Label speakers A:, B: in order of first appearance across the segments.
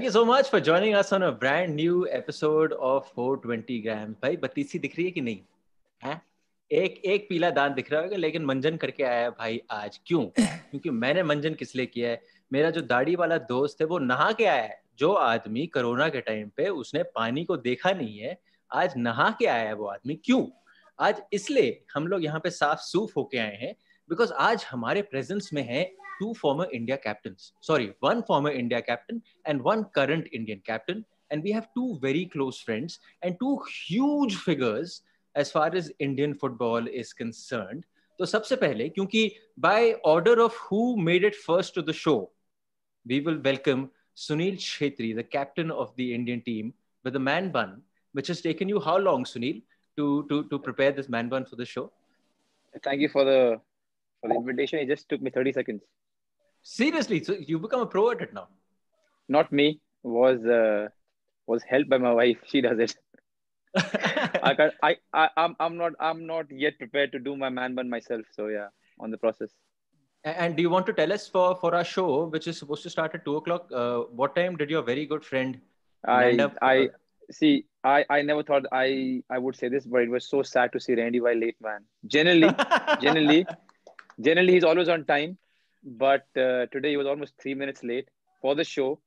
A: Thank you so much for joining us on a brand new episode of 420 grams. भाई, बत्तीसी दिख रही है कि नहीं? हैं? एक एक पीला दांत दिख रहा होगा, लेकिन मंजन करके आया है भाई आज। क्यों? क्योंकि मैंने मंजन किस लिए किया है? मेरा जो दाढ़ी वाला दोस्त है, वो नहा के आया है। जो आदमी कोरोना के टाइम पे उसने पानी को देखा नहीं है, आज नहा के आया है वो आदमी। क्यों? आज इसलिए हम लोग यहाँ पे साफ़ सूफ होके आए हैं बिकॉज़ आज हमारे प्रेजेंस में है two former India captains. Sorry, one former India captain and one current Indian captain. And we have two very close friends and two huge figures as far as Indian football is concerned. So, first of all, because by order of who made it first to the show, we will welcome Sunil Chhetri, the captain of the Indian team, with the man bun, which has taken you how long, Sunil, to to to prepare this man bun for the show?
B: Thank you for the for the invitation. It just took me 30 seconds.
A: Seriously, so you become a pro at it now?
B: Not me. Was uh, was helped by my wife. She does it. I, can I I I'm I'm not I'm not yet prepared to do my man bun myself. So yeah, on the process.
A: And do you want to tell us for for our show, which is supposed to start at two o'clock? Uh, what time did your very good friend?
B: I up, I uh, see. I I never thought I I would say this, but it was so sad to see Randy Bhai late man. Generally, generally, generally he's always on time but uh, today he was almost three minutes late for the show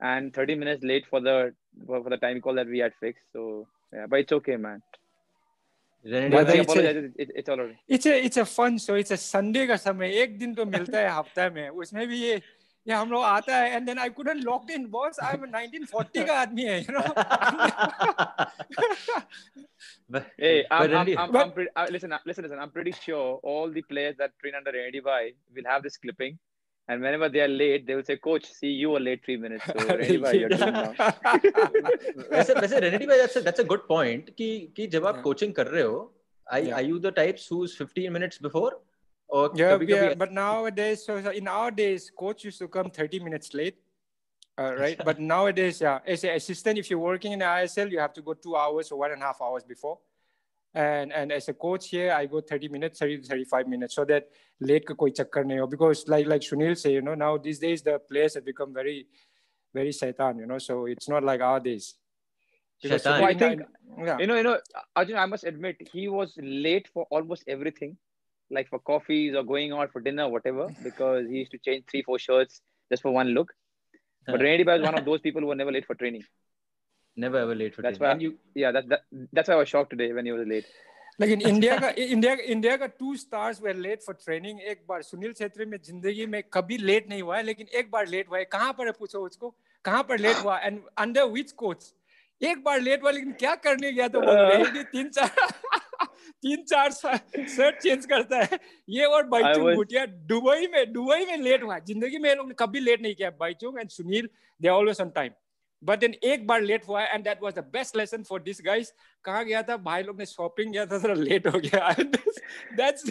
B: and 30 minutes late for the for, the time call that we had fixed so yeah but it's okay man
C: but it's, a, it, it's all right. It's a it's a fun show. It's a Sunday का समय एक दिन तो मिलता है हफ्ता में उसमें भी ये ये हम लोग आता है and then I couldn't lock in boss I'm 1940 का आदमी है you know
B: but, hey I'm, I'm, I'm, I'm pretty, uh, listen listen listen I'm pretty sure all the players that train under Randy Bhai will have this clipping and whenever they are late they will say coach see you were late 3 minutes so Bhai you're doing now
A: वैसे वैसे Bhai that's a, that's a good point कि कि जब आप coaching कर रहे हो are, yeah. are you the types who's 15 minutes before
C: or yeah, kabhi, yeah. Kabhi... But nowadays, so, so in our days, coach used to come 30 minutes late. Uh, right. but nowadays, yeah, as an assistant, if you're working in the ISL, you have to go two hours or one and a half hours before. And and as a coach here, I go 30 minutes, 30 to 35 minutes, so that late ka koi chakkar nahi ho. Because like like Sunil say, you know, now these days the players have become very, very satan, you know. So it's not like our days.
B: Shaitan. I think, yeah. you know, you know, Arjun, I must admit, he was late for almost everything like for coffees or going out for dinner, whatever, because he used to change three, four shirts just for one look. But Renedy Bhai was one of those people who were never late for training.
A: Never ever late for
B: that's
A: training.
B: Why, you... Yeah, that, that, that's why I was shocked today when he was late.
C: Like in का India, India, का two stars were late for training एक बार सुनील छेत्री में जिंदगी में कभी late नहीं हुआ है लेकिन एक बार late हुआ है कहाँ पर है पूछो उसको कहाँ पर late हुआ ah. and under which coach. एक बार लेट हुआ लेकिन क्या करने गया तो बोल तीन चार तीन चार शर्ट चेंज करता है। ये और बाइचुंग भूटिया दुबई में दुबई में लेट हुआ। ज़िंदगी में लोग ने कभी लेट नहीं किया। Baichung and Sunil they always on time but then एक बार लेट हुआ and that was the best lesson for this guys कहाँ गया था? भाई लोग ने शॉपिंग किया था थोड़ा लेट हो गया। That's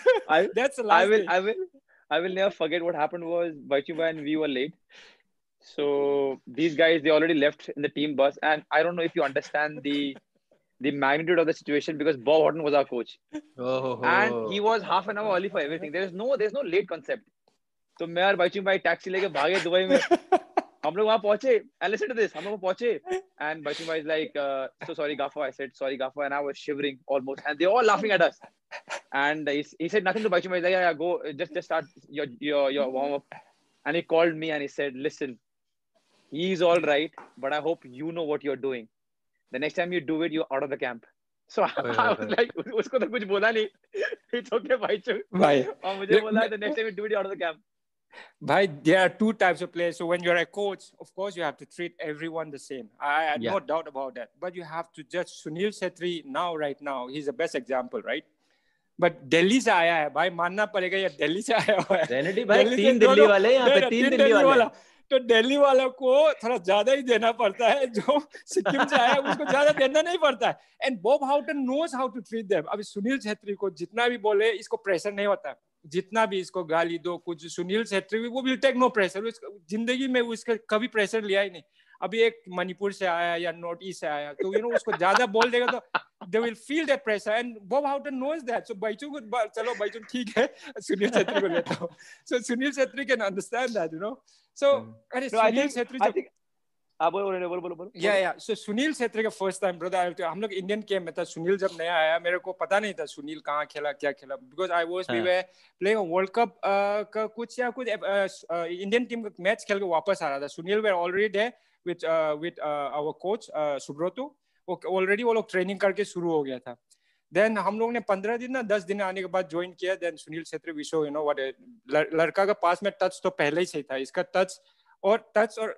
C: that's
B: I will I will I will never forget what happened was Baichuba and we were late. So these guys, they already left in the team bus, and I don't know if you understand the the magnitude of the situation because Bob Houghton was our coach, oh. and he was half an hour early for everything. There is no there's no late concept. So मैं और बाइचू भाई taxi लेके भागे Dubai में। हम लोग वहां पहुंचे। एंड लिसन टू दिस हम लोग पहुंचे। एंड बाइचू भाई is like so sorry गाफो I said sorry गाफो and I was shivering almost and they all laughing at us and he said nothing to Baichu भाई. Like yeah go just just start your your your warm up and he called me and he said, "Listen, he's all right, but I hope you know what you're doing. The next time you do it, you're out of the camp. So I, was like, उसको तो कुछ बोला नहीं. It's okay, भाई चुप.
C: भाई.
B: और मुझे बोला the next time you do it, you're out of the camp.
C: Bhai, there are two types of players. So when you're a coach, of course, you have to treat everyone the same. I, have yeah. no doubt about that. But you have to judge Sunil Chhetri now, right now. He's the best example, right? But Delhi से आया है भाई मानना पड़ेगा ये दिल्ली से आया हुआ
A: Delhi दिल्ली भाई तीन दिल्ली वाले यहाँ पे तीन दिल्ली
C: तो दिल्ली वालों को थोड़ा ज़्यादा ही देना पड़ता है, जो सिक्किम से आया उसको ज़्यादा देना नहीं पड़ता है। And Bob Houghton knows how to treat them अभी सुनील छेत्री को जितना भी बोले, इसको प्रेशर नहीं होता। जितना भी इसको गाली दो, कुछ सुनील छेत्री भी, वो विल टेक नो प्रेशर ज़िंदगी में उसका कभी प्रेशर लिया ही नहीं। अभी एक मणिपुर से आया या नॉर्थ ईस्ट से आया तो यू नो उसको ज़्यादा बोल देगा तो they will feel that pressure and Bob Houghton knows that so Baichu को, चलो बाइचू ठीक है, सुनील छेत्री को लेता हूँ। So Sunil Chhetri can understand that you know So,
B: mm. no, I think, I think आप बोलो बोलो बोलो बोलो बोलो
C: या या सो सुनील छेत्री का फ़र्स्ट टाइम ब्रदर हम लोग इंडियन गेम में था। सुनील जब नया आया मेरे को पता नहीं था सुनील कहाँ खेला क्या खेला। बिकॉज़ आई वाज वी
A: हाँ।
C: वे प्लेइंग वर्ल्ड कप का कुछ या कुछ इंडियन टीम का मैच खेल के वापस आ रहा था। Sunil were already there with with our coach Subrata वो ऑलरेडी वो लोग ट्रेनिंग करके शुरू हो गया था। देन हम लोग ने पंद्रह दिन ना दस दिन आने के बाद ज्वाइन किया। देन सुनील छेत्री विशो यू नो व्हाट लड़का का पास में टच तो पहले ही से था। इसका टच और टच और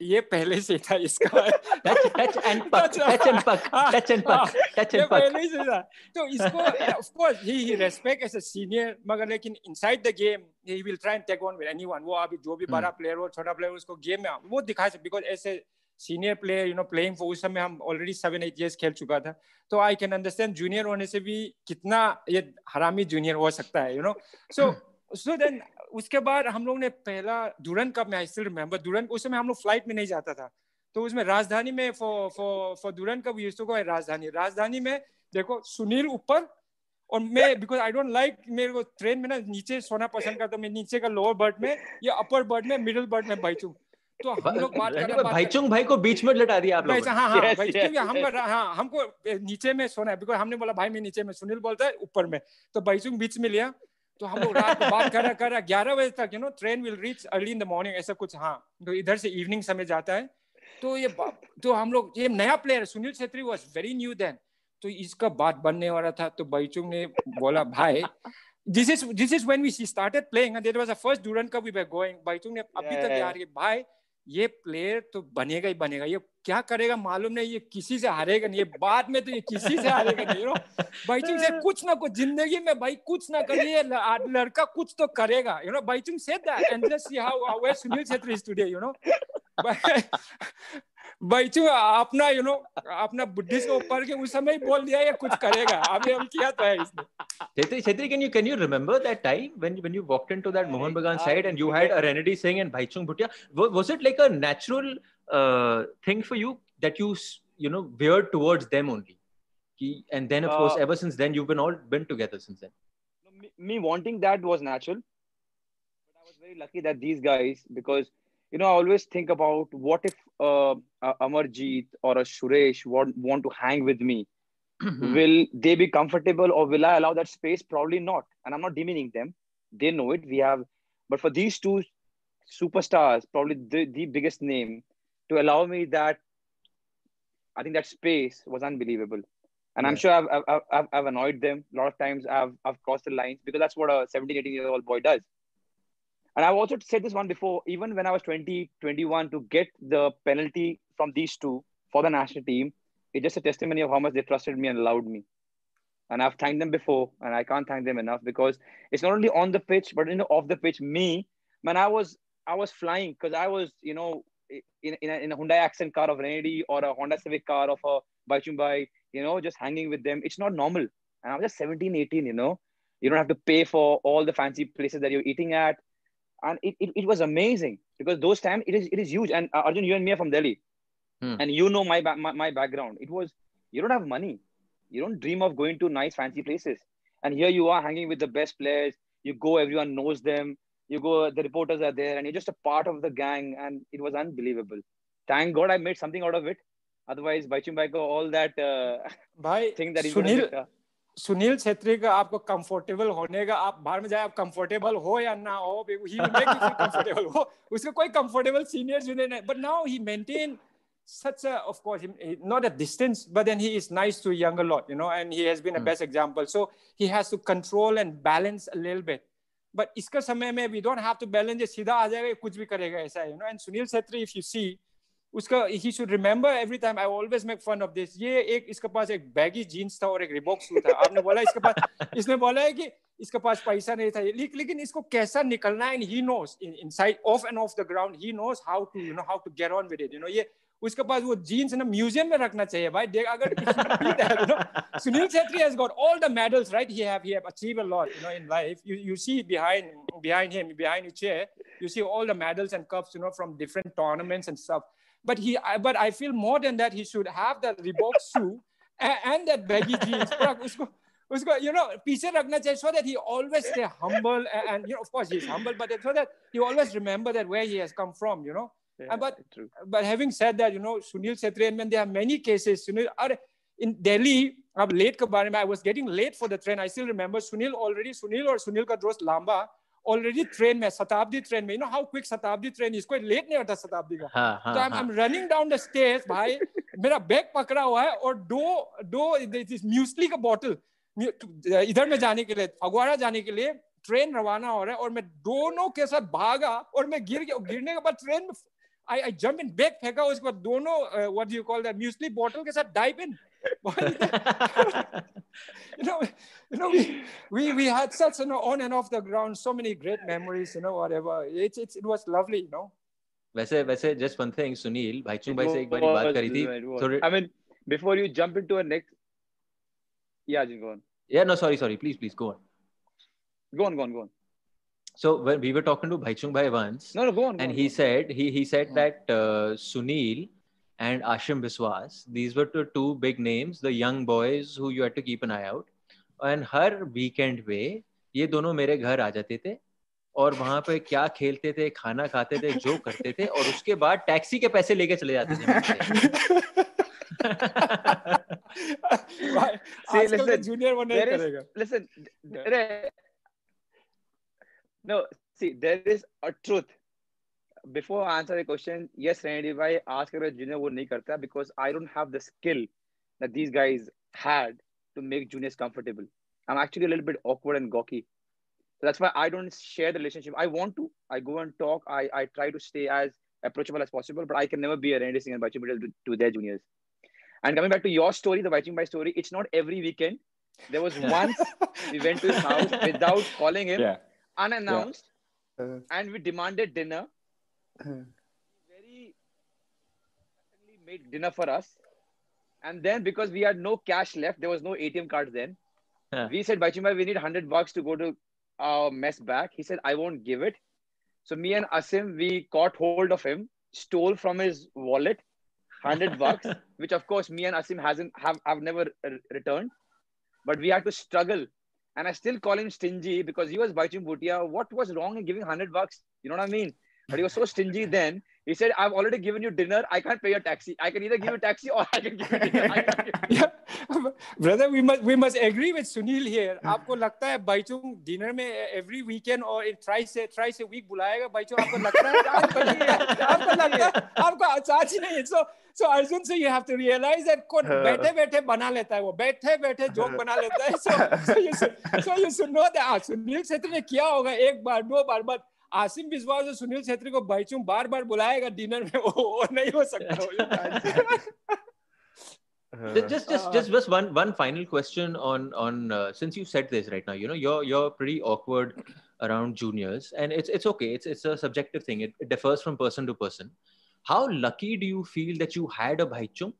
C: ये पहले से था इसका।
A: Touch touch and puck touch and puck touch and puck
C: touch
A: and puck
C: पहले से था। तो इसको of course he he respect as a senior मगर लेकिन inside the game he will try and take on with anyone वो अभी जो भी बड़ा प्लेयर हो छोटा प्लेयर उसको गेम में वो दिखा सकते बिकॉज़ ऐसे senior player you know playing for उस समय हम ऑलरेडी सेवन एट इयर्स खेल चुका था। तो आई कैन अंडरस्टैंड जूनियर होने से भी कितना ये हरामी जूनियर हो सकता है you know so so then उसके बाद हम लोग ने पहला दुरन कप में आई स्टिल रिमेम्बर दुरन, उस समय हम लोग फ़्लाइट में नहीं जाता था। तो उसमें राजधानी में for for for Durand cup use to go Rajdhani. Rajdhani में देखो, सुनील ऊपर और मैं बिकॉज़ आई डोंट लाइक मेरे को ट्रेन में ना नीचे सोना पसंद करता, मैं नीचे का लोअर बर्थ में या अपर बर्थ में मिडिल बर्थ में बैठूं। तो हम लोग बात कर रहे हैं, बात कर-
A: भाईचुंग भाई को बीच में लटा दिया आप
C: भाई
A: लोगों
C: हाँ हाँ
B: Yes,
C: भाई
B: yes,
C: क्योंकि हम
B: yes.
C: हाँ हमको नीचे में सोना है बिकॉज़ हमने बोला भाई मैं नीचे में सुनील बोलता है ऊपर में। तो बाईचुंग बीच में लिया। तो हम लोग रात को बात कर रहा कर रहा ग्यारह बजे तक you know train will reach early in the morning ऐसा कुछ हाँ तो इधर से इवनिंग समय जाता है। तो ये तो हम लोग ये नया player Sunil Chhetri was very new then तो इसका बात बनने वाला था तो बाईचुंग ने बोला भाई this is this is when we started playing and that was the first Duran Cup we were going. Baichung ने अभी तक
B: Yeah.
C: यार ये भाई ये प्लेयर तो बनेगा ही बनेगा। ये क्या करेगा मालूम नहीं, ये किसी से हारेगा नहीं, ये बाद में तो ये किसी से हारेगा नहीं नो बाईचुंग से कुछ ना कुछ, ज़िंदगी में भाई कुछ ना करिए लड़का कुछ तो करेगा यू नो बाईचुंग से that and let's see how how Sunil Chhetri is today you you Bhaichung अपना यू नो अपना बुद्धि से ऊपर के उस समय ही बोल दिया ये कुछ करेगा अभी अभी किया तो है इसने
A: Chetri, Chetri, can you can you remember that time when when you walked into that Mohan Bagan
B: I
A: side and you had Arenadi Singh and Bhaichung Bhutia? Was, was it like a natural uh, thing for you that you s- you know veered towards them only? Ki- And then of course,
B: Uh,
A: ever since then, you've been all been together since then.
B: me, me wanting that was natural but i was very lucky that these guys because you know i always think about what if uh, uh, amarjeet or a suresh want, want to hang with me
A: Hmm.
B: will they be comfortable or will i allow that space? Probably not. And i'm not demeaning them. They know it. We have but for these two superstars probably the, the biggest name to allow me that i think that space was unbelievable. And i'm sure I've, I've, I've, I've annoyed them. A lot of times I've, I've crossed the lines because that's what a 17 18 year old boy does and i've also said this one before even when i was 20 21 to get the penalty from these two for the national team it's just a testimony of how much they trusted me and allowed me and I've thanked them before, and I can't thank them enough because it's not only on the pitch, but you know, off the pitch. Me, man, I was I was flying because I was, you know, in, in, a, in a Hyundai accent car of Renedy or a Honda Civic car of a Baichung Bhai, you know, just hanging with them. It's not normal. And I'm just 17, 18, you know. You don't have to pay for all the fancy places that you're eating at and it, it, it was amazing because those times it is it is huge. And uh, arjun you and me are from delhi.
A: Hmm.
B: and you know my, ba- my my background. It was you don't have money. You don't dream of going to nice fancy places. And here you are hanging with the best players. You go everyone knows them. You go the reporters are there and you're just a part of the gang. And it was unbelievable. Thank god i made something out of it. Otherwise by all that uh,
C: Bhai,
B: thing that
C: sunil
B: uh,
C: Sunil Chhetri का आपको comfortable होने का आप बाहर में जाए आप comfortable हो या ना हो ही मेक यू कंफर्टेबल हो उसका कोई कंफर्टेबल सीनियर जूनियर नहीं but now he maintain such a of course he- not a distance but then he is nice to younger lot you know and he has been a
A: Hmm.
C: best example so he has to control and balance a little bit but इसका समय में we don't have to balance ये सीधा आ जाएगा कुछ भी करेगा ऐसा you know and Sunil Chhetri if you see उसका he should remember every time I always make fun of this ये एक इसके पास एक बैगी जीन्स था और एक रिबॉक सूट था। आपने बोला इसके पास इसने बोला है कि इसके पास पैसा नहीं था। लेकिन इसको कैसा निकलना है? He knows inside of and off the ground he knows how to you know how to get on with it you know ये उसके पास वो जीन्स ना म्यूज़ियम में रखना चाहिए भाई। देख अगर Sunil Chhetri has got all the medals right he have he have achieve a lot you know in life you you see behind behind him behind his chair you see all the medals and cups you know from different tournaments and stuff know from different tournaments and stuff but he I- but I feel more than that he should have that Reebok shoe and, and that baggy jeans पर उसको उसको you know पीछे रखना चाहिए so that he always stay humble and, and you know of course he's humble but so that he always remember that where he has come from you know
B: Yeah,
C: but
B: true.
C: but having said that, you know, Sunil Chetri, and when there are many cases, Sunil, are in Delhi, अब late के बारे में, I was getting late for the train. I still remember Sunil already, Sunil और Sunil का दोस्त Lamba already train में Shatabdi train में you know how quick Shatabdi train इसको लेट नहीं होता शताब्दी का तो
A: I
C: am running down the stage भाई मेरा बैग पकड़ा हुआ है और दो दो म्यूसली का बॉटल इधर में जाने के लिए फगवाड़ा जाने के लिए ट्रेन रवाना हो रहा है और मैं दोनों के साथ भागा और मैं गिर गया गिरने के बाद train I I jump in bag फेंका उसके बाद दोनों what you call that muesli bottle के साथ dive in you know you know we, we we had such you know on and off the ground so many great memories you know whatever it's, it's it was lovely you know
A: वैसे वैसे just one thing Sunil Bhaichung भाई से एक बारी
B: It
A: बात
B: was,
A: करी थी
B: it was.
A: थोड़े
B: I mean, before you jump into a next, yeah, just go on,
A: yeah no sorry sorry please please go on
B: go on, go on, go on.
A: so when we were talking to Bhaichung bhai once
B: No, no, go on. go
A: and
B: on,
A: he
B: go on.
A: said he he said
B: Hmm.
A: that uh, Sunil and Ashim Biswas these were the two big names the young boys who you had to keep an eye out and हर weekend पे ये दोनों मेरे घर आ जाते थे और वहाँ पे क्या खेलते थे खाना खाते थे जो करते थे और उसके बाद टैक्सी के पैसे लेके चले जाते थे
C: का
B: listen,
C: जूनियर वो
B: there is-
C: करेगा
B: Listen, there, no, see, there is a truth. before I answer the question, yes, Randy, I ask a junior would not do that? because I don't have the skill that these guys had to make juniors comfortable. I'm actually a little bit awkward and gawky. So that's why I don't share the relationship. I want to. I go and talk. I, I try to stay as approachable as possible, but I can never be a Randy Singh and Baichung to, to their juniors. And coming back to your story, the Baichung Bhai story, it's not every weekend. There was once we went to his house without calling him,
C: yeah.
B: unannounced, yeah.
C: Uh,
B: and we demanded dinner he very certainly made dinner for us. And then because we had no cash left, there was no ATM cards then. We said, Baichung Bhai, we need 100 bucks to go to our mess back. He said, I won't give it. So me and Asim, we caught hold of him, stole from his wallet 100 bucks, which of course me and Asim hasn't have, have never returned. But we had to struggle. And I still call him stingy because he was Baichung Bhutia. What was wrong in giving 100 bucks? You know what I mean? But he was so stingy then. He said, I've already given you dinner. I can't pay your taxi. I can either give you taxi or I can give you dinner. Give
C: yeah brother we must we must agree with sunil here आपको लगता है Bhaichung dinner में every weekend और thrice से thrice से week बुलाएगा बाइचुंग आपको लगता है आपको लगता है आपको लगता है ही नहीं है सो सो अर्जुन से you have to realize that कौन बैठे बैठे बना लेता है वो बैठे बैठे जोक बना लेता है so so you so you know that Sunil Chhetri ने किया होगा एक बार दो बार बट आसिम बिस्वास और सुनील छेत्री को बैचू बार बार बुलाएगा डिनर में वो नहीं हो सकता
A: just just just just one one final question on on uh, since you said this right now you know you're you're pretty awkward around juniors and it's it's okay. It's it's a subjective thing. It, it differs from person to person. How lucky do you feel that you had a bhaichung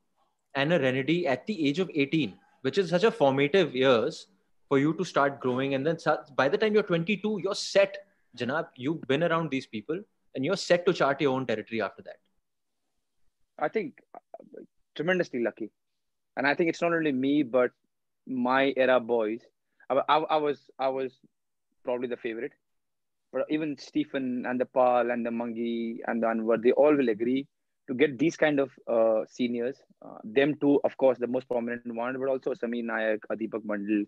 A: and a Renedy at the age of 18 which is such a formative years for you to start growing and then start, by the time you're 22 you're set janab you've been around these people and you're set to chart your own territory after that
B: I think uh, tremendously lucky. And I think it's not only me, but my era boys. I, I, I was I was probably the favorite. But even Stephen and the Pal and the Mangi and the Anwar, they all will agree to get these kind of uh, seniors. Uh, them too, of course, the most prominent one, but also Sameer Nayak, a Deepak Mandal,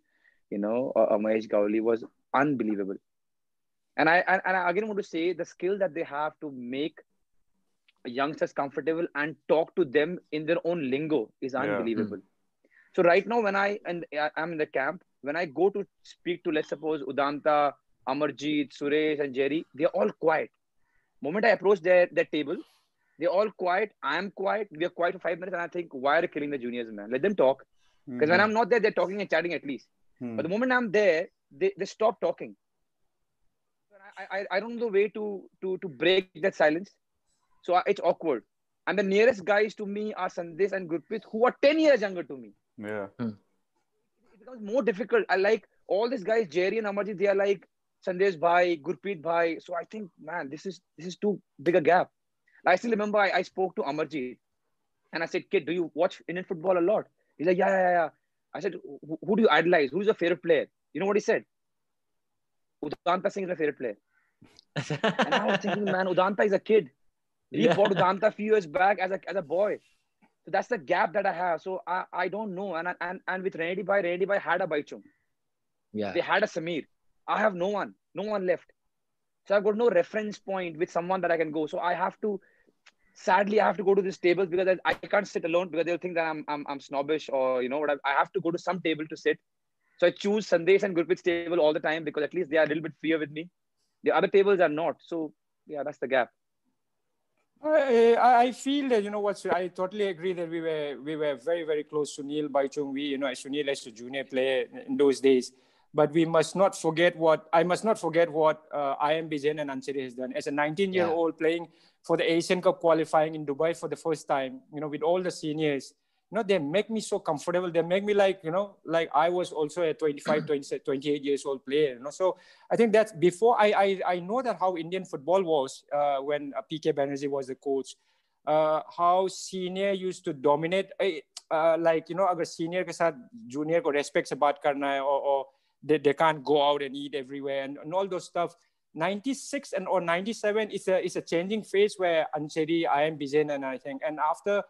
B: you know, uh, Mahesh Gawli was unbelievable. And I and, and I again want to say the skill that they have to make youngsters comfortable and talk to them in their own lingo is
D: Yeah.
B: unbelievable. So right now, when I and I- I'm in the camp, when I go to speak to let's suppose Udanta, Amarjeet, Suresh, and Jerry, they're all quiet. Moment I approach their their table, they're all quiet. I'm quiet. We are quiet for five minutes, and I think, why are you killing the juniors, man? Let them talk. Because when I'm not there, they're talking and chatting at least.
D: Hmm.
B: But the moment I'm there, they, they stop talking. I, I, I don't know the way to, to, to break that silence. So I- it's awkward. And the nearest guys to me are Sandesh and Gurpreet, who are 10 years younger to me.
D: yeah. Hmm.
B: It becomes more difficult. I like all these guys, Jerry and Amarjit, they are like Sandesh Bhai, Gurpreet Bhai. So I think, man, this is this is too big a gap. I still remember I, I spoke to Amarjit and I said, kid, do you watch Indian football a lot? He's like, yeah, yeah, yeah. I said, who, who do you idolize? Who's your favorite player? You know what he said? Udanta Singh is my favorite player. And I was thinking, man, Udanta is a kid. He
A: Yeah.
B: fought Danta a few years back as a as a boy. So that's the gap that I have. So I, I don't know. And and and with Randy Bhai, Randy Bhai had a Baichung.
A: Yeah.
B: They had a Samir. I have no one, no one left. So I've got no reference point with someone that I can go. So I have to, sadly, I have to go to this tables because I, I can't sit alone because they'll think that I'm, I'm, I'm snobbish or, you know, what I, I have to go to some table to sit. So I choose Sandesh and Gurpreet's table all the time because at least they are a little bit freer with me. The other tables are not. So yeah, that's the gap.
C: I, I feel that you know what I totally agree that we were we were very very close to Neil Baichung. We you know as Sunil as a junior player in those days, but we must not forget what I must not forget what uh, IM Vijayan and Ancheri has done as a 19 year old playing for the Asian Cup qualifying in Dubai for the first time. You know with all the seniors, know, they make me so comfortable. They make me like, you know, like I was also a 25, 20, 28 years old player, you know. So I think that's before I, I, I know that how Indian football was uh, when uh, PK Banerjee was the coach, uh, how senior used to dominate. Eh, uh, like, you know, agar senior ke saath junior ko respect se बात करना or, or they, they can't go out and eat everywhere and, and all those stuff. 96 and or 97 is a is a changing phase where Ancheri, IM Vijayan and I think and after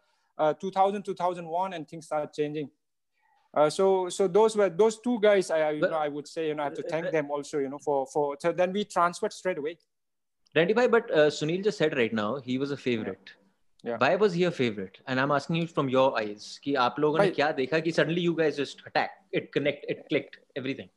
C: 2000 2001 and things start changing. Uh, so so those were those two guys I you
A: But-
C: know I would say you know I have to thank them also you know for for so then we transferred straight away.
A: Randy Bhai, but uh, Sunil just said right now he was a favorite.
C: Yeah.
A: Why was he a favorite? And I'm asking you from your eyes कि आप लोगों ने
C: भाई-
A: क्या देखा कि suddenly you guys just attack, it connect, it clicked, everything.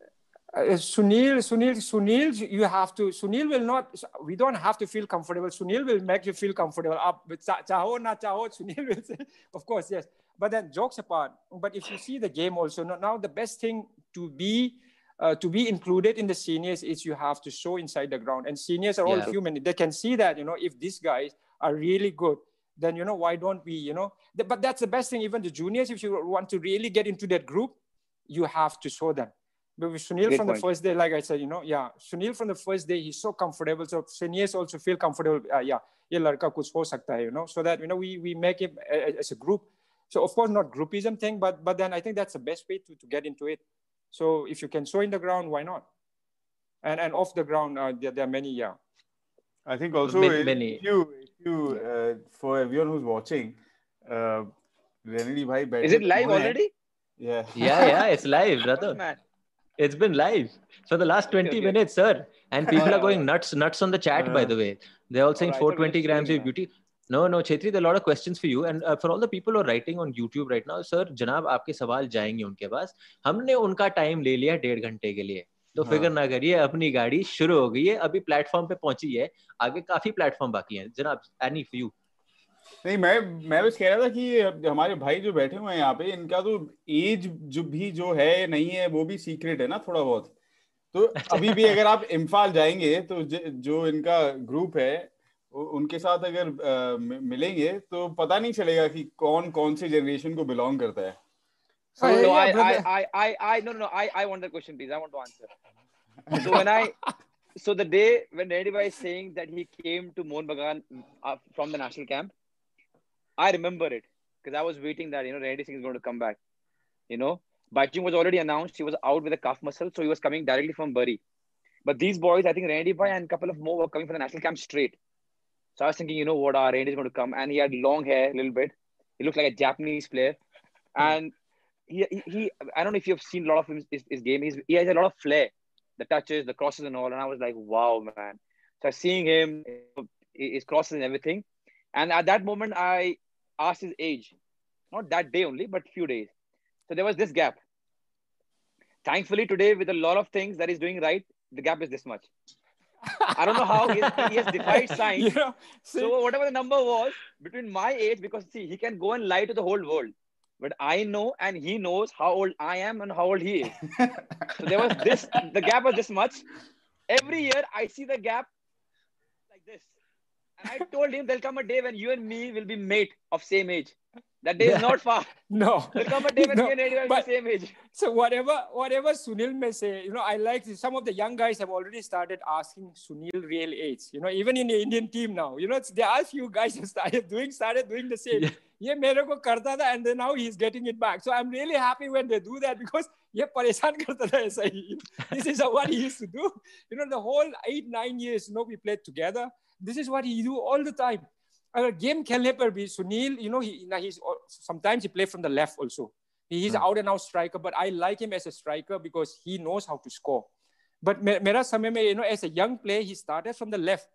C: Uh, Sunil, Sunil, Sunil, you have to. Sunil will not. We don't have to feel comfortable. Sunil will make you feel comfortable. Up, with cha- chaho na chaho. Sunil will say, of course, yes. But then jokes apart. But if you see the game also now, the best thing to be. Uh, to be included in the seniors is you have to show inside the ground and seniors are all human they can see that you know if these guys are really good then you know why don't we you know but that's the best thing even the juniors if you want to really get into that group you have to show them but with Sunil
B: Great
C: from
B: point.
C: the first day, like I said, you know, yeah, Sunil from the first day, he's so comfortable. So seniors also feel comfortable. Uh, yeah, ये लड़का कुछ हो सकता है, you know, so that you know we we make it a- a- as a group. So of course not groupism thing, but but then I think that's the best way to, to get into it. So if you can show in the ground, why not? And and off the ground, uh, there, there are many. Yeah,
D: I think also
A: Many-
D: if
A: many.
D: you, if you uh, for everyone who's watching, uh, Renedy bhai बैठे
B: Is it live
D: कौन है?
B: already?
D: Yeah.
A: Yeah, yeah, it's live, brother. It's been live for the last 20
B: okay. okay.
A: minutes, sir. And people are going nuts, nuts on the chat, by
D: Uh,
A: the way. They're all saying
B: thought we
A: 420 grams of beauty. No, no, Chetri, there are a lot of questions for you. And uh, for all the people who are writing on YouTube right now, sir, जनाब आपके सवाल जाएँगे उनके पास हमने उनका time ले लिया डेढ़ घंटे के लिए तो
D: हाँ।
A: फ़िक्र ना करिए अपनी गाड़ी शुरू हो गई है अभी प्लेटफॉर्म पे पहुँची है आगे काफ़ी प्लेटफॉर्म बाकी हैं जनाब एनी फॉर यू
D: नहीं मैं मैं बस कह रहा था कि हमारे भाई जो बैठे हुए हैं यहाँ पे इनका तो एज जो भी जो है नहीं है वो भी सीक्रेट है ना थोड़ा बहुत। तो अभी भी अगर आप इम्फाल जाएँगे तो जो इनका ग्रुप है उनके साथ अगर आ, मिलेंगे तो पता नहीं चलेगा कि कौन कौन से जनरेशन को बिलोंग करता है।
C: So
B: the day when Nehru was saying that he came to Mohan Bagan uh, from the national camp, I remember it because I was waiting that you know Renedy Singh is going to come back. You know, Baichung was already announced. He was out with a calf muscle, so he was coming directly from Bury. But these boys, I think Randy Bhai and a couple of more were coming from the national camp straight. So I was thinking, you know what, our Randy is going to come, and he had long hair, a little bit. He looked like a Japanese player, hmm. and he, he, he I don't know if you've seen a lot of him, his, his game. He's, he has a lot of flair, the touches, the crosses, and all. And I was like, wow, man. So seeing him, his crosses and everything, and at that moment, I asked his age, not that day only, but few days. So there was this gap. Thankfully, today with a lot of things that he's doing right, the gap is this much. I don't know how he has, he has defied science.
C: you know, see,
B: So whatever the number was between my age, because see, he can go and lie to the whole world. But I know and he knows how old I am and how old he is. So there was this, the gap was this much. Every year I see the gap like this. And I told him there'll come a day when you and me will be mate of same age. That day
A: Yeah.
B: is not far.
C: no.
B: There'll come a day when
C: No,
B: me and Eddie will be
C: but-
B: same age.
C: So whatever whatever Sunil may say, you know, I like this. some of the young guys have already started asking Sunil real age. You know, even in the Indian team now, you know, it's, there are few guys who started doing started doing the same.
A: Yeah.
C: ये मेरे को करता था and then now he's getting it back. So I'm really happy when they do that because ये परेशान करता था ऐसा ही. This is what he used to do. You know, the whole eight nine years, you know, we played together. This is what he do all the time. अगर game खेलने पर भी Sunil you know ना ही sometimes he play from the left also he's
A: Hmm.
C: out and out striker but I like him as a striker because he knows how to score but मे- मेरा समय में you know as a young player he started from the left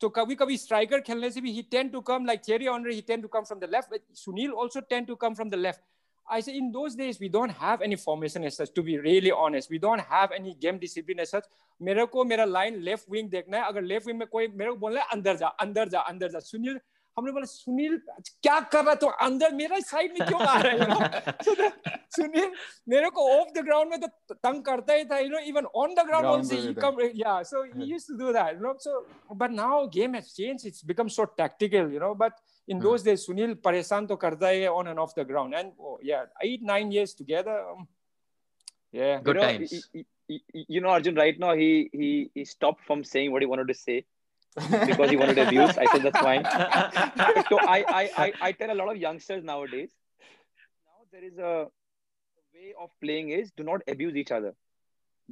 C: तो कभी कभी striker खेलने से भी he tend to come like Thierry Henry he tend to come from the left but Sunil also tend to come from the left I say in those days we don't have any formation as such to be really honest we don't have any game discipline as such मेरे को मेरा line left wing देखना है अगर left wing में कोई मेरे को बोलना है अंदर जा अंदर जा अंदर जा सुनील हमने बोला सुनील क्या कर रहा है तो अंदर मेरा साइड में क्यों आ रहा है you know? So the- Sunil मेरे को ऑफ द ग्राउंड में तो तंग करता ही था you know even on the ground
D: Ground
C: also
D: पे
C: ही
D: भी
C: कम या so he used to do that you know so but now game has changed it's become so tactical you know but in
A: mm.
C: those days sunil paresanto karta hai on and off the ground. And oh, yeah eight nine years together um, yeah.
A: Good
B: you know,
A: times.
B: he, he, you know arjun right now he he he stopped from saying what he wanted to say because he wanted abuse. I said that's fine. So I, I i i tell a lot of youngsters nowadays now there is a way of playing is do not abuse each other.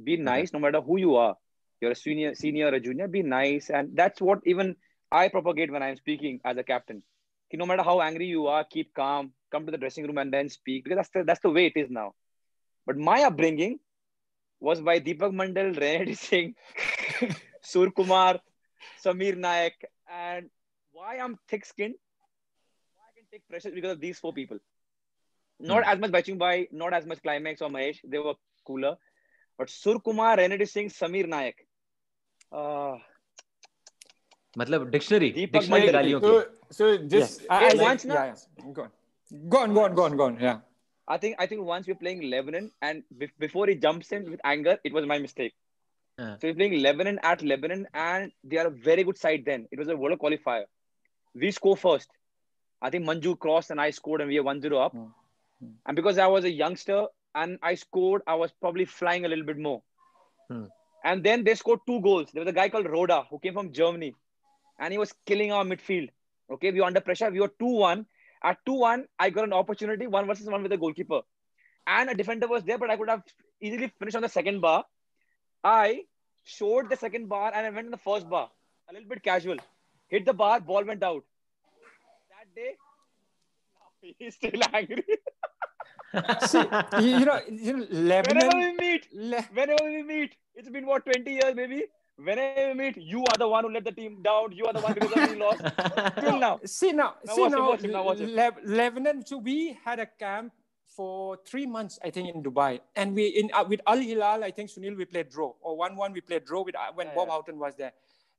B: Be hmm. nice no matter who you are. You're a senior senior or a junior be nice. And that's what even i propagate when i'm speaking as a captain. No matter how angry you are, keep calm. Come to the dressing room and then speak because that's the, that's the way it is now. But my upbringing was by Deepak Mandal, Renedy Singh, Sur Kumar, Samir Nayak, and why I'm thick-skinned, why I can take pressure because of these four people. Not as much Baichung Bhai, not as much Climax or Mahesh. They were cooler. But Sur Kumar, Renedy Singh, Samir Nayak. Uh,
A: मतलब dictionary dictionary. गालियों की
D: so
C: yes I, I like,
B: once
C: yeah, yeah. go on go on go on go on go on, yeah
B: I think I think once we're playing Lebanon, and before he jumps in with anger, it was my mistake.
A: Uh.
B: So we're playing Lebanon at Lebanon, and they are a very good side. Then it was a World qualifier. We score first. I think Manju crossed and I scored, and we are 1-0 up.
C: Hmm. Hmm.
B: And because I was a youngster and I scored, I was probably flying a little bit more.
A: Hmm.
B: And then they scored two goals. There was a guy called Roda who came from Germany, and he was killing our midfield. Okay, we were under pressure. We were 2-1. At 2-1, I got an opportunity, one versus one with the goalkeeper. And a defender was there, but I could have easily finished on the second bar. I showed the second bar and I went in the first bar. A little bit casual. Hit the bar, ball went out. That day, he's still angry.
C: See, you, know, you know
B: Whenever we meet,
C: Le-
B: whenever we meet, it's been what 20 years maybe. Whenever we meet, you are the one who let the team down. You are the one because of we lost. Till now.
C: See now,
B: Now
C: see
B: watch it,
C: now,
B: watch it, now watch it.
C: Le- Lebanon. So we had a camp for three months, I think, in Dubai, and we in uh, with Al Hilal. I think Sunil we played draw or one-one. We played draw with uh, when
B: Yeah,
C: Bob
B: yeah.
C: Houghton was there,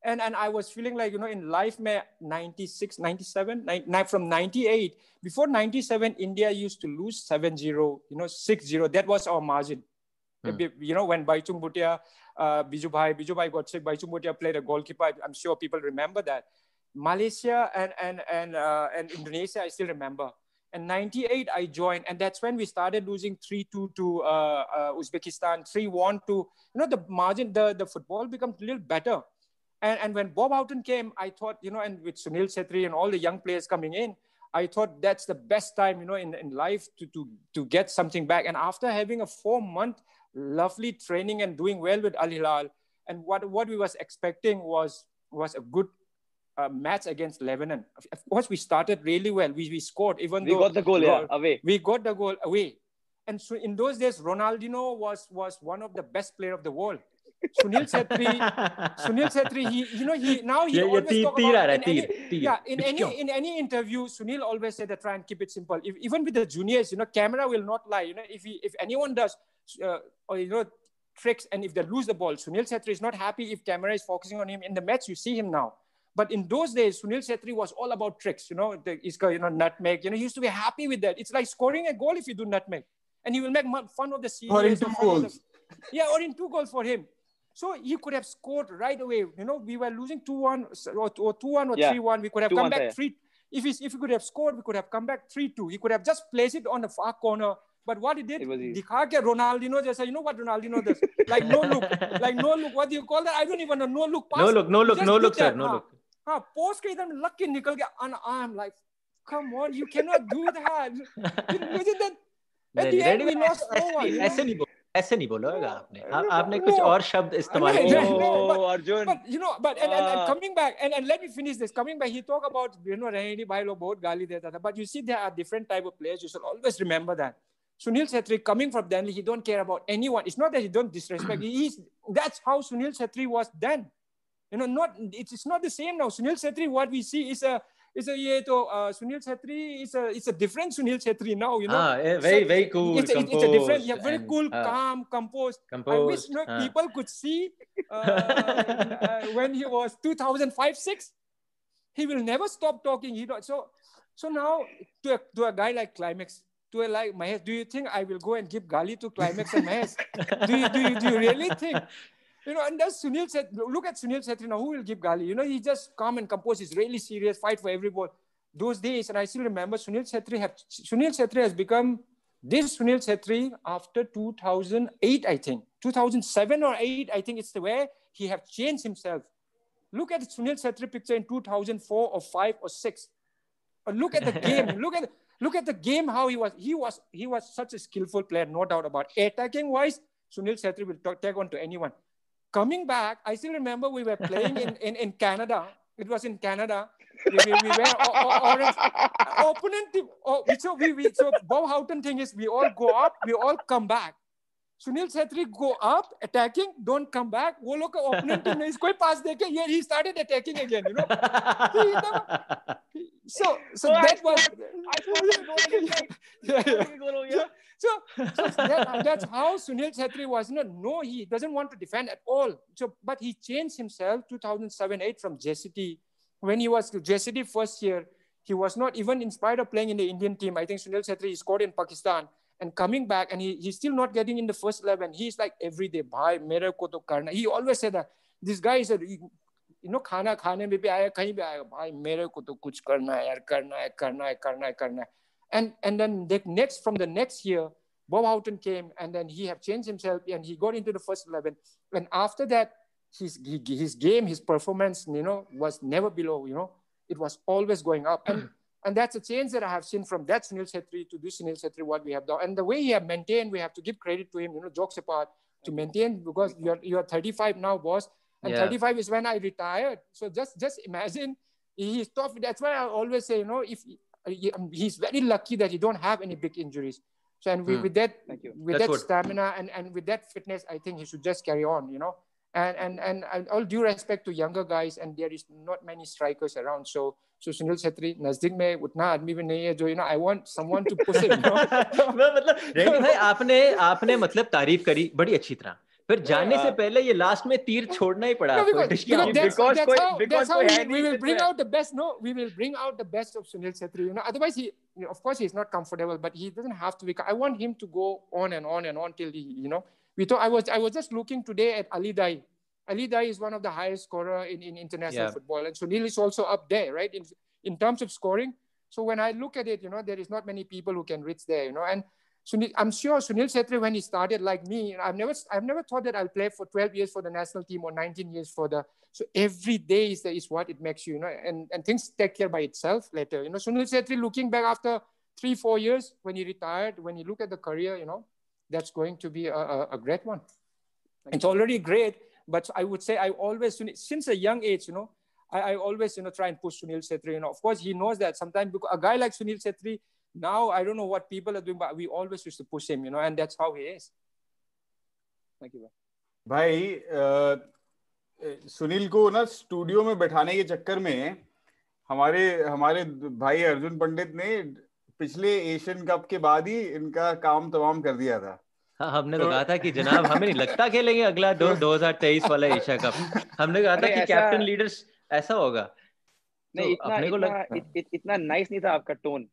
C: and and I was feeling like you know in life, me 96, 97, nine, nine, from 98 before 97, India used to lose 7-0, you know 6-0. That was our margin.
A: Hmm.
C: You know when Baichung Bhutia, uh, Biju Bhai, Biju Bhai got sick. Baichung Bhutia played a goalkeeper. I'm sure people remember that. Malaysia and and and uh, and Indonesia, I still remember. And 98, I joined, and that's when we started losing 3-2 to uh, uh, Uzbekistan, 3-1 to, you know, the margin, the, the football becomes a little better. And, and when Bob Houghton came, I thought, you know, and with Sunil Chetri and all the young players coming in, I thought that's the best time, you know, in, in life to, to, to get something back. And after having a four month lovely training and doing well with Al Hilal, and what, what we was expecting was, was a good uh, match against Lebanon. Of, course, we started really well. We, we scored, even
B: We
C: though
B: got the goal, yeah, away.
C: we got the goal away. And so in those days, Ronaldinho was, was one of the best player of the world. Sunil Chetri, Sunil Chetri, he you know he now he
A: yeah,
C: always
A: yeah,
C: talk about in any, yeah in any in any interview Sunil always said that try and keep it simple. If, even with the juniors, you know, camera will not lie. You know, if he, if anyone does uh, or you know tricks and if they lose the ball, Sunil Chetri is not happy if camera is focusing on him in the match. You see him now. But in those days, Sunil Chetri was all about tricks. You know, the, got you know nutmeg. You know, he used to be happy with that. It's like scoring a goal if you do nutmeg, and he will make fun of the seniors.
D: Or in two
C: goals. The, yeah, or in two goals for him. So he could have scored right away. You know, we were losing 2 1 or 2 1 or
B: Yeah.
C: 3 1. We could have
B: 2-1
C: come back
B: yeah.
C: 3 if, he, if he could have scored, we could have come back 3 2. He could have just placed it on the far corner. But what he did,
B: It was easy.
C: dikha ke Ronaldinho jaisa, you know what Ronaldinho does? like no look, like no look. What do you call that? I don't even know. No look pass.
A: no look no look
C: Just
A: no
C: did
A: look sir
C: that,
A: no
C: हाँ.
A: look
C: हाँ, post के एकदम लग के निकल गया and I'm like, come on, you cannot do that. Imagine that. At the end, we lost 4 1.
A: ऐसे नहीं बोल ऐसे नहीं बोला होगा आपने आपने कुछ और शब्द इस्तेमाल किया
C: Arjun you know but and
B: and
C: coming back and and let me finish this coming back he talk about you know रहनी भाई लोग बहुत गाली देता था but you see there are different type of players you should always remember that Sunil Chhetri coming from Delhi, he don't care about anyone. It's not that he don't disrespect. He is that's how Sunil Chhetri was then. You know, not it's, it's not the same now. Sunil Chhetri, what we see is a a yeah, to, uh, Sunil Chetri is a it's a different Sunil Chetri now. You know,
A: हाँ very
C: Such-
A: very cool
C: it's, a, it's a different,
A: composed
C: yeah, very
A: and,
C: cool,
A: हाँ,
C: calm, composed. I wish
A: composed
C: you know,
A: हाँ.
C: people could see uh, uh, when he was 2005 6 he will never stop talking he don't, so so now to a, to a guy like climax to a like Mahesh, do you think I will go and give Gali to climax and Mahesh? do you do you do you really think? You know, and that's Sunil said, look at Sunil Chetri now, who will give Gali? You know, he just calm and composed, he's really serious, fight for every ball. Those days, and I still remember Sunil Chetri have Sunil Chetri has become this Sunil Chetri after 2008, I think. 2007 or 8, I think it's the way he have changed himself. Look at Sunil Chetri picture in 2004 or 5 or 6. Or look at the game. look at look at the game how he was. He was he was such a skillful player, no doubt about. Attacking wise, Sunil Chetri will ta- take on to anyone. Coming back, I still remember we were playing in, in, in Canada. It was in Canada. We, we, we were orange opponent. Oh, so we, we so Bob Houghton thing is we all go up, we all come back. Sunil Chetri go up attacking, don't come back. वो लोग का opponent team ने इसको ही pass देके yeah he started attacking again, you know. He never- So so
B: Oh, I
C: that was
B: I scored the goal again,
C: yeah, yeah.
B: Goal, yeah.
C: So, so that, that's how Sunil Chetri was. No, no, he doesn't want to defend at all. So, but he changed himself 2007-8 from JCT. When he was JCT first year, he was not even inspired of playing in the Indian team. I think Sunil Chetri scored in Pakistan and coming back and he, he's still not getting in the first 11 he's like every day by miracle to karna. He always said that. This guy is a you know khana khane mein bhi aaya kahin bhi aaya. Bhai mere ko to kuch karna hai yaar karna hai karna hai karna hai karna hai. And and then the next from the next year bob houghton came and then he have changed himself and he got into the first 11 and after that his his game his performance you know was never below you know. It was always going up. And and that's a change that I have seen from that Sunil Chetri to this Sunil Chetri what we have done and the way he have maintained we have to give credit to him you know jokes apart to maintain because you're you're 35 now boss and
A: Yeah.
C: 35 is when I retired so just just imagine he's tough that's why I always say you know if he- um, he's very lucky that he don't have any big injuries. So and with,
A: Hmm.
C: with that
B: Thank you.
C: with
A: That's
C: that
A: what-
C: stamina and, and with that fitness, I think he should just carry on, you know. And and and, and all due respect to younger guys, and there is not many strikers around. So so Sunil Chetri नजदीक में उतना आदमी भी नहीं है जो you know I want someone to push him. You know?
A: मैं मतलब रेड्डी भाई आपने आपने मतलब तारीफ करी बड़ी अच्छी तरह फिर जाने से
B: हाँ।
A: पहले ये लास्ट में तीर छोड़ना ही पड़ा
C: No,
A: आपको
C: because,
A: डिश
C: because
A: की
C: that's,
B: Because
C: that's
B: कोई-
C: how,
B: because
C: that's how
B: कोई
C: we,
B: है
C: we
B: नहीं
C: will
B: इसमें।
C: bring out the best. No, we will bring out the best of Sunil Chetri. You know, otherwise he, you know, of course, he's not comfortable, but he doesn't have to be. I want him to go on and on and on till he, you know. we thought I was I was just looking today at Ali Daei. Ali Daei is one of the highest scorer in, in international
A: Yeah.
C: football, and Sunil is also up there, right? In in terms of scoring. So when I look at it, you know, there is not many people who can reach there, you know, and. Sunil, I'm sure Sunil Chetri, when he started like me, you know, I've never, I've never thought that I'll play for 12 years for the national team or 19 years for the. So every day is, is what it makes you, you know, and, and things take care by itself later. You know, Sunil Chetri looking back after three, four years when he retired, when you look at the career, you know, that's going to be a, a, a great one. It's already great, but I would say I always, since a young age, you know, I, I always, you know, try and push Sunil Chetri. You know, of course, he knows that sometimes because a guy like Sunil Chetri, now I don't know what people are doing, but we always used to push him, you know, and that's how he is.
B: Thank you.
D: भाई अ, सुनील को ना studio में बैठाने के चक्कर में हमारे हमारे भाई अर्जुन पंडित ने पिछले एशियन कप के बाद ही इनका काम तमाम कर दिया था
A: हाँ हमने तो
D: तो-
A: कहा था कि जनाब हमें नहीं लगता खेलेंगे अगला दो 2023 वाला एशिया कप हमने कहा था कि कैप्टन लीडर्स ऐसा होगा
B: नहीं
A: तो
B: इतना
A: अपने को
B: इतना
A: लग-
B: इत, इत, इतना नाइस नहीं था आपका tone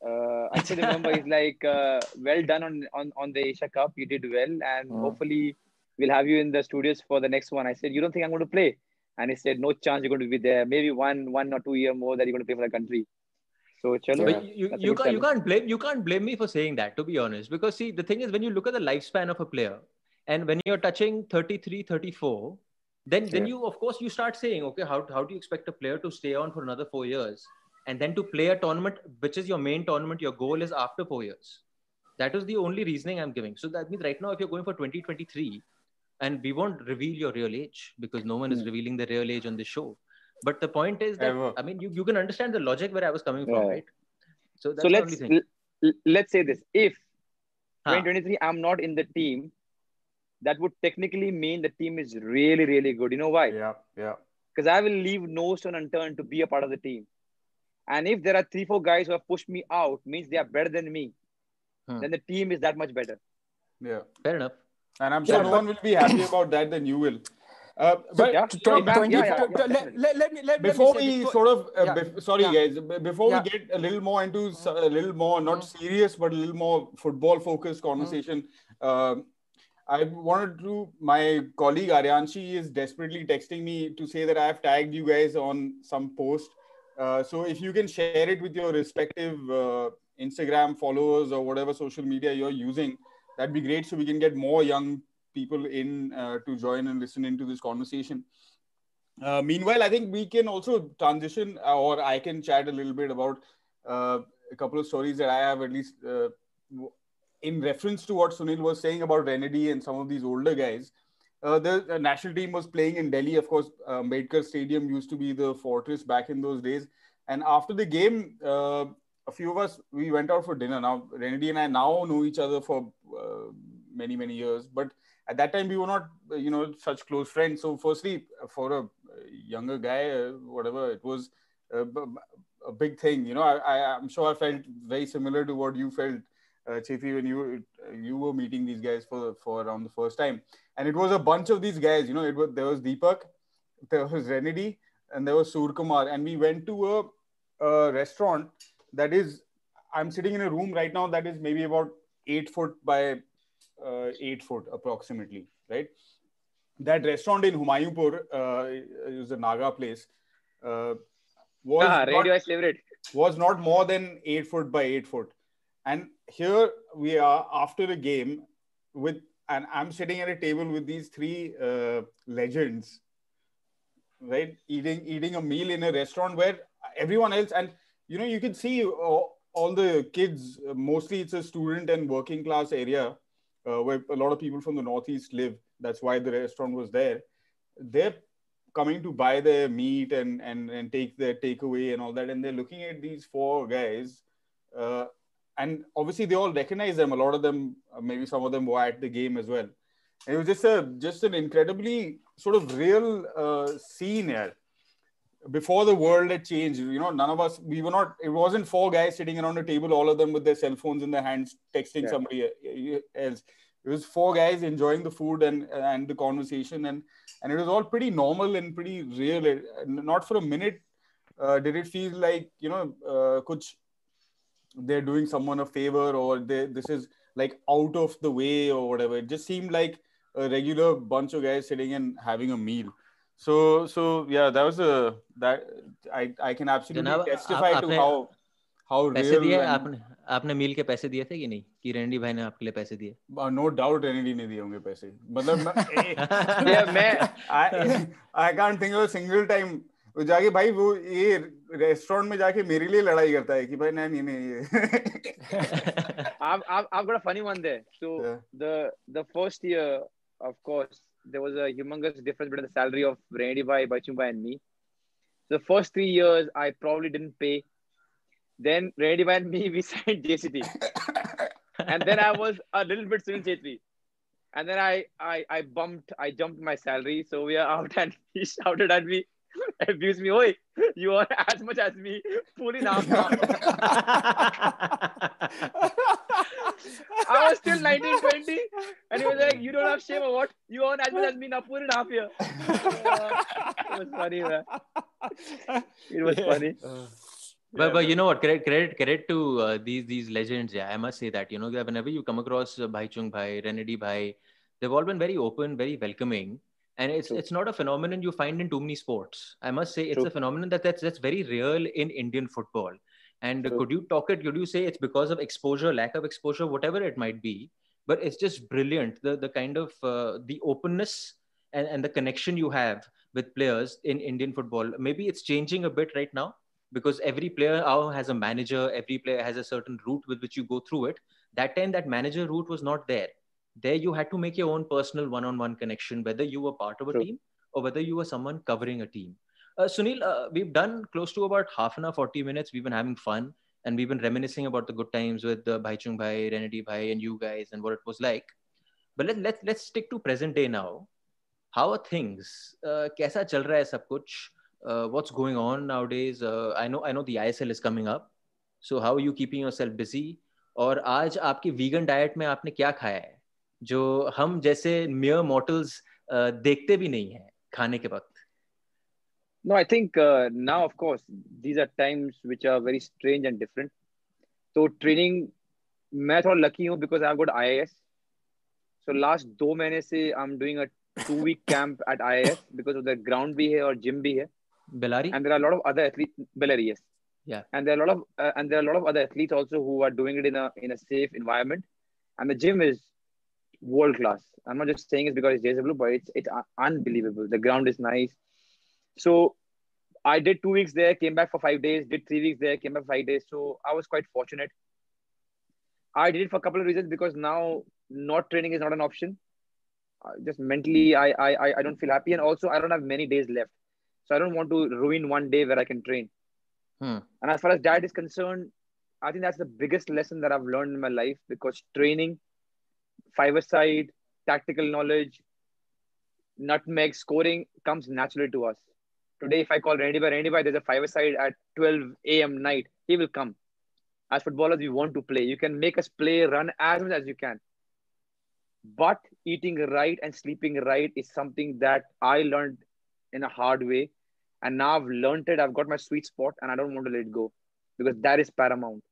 B: uh, remember he's like uh, well done on, on on the Asia Cup you did well and
A: Hmm.
B: hopefully we'll have you in the studios for the next one I said you don't think I'm going to play and he said no chance you're going to be there maybe one one or two year more that you're going to play for the country so chalo,
A: But you, you, can't, you can't blame you can't blame me for saying that to be honest because see the thing is when you look at the lifespan of a player and when you're touching 33 34 then then
B: Yeah.
A: you of course you start saying okay how, how do you expect a player to stay on for another four years and then to play a tournament which is your main tournament your goal is after four years that is the only reasoning I'm giving. So that means right now, if you're going for 2023, and we won't reveal your real age because no one is
B: Hmm.
A: revealing the real age on the show. But the point is that
D: Ever.
A: I mean, you, you can understand the logic where I was coming from,
B: Yeah.
A: right? So that's
B: so let's
A: only
B: l- l- let's say this: if
A: Huh.
B: 2023 I'm not in the team, that would technically mean the team is really really good. You know why?
D: Yeah, yeah.
B: Because I will leave no stone unturned to be a part of the team. And if there are three four guys who have pushed me out, means they are better than me.
A: Hmm.
B: Then the team is that much better.
D: Yeah.
A: Fair enough.
D: And I'm sure
C: Yeah,
D: no
C: but-
D: one will be happy about that than you will. Uh, but
B: yeah,
C: To-
B: you know,
C: to-
B: man, yeah, yeah,
C: let, let, let me let, me
D: before
C: say
D: we
C: before-
D: sort of uh, bef- sorry guys before we get a little more into a little more not serious but a little more football focused conversation um, i wanted to my colleague aryanshi is desperately texting me to say that i have tagged you guys on some post. Uh, so if you can share it with your respective uh, instagram followers or whatever social media you're using that'd be great so we can get more young people in uh, to join and listen into this conversation uh, meanwhile, I think we can also transition, uh, or I can chat a little bit about uh, a couple of stories that I have, at least uh, in reference to what Sunil was saying about Renedy and some of these older guys. Uh, the, national team was playing in Delhi. Of course, uh, Ambedkar Stadium used to be the fortress back in those days. And after the game, a few of us we went out for dinner. Now Renedy and I now know each other for many many years, but at that time we were not uh, you know such close friends. So firstly, for a younger guy, uh, whatever it was, uh, a big thing. You know, I, I'm sure I felt very similar to what you felt, uh, Chefi, when you you were meeting these guys for for around the first time. And it was a bunch of these guys. You know, it was there was Deepak, there was Renedy, and there was Surkumar, and we went to a, a restaurant that is. I'm sitting in a room right now that is maybe about eight foot by uh, eight foot approximately, right? That restaurant in Humayunpur, uh, was a Naga place, uh, was
B: Ah,
D: not-
B: radio is favorite.
D: was not more than eight foot by eight foot. And here we are after a game with, and I'm sitting at a table with these three uh, legends, right? Eating eating a meal in a restaurant where everyone else, and you know, you can see all, all the kids. uh, Mostly, it's a student and working class area uh, where a lot of people from the northeast live. That's why the restaurant was there. They're coming to buy their meat and and and take their takeaway and all that, and they're looking at these four guys, uh, and obviously they all recognize them. A lot of them, uh, maybe some of them were at the game as well. And it was just a just an incredibly sort of real uh, scene here. Before the world had changed, you know, none of us we were not. It wasn't four guys sitting around a table, all of them with their cell phones in their hands, texting
B: Yeah.
D: somebody uh, else. It was four guys enjoying the food and and the conversation and and it was all pretty normal and pretty real. It- Not for a minute uh, did it feel like you know, uh, kuch they're doing someone a favor or they this is like out of the way or whatever. It just seemed like a regular bunch of guys sitting and having a meal. So so yeah, that was a that I I can absolutely
A: जनाब,
D: testify
A: आप-
D: to
A: आपने-
D: how how
A: पैसे दिए
D: and-
A: आपने आपने मील के पैसे दिए थे कि नहीं कि रेंडी भाई ने आपके लिए पैसे दिए
D: नो डाउट एनडी ने दिए होंगे पैसे मतलब मैं-
B: Yeah, मैं-
D: I I can't think of a single time वो जाके भाई वो ये रेस्टोरेंट में जाके मेरे लिए लड़ाई करता है कि भाई नहीं नहीं नहीं ये
B: I've, I've, I've got a funny one there. So
D: Yeah.
B: the the first year, of course, there was a humongous difference between the salary of Randy Bhai, Baichung Bhai, and me. The first three years, I probably didn't pay. Then Randy Bhai and me, we signed JCT, and then I was a little bit Sunil Chhetri. And then I, I, I bumped, I jumped my salary. So we are out, and he shouted at me, abused me. Oi, you are as much as me. Puri naam I was still 19, 20, and he was like, "You don't have shame or what? You earn as much as me now. Put it half here." Uh, it was funny, man. It was
C: Yeah.
B: funny.
A: but, but you know what credit credit credit to uh, these these legends yeah i must say that you know that whenever you come across uh, bhai chung bhai renedy bhai they've all been very open very welcoming and it's
B: True.
A: it's not a phenomenon you find in too many sports i must say it's
B: True.
A: a phenomenon that that's that's very real in indian football and
B: True.
A: could you talk it could you say it's because of exposure lack of exposure whatever it might be but it's just brilliant the the kind of uh, the openness and, and the connection you have with players in indian football maybe it's changing a bit right now because every player now has a manager every player has a certain route with which you go through it that time that manager route was not there there you had to make your own personal one-on-one connection whether you were part of a
B: True.
A: team or whether you were someone covering a team. Uh, sunil uh, we've done close to about half an hour 40 minutes. We've been having fun and we've been reminiscing about the good times with uh, Baichung bhai Renedy bhai and you guys and what it was like. But let, let, let's stick to present day now. How are things? Uh, kaisa chal raha hai sab kuch? Uh, what's going on nowadays? Uh, I know i know the isl is coming up. So how are you keeping yourself busy? और आज आपकी vegan diet में आपने क्या खाया है जो हम जैसे मेयर मॉटल्स देखते भी नहीं है खाने के वक्त।
B: No I think now of course these are times which are very strange and different तो ट्रेनिंग मैं थोड़ा लकी हूँ because I have got IAS so last दो महीने से I am doing a two week camp at IAS because of the ground भी है और जिम भी है।
A: Bellary
B: and there are lot of other athlete Bellary yes
A: yeah.
B: And there are a lot of uh, and there are a lot of other athletes also who are doing it in a in a safe environment. And the gym is world class. I'm not just saying it because it's JSW, but it's it's unbelievable. The ground is nice. So I did two weeks there, came back for five days, did three weeks there, came back for five days. So I was quite fortunate. I did it for a couple of reasons because now not training is not an option. Uh, just mentally, I, I I I don't feel happy, and also I don't have many days left, so I don't want to ruin one day where I can train.
A: Hmm.
B: And as far as diet is concerned, I think that's the biggest lesson that I've learned in my life because training, five side, tactical knowledge, nutmeg scoring comes naturally to us. Today, if I call Randy bhai Randy bhai, there's a five side at 12 a.m. night, he will come. As footballers, we want to play. You can make us play, run as much as you can. But eating right and sleeping right is something that I learned in a hard way. And now I've learned it. I've got my sweet spot and I don't want to let it go because that is paramount.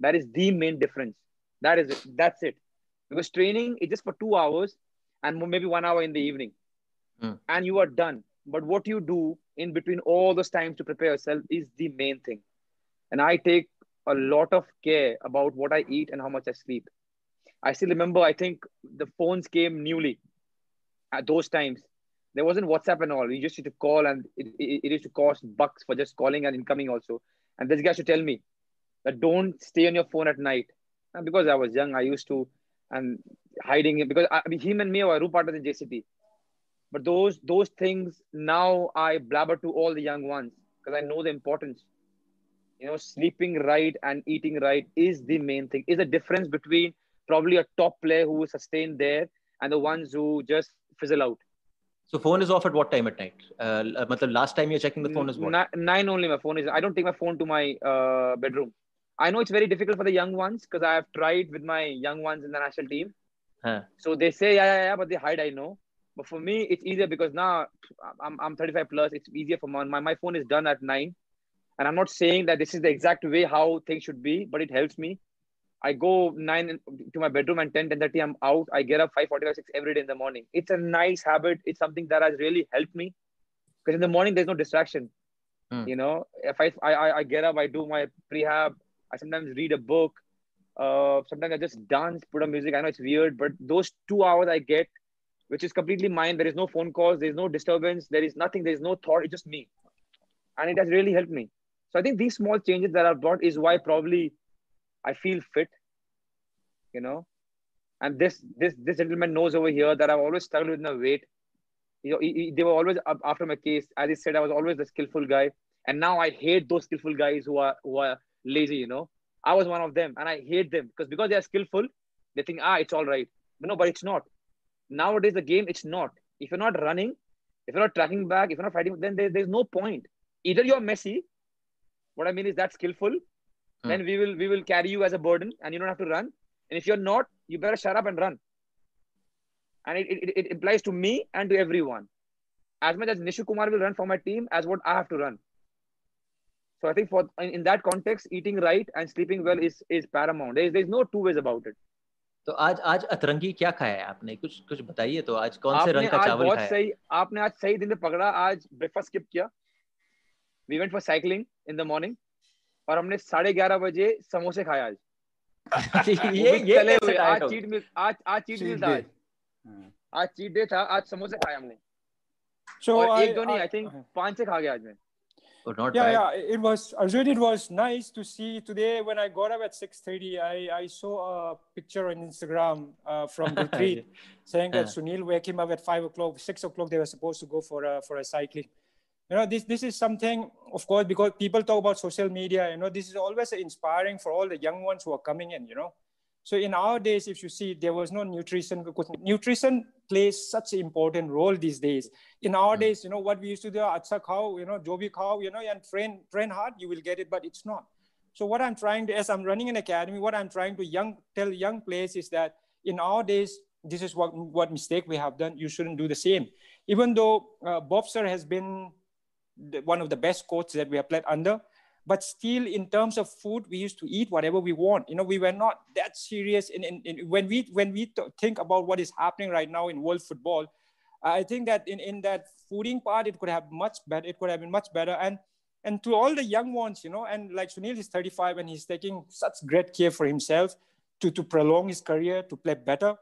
B: That is the main difference. That is it. That's it. Because training is just for two hours and maybe one hour in the evening.
A: Hmm.
B: And you are done. But what you do in between all those times to prepare yourself is the main thing. And I take a lot of care about what I eat and how much I sleep. I still remember, I think the phones came newly at those times. There wasn't WhatsApp and all. You just used to call and it, it, it used to cost bucks for just calling and incoming also. And this guy should tell me that don't stay on your phone at night. And because I was young, I used to, and hiding it because I, I mean, him and me were two partners in JCT. But those those things now I blabber to all the young ones because I know the importance. You know, sleeping right and eating right is the main thing. Is the difference between probably a top player who will sustain there and the ones who just fizzle out.
A: So phone is off at what time at night? Uh, matlab last time you're checking the phone is what?
B: Ni- nine only. My phone is. I don't take my phone to my uh, bedroom. I know it's very difficult for the young ones because I have tried with my young ones in the national team.
A: Huh.
B: So they say yeah, yeah, yeah, but they hide. I know. But for me, it's easier because now I'm, I'm 35 plus. It's easier for my, my phone is done at nine, and I'm not saying that this is the exact way how things should be, but it helps me. I go nine to my bedroom and 10, 10 30, I'm out. I get up 5 45, 6 every day in the morning. It's a nice habit. It's something that has really helped me because in the morning there's no distraction.
A: Hmm.
B: You know, if I, I I get up, I do my prehab. I sometimes read a book. Uh, sometimes I just dance, put on music. I know it's weird, but those two hours I get, which is completely mine. There is no phone calls. There is no disturbance. There is nothing. There is no thought. It's just me, and it has really helped me. So I think these small changes that I've brought is why probably I feel fit, you know. And this this this gentleman knows over here that I've always struggled with my weight. You know, he, he- they were always after my case. As he said, I was always the skillful guy, and now I hate those skillful guys who are who are lazy. You know, I was one of them, and I hate them because because they are skillful, they think ah it's all right. But no, but it's not. Nowadays the game it's not. If you're not running, if you're not tracking back, if you're not fighting, then there, there's no point. Either you're messy, What I mean is that skillful,
A: Hmm.
B: then we will we will carry you as a burden and you don't have to run and if you're not you better shut up and run and it, it, it applies to me and to everyone as much as nishu kumar will run for my team as what i have to run so i think for in, in that context eating right and sleeping well is is paramount. There's, there's no two ways about it.
A: तो आज आज अतरंगी क्या खाया है आपने? कुछ कुछ बताइए तो आज कौन से रंग का चावल खाया? है?
B: सही आपने आज सही दिन पे पकड़ा। आज ब्रेकफास्ट स्किप किया। We went for cycling in the morning और हमने साढ़े ग्यारह बजे समोसे खाए आज।
A: ये ये कैसे
B: हुए। आज
A: हो?
B: चीट मिल आज आज चीट
D: Cheat
B: मिल था
D: day.
B: आज।
D: हाँ.
B: आज चीट डे था आज समोसे खाए हमने।
C: So
B: और
C: I,
B: एक दो नहीं
C: I-
B: आई थिंक पाँच से खा गया आज मैं।
A: Or not
C: yeah,
A: bad?
C: yeah, it was Arjun. It was nice to see today when I got up at six thirty. I, I saw a picture on Instagram uh, from the tweet saying that
A: Yeah.
C: Sunil wake him up at five o'clock, six o'clock. They were supposed to go for a for a cycling. You know, this this is something, of course, because people talk about social media. You know, this is always inspiring for all the young ones who are coming in. You know, so in our days, if you see, there was no nutrition because nutrition plays such an important role these days. In our
A: Mm.
C: days, you know, what we used to do, acha khao, you know, jobi khao, you know, and train, train hard, you will get it, but it's not. So what I'm trying to, as I'm running an academy, what I'm trying to young tell young players is that in our days, this is what, what mistake we have done. You shouldn't do the same. Even though uh, Bob Sir has been the, one of the best coaches that we have played under, but still in terms of food we used to eat whatever we want. You know we were not that serious in, in, in when we when we th- think about what is happening right now in world football i think that in, in that fooding part it could have much better it could have been much better. And and to all the young ones you know and like sunil is 35 and he's taking such great care for himself to to prolong his career to play better.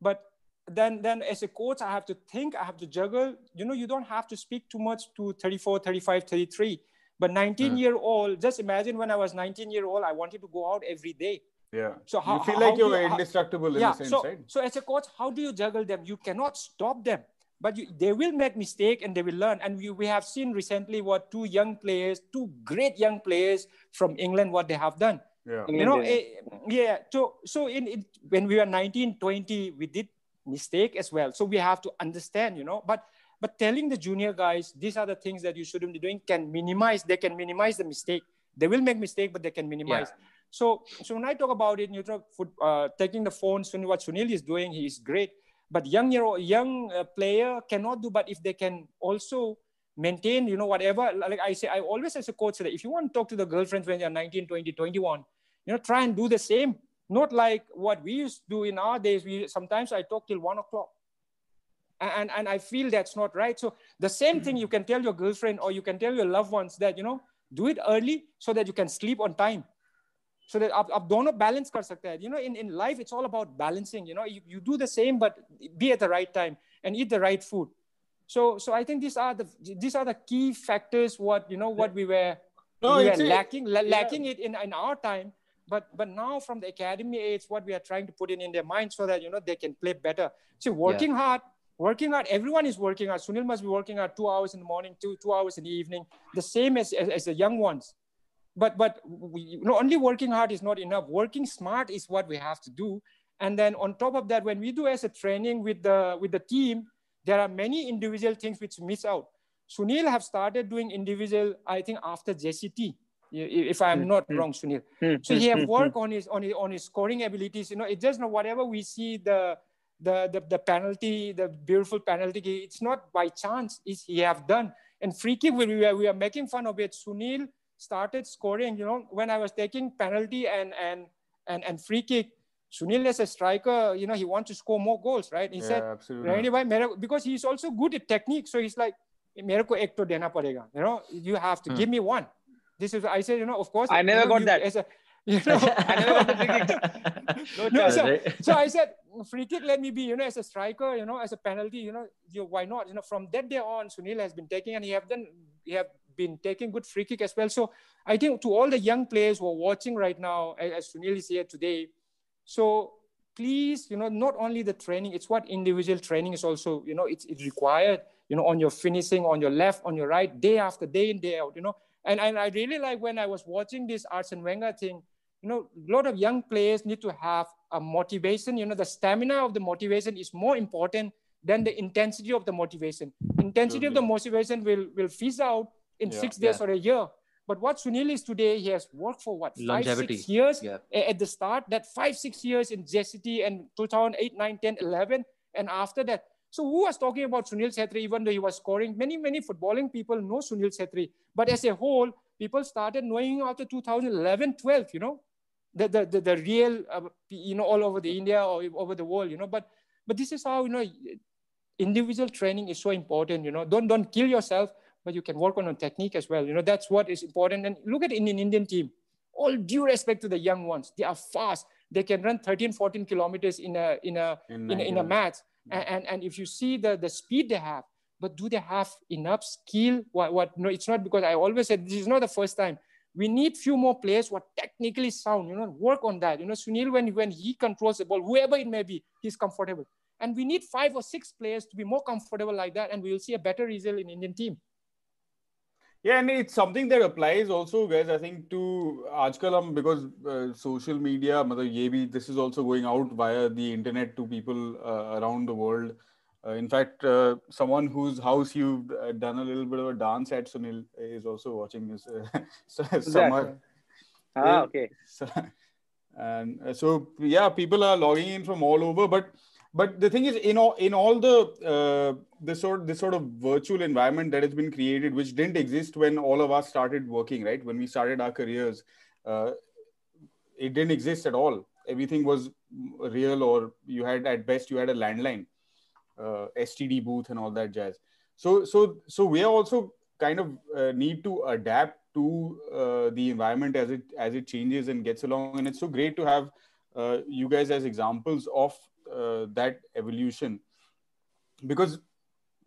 C: But then then as a coach i have to think i have to juggle. You know you don't have to speak too much to 34 35 33 but 19
A: Mm.
C: year old, just imagine when I was 19 year old, I wanted to go out every day.
D: Yeah.
C: So how
D: you feel like you're
C: do you- how-
D: indestructible in
C: yeah.
D: a sense,
C: So
D: right?
C: so as a coach, how do you juggle them? You cannot stop them, but you, they will make mistake and they will learn. And we, we have seen recently what two young players, two great young players from England, what they have done.
D: Yeah.
C: You know,
B: England,
C: eh, yeah. So so in, in when we were 19, 20, we did mistake as well. So we have to understand, you know, but but telling the junior guys these are the things that you shouldn't be doing can minimize they can minimize the mistake. They will make mistake but they can minimize. So so when i talk about it you talk foot, uh, taking the phone Sunil, what sunil is doing he is great. But young year young uh, player cannot do but if they can also maintain you know whatever like i say i always as a coach say that if you want to talk to the girlfriends when you're 19 20 21 you know try and do the same. Not like what we used to do in our days. We sometimes i talk till one o'clock and and i feel that's not right so the same thing you can tell your girlfriend or you can tell your loved ones that you know do it early so that you can sleep on time so that आप आप दोनों balance कर सकते हैं you know in in life it's all about balancing you know you, you do the same but be at the right time and eat the right food so so i think these are the these are the key factors what you know what we were
D: No,
C: we were
D: it's a-
C: lacking la-
D: yeah.
C: lacking it in in our time but but now from the academy it's what we are trying to put in in their mind so that you know they can play better see working hard working hard everyone is working hard sunil must be working hard two hours in the morning two two hours in the evening the same as as, as the young ones. But but we, you know, only working hard is not enough. Working smart is what we have to do. And then on top of that when we do as a training with the with the team there are many individual things which miss out. Sunil have started doing individual i think after jct if i'm not
B: Hmm.
C: wrong sunil.
B: Hmm,
C: so
B: hmm,
C: he have
B: hmm,
C: worked on his on his on his scoring abilities. You know, it just not whatever we see the the, the, the penalty, the beautiful penalty, it's not by chance, it's he have done. And free kick, we were, we are making fun of it. Sunil started scoring, you know, when I was taking penalty and, and, and, and free kick, Sunil as a striker, you know, he wants to score more goals, right? He
D: yeah,
C: said,
D: absolutely.
C: Anyway, because he's also good at technique. So he's like, merko ek to dena padega. You know, you have to
A: hmm.
C: give me one. This is, I said, you know, of course.
B: I never got that.
C: A, you know?
B: I never got the free kick. No
C: No, so,
A: Right.
C: so I said free kick let me be you know as a striker you know as a penalty you know you, why not? You know from that day on Sunil has been taking and he have done he have been taking good free kick as well. So I think to all the young players who are watching right now as, as Sunil is here today so please you know not only the training it's what individual training is also you know it's, it's required you know on your finishing on your left on your right day after day in day out you know. And, and i really like when i was watching this arsene wenger thing you know a lot of young players need to have a motivation. You know the stamina of the motivation is more important than the intensity of the motivation. Intensity of the motivation will will phase out in
D: Yeah.
C: six days or a year. But what sunil is today he has worked for what five
A: Longevity.
C: six years
A: Yeah.
C: at the start that five six years in JCT and 2008 9 10 11 and after that. So who was talking about Sunil Chhetri even though he was scoring? Many many footballing people know Sunil Chhetri but as a whole people started knowing after 2011 12 you know the the the, the real uh, you know all over the India or over the world you know but but this is how you know individual training is so important you know. Don't don't kill yourself but you can work on a technique as well you know. That's what is important. And look at in an Indian team. All due respect to the young ones. They are fast. They can run 13 14 kilometers in a in a
D: In
C: in a, in a match. And, and and if you see the the speed they have but do they have enough skill? What, what, no, it's not because I always said this is not the first time we need few more players who are technically sound, you know, work on that. You know, Sunil, when, when he controls the ball, whoever it may be, he's comfortable. And we need five or six players to be more comfortable like that, and we will see a better result in Indian team.
D: Yeah, and it's something that applies also, guys. I think to Ajkalam because uh, social media, this is also going out via the internet to people uh, around the world. Uh, in fact, uh, someone whose house you've uh, done a little bit of a dance at, Sunil, is also watching this uh, summer.
B: Ah, okay.
D: So, and uh, so yeah, people are logging in from all over, but but the thing is in all in all the uh, this sort this sort of virtual environment that has been created which didn't exist when all of us started working right? When we started our careers uh, it didn't exist at all. Everything was real or you had at best you had a landline std booth and all that jazz. So so so we are also kind of uh, need to adapt to uh, the environment as it as it changes and gets along. And it's so great to have uh, you guys as examples of uh, that evolution. Because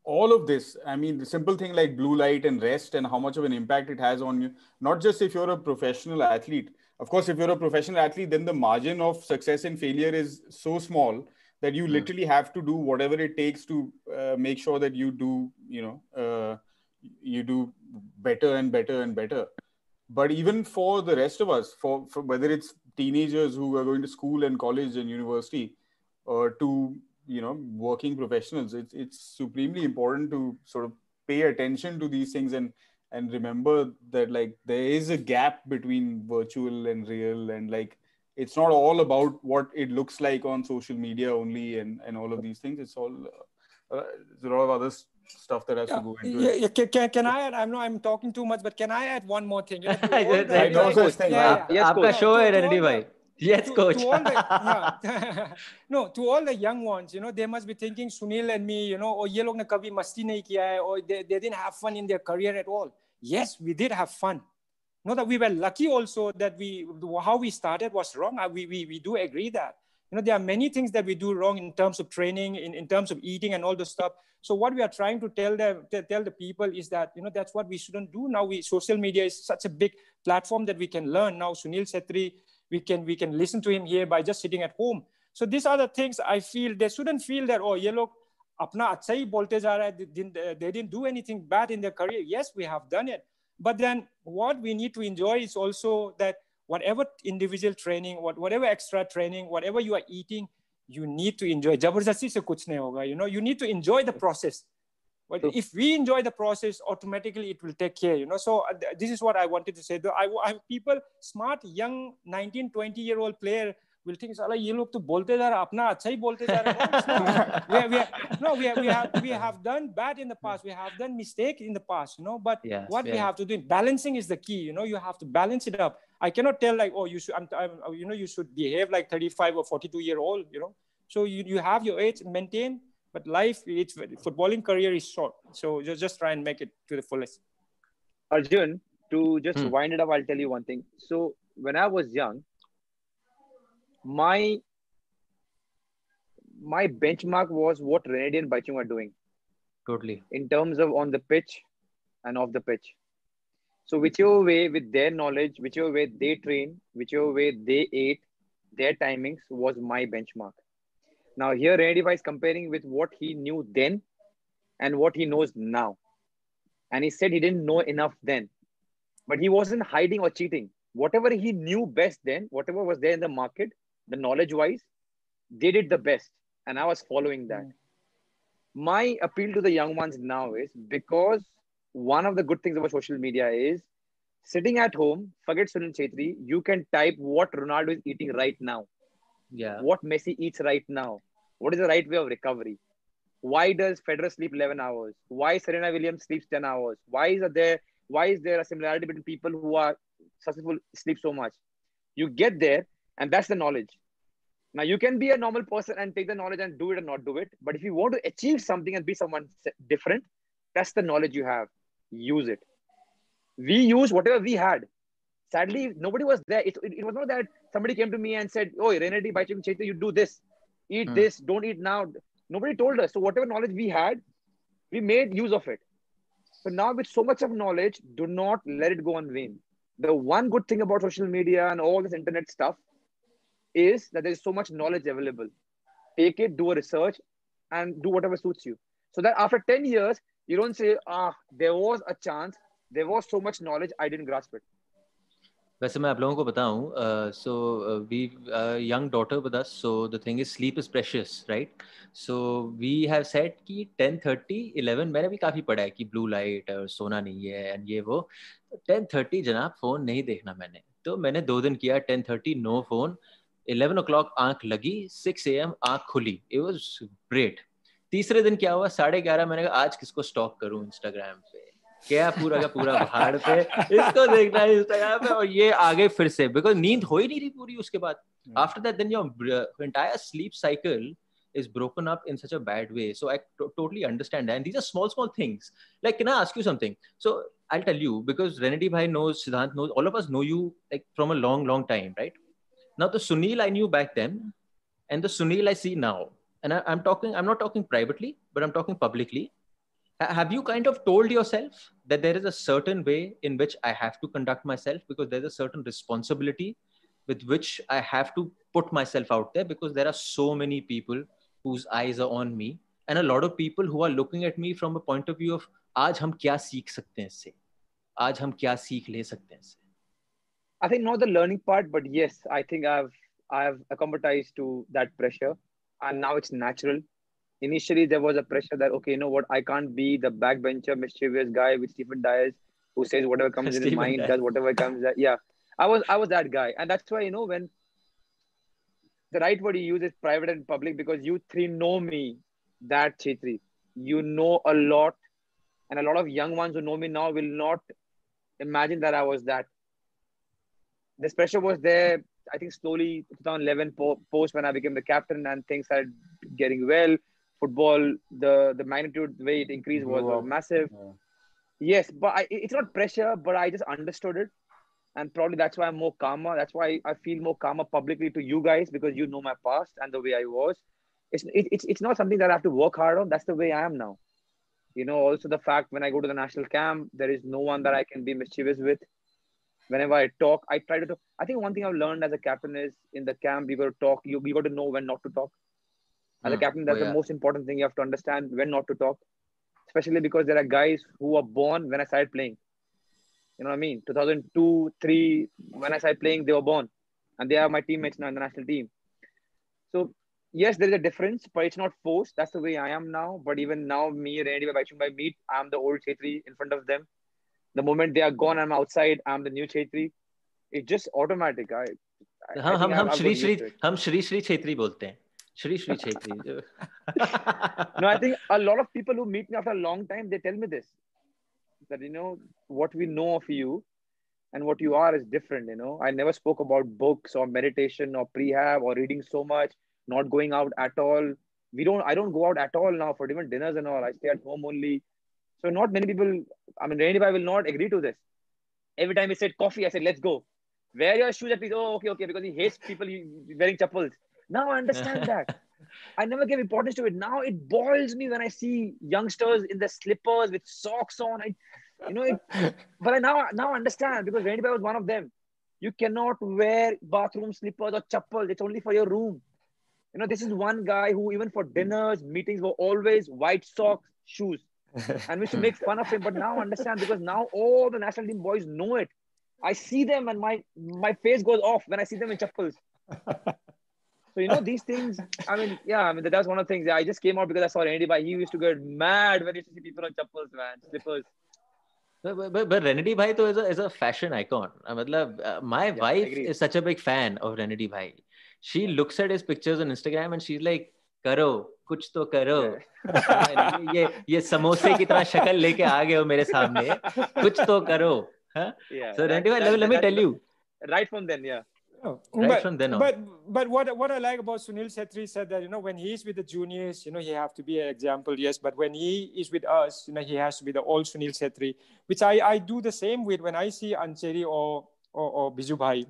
D: all of this i mean the simple thing like blue light and rest and how much of an impact it has on you not just if you're a professional athlete. Of course if you're a professional athlete then the margin of success and failure is so small that you hmm. literally have to do whatever it takes to uh, make sure that you do you know uh, you do better and better and better but even for the rest of us for, for whether it's teenagers who are going to school and college and university uh, to you know working professionals it's it's supremely important to sort of pay attention to these things and and remember that like there is a gap between virtual and real and like it's not all about what it looks like on social media only and, and all of these things. It's all uh, there's a lot of other stuff that has
C: yeah.
D: to go into
C: yeah,
D: it.
C: Yeah, can, can, I add? I'm not. I'm talking too much, but can I add one more thing? You know,
D: I know like, such thing.
A: Yeah, yeah. Yes, Aapka coach. show hai Randy bhai. Yes,
C: to,
A: coach.
C: To all the, yeah. no, to all the young ones, you know, they must be thinking Sunil and me, you know, or ye log ne kabhi masti nahi kiya hai, or they, they didn't have fun in their career at all. Yes, we did have fun. Not that we were lucky also that we how we started was wrong. Uh, we, we, we do agree that. You know, there are many things that we do wrong in terms of training, in, in terms of eating and all the stuff. So what we are trying to tell them, tell the people is that, you know, that's what we shouldn't do. Now we, social media is such a big platform that we can learn. Now Sunil Chhetri we can we can listen to him here by just sitting at home so these are the things i feel they shouldn't feel that oh ye log apna acha ja raha they didn't do anything bad in their career yes we have done it but then what we need to enjoy is also that whatever individual training what, whatever extra training whatever you are eating you need to enjoy. Jabardasti se kuch nahi hoga you know you need to enjoy the process. But if we enjoy the process automatically it will take care you know. So uh, this is what i wanted to say. Though I, I people smart young 19 20 year old player will think साला ये लोग तो बोलते जा रहा अपना अच्छा ही बोलते जा रहे we, we, no we, we have we have done bad in the past we have done mistake in the past you know but
A: yes,
C: what
A: yes.
C: we have to do balancing is the key you know you have to balance it up I cannot tell like oh you should I'm, I'm, you know you should behave like 35 or 42 year old you know so you, you have your age maintain but life, it's footballing career is short. So just, just try and make it to the fullest.
B: Arjun, to just hmm. wind it up, I'll tell you one thing. So when I was young, my my benchmark was what Renedy and Baichung are doing.
A: Totally.
B: In terms of on the pitch and off the pitch. So whichever way with their knowledge, whichever way they train, whichever way they ate, their timings was my benchmark. Now here Renedy is comparing with what he knew then and what he knows now. And he said he didn't know enough then. But he wasn't hiding or cheating. Whatever he knew best then, whatever was there in the market, the knowledge wise, they did the best. And I was following that. Mm. My appeal to the young ones now is because one of the good things about social media is sitting at home, forget Sunil Chhetri, you can type what Ronaldo is eating right now.
A: Yeah.
B: What messi eats right now. What is the right way of recovery? Why does federer sleep 11 hours? Why serena williams sleeps 10 hours? Why is there why is there a similarity between people who are successful sleep so much? You get there and that's the knowledge now you can be a normal person and take the knowledge and do it or not do it but if you want to achieve something and be someone different that's the knowledge you have use it we use whatever we had sadly nobody was there it, it, it was not that somebody came to me and said, Oh, Renedy, by Chaitya, you do this, eat mm. this, don't eat now. Nobody told us. So, whatever knowledge we had, we made use of it. So, now, with so much of knowledge, do not let it go on vain. The one good thing about social media and all this internet stuff is that there's so much knowledge available. Take it, do a research, and do whatever suits you. So that after 10 years, you don't say, ah, there was a chance, there was so much knowledge, I didn't grasp it.
A: वैसे मैं आप लोगों को बताऊं so we young daughter with us so the thing is sleep is precious right so we have set कि 10:30 11 मैंने भी काफी पढ़ा है कि ब्लू लाइट और सोना नहीं है एंड ये वो 10:30 जनाब फोन नहीं देखना मैंने तो मैंने दो दिन किया 10:30 नो फोन 11 ओ क्लॉक आँख लगी 6 एम आँख खुली इट वाज ग्रेट तीसरे दिन क्या हुआ साढ़े ग्यारह मैंने कहा आज किसको स्टॉक करूँ इंस्टाग्राम पे क्या पूरा का पूरा पहाड़ पे इसको देखना है इंस्टाग्राम पे और ये आगे फिर से बिकॉज़ नींद हो ही नहीं रही पूरी उसके बाद after that then your entire sleep cycle is broken up in such a bad way. So I t- totally understand that. And these are small, small things. Like, can I ask you something? So I'll tell you because Renedy Bhai knows, Siddhant knows, all of us know you like from a long, long time, right? Now the Sunil I knew back then, and the Sunil I see now, and I, I'm talking, I'm not talking privately, but I'm talking publicly have you kind of told yourself that there is a certain way in which I have to conduct myself because there's a certain responsibility with which I have to put myself out there because there are so many people whose eyes are on me and a lot of people who are looking at me from a point of view of आज हम क्या सीख सकते हैं इससे आज हम क्या सीख ले सकते हैं इससे
B: I think not the learning part, but yes, I think I've I've acclimatized to that pressure, and now it's natural initially there was a pressure that okay, you know what, I can't be the backbencher, mischievous guy with Stephen Dias who says whatever comes in his mind, Dias. does whatever comes. That, yeah, I was I was that guy, and that's why you know when the right word you use is private and public because you three know me that Chhetri. You know a lot, and a lot of young ones who know me now will not imagine that I was that. This pressure was there. I think slowly 2011 post when I became the captain and things started getting well football, the the magnitude, the way it increased was, was massive. Yeah. Yes, but I, it's not pressure, but I just understood it, and probably that's why I'm more calmer. That's why I feel more calmer publicly to you guys because you know my past and the way I was. It's it, it's it's not something that I have to work hard on. That's the way I am now. You know, also the fact when I go to the national camp, there is no one that I can be mischievous with. Whenever I talk, I try to talk. I think one thing I've learned as a captain is in the camp, you got to talk. You, you got to know when not to talk as a hmm. captain, that's oh, yeah. the most important thing you have to understand when not to talk, especially because there are guys who were born when I started playing. You know what I mean? 2002, 3, when I started playing, they were born. And they are my teammates now in the national team. So, yes, there is a difference, but it's not forced. That's the way I am now. But even now, me, Randy, by meet, I'm the old Chhetri in front of them the moment they are gone, I'm outside. I'm the new Chhetri. It's just automatic. I,
A: I हाँ हम हम श्री श्री हम श्री श्री छेत्री बोलते हैं Shri Shri Chhetri
B: no I think a lot of people who meet me after a long time they tell me this that you know what we know of you and what you are is different you know I never spoke about books or meditation or prehab or reading so much not going out at all we don't I don't go out at all now for even dinners and all I stay at home only so not many people, I mean, anybody will not agree to this. Every time he said coffee, I said, let's go. Wear your shoes at least. Oh, okay, okay, because he hates people wearing chappals. Now I understand that. I never gave importance to it. Now it boils me when I see youngsters in the slippers with socks on. I, you know, it, but I now now understand because Randy was one of them. You cannot wear bathroom slippers or chappals. It's only for your room. You know, this is one guy who even for dinners, meetings were always white socks, shoes. And we used to make fun of him, but now understand because now all the national team boys know it. I see them and my my face goes off when I see them in chappals. So you know these things. I mean, yeah. I mean that's one of the things. I just came out because I saw Randy Bhai. He used to get mad when he used to see people on chappals, man, slippers.
A: But, but, but Renedy Bhai though is a, is a fashion icon. I mean, uh, my yeah, wife is such a big fan of Renedy Bhai. She looks at his pictures on Instagram and she's like, "Karo, कुछ तो करो ये ये समोसे की तरह शक्ल लेके आ गए हो मेरे सामने कुछ तो करो huh? yeah, so Renedy Bhai, let, me tell you
B: right from then yeah
C: Oh, right but, from then on. But but what what I like about Sunil Chetri said that you know when he's with the juniors, you know he have to be an example, yes. But when he is with us, you know he has to be the old Sunil Chetri, which I I do the same with when I see Ancheri or or, or Biju Bhai.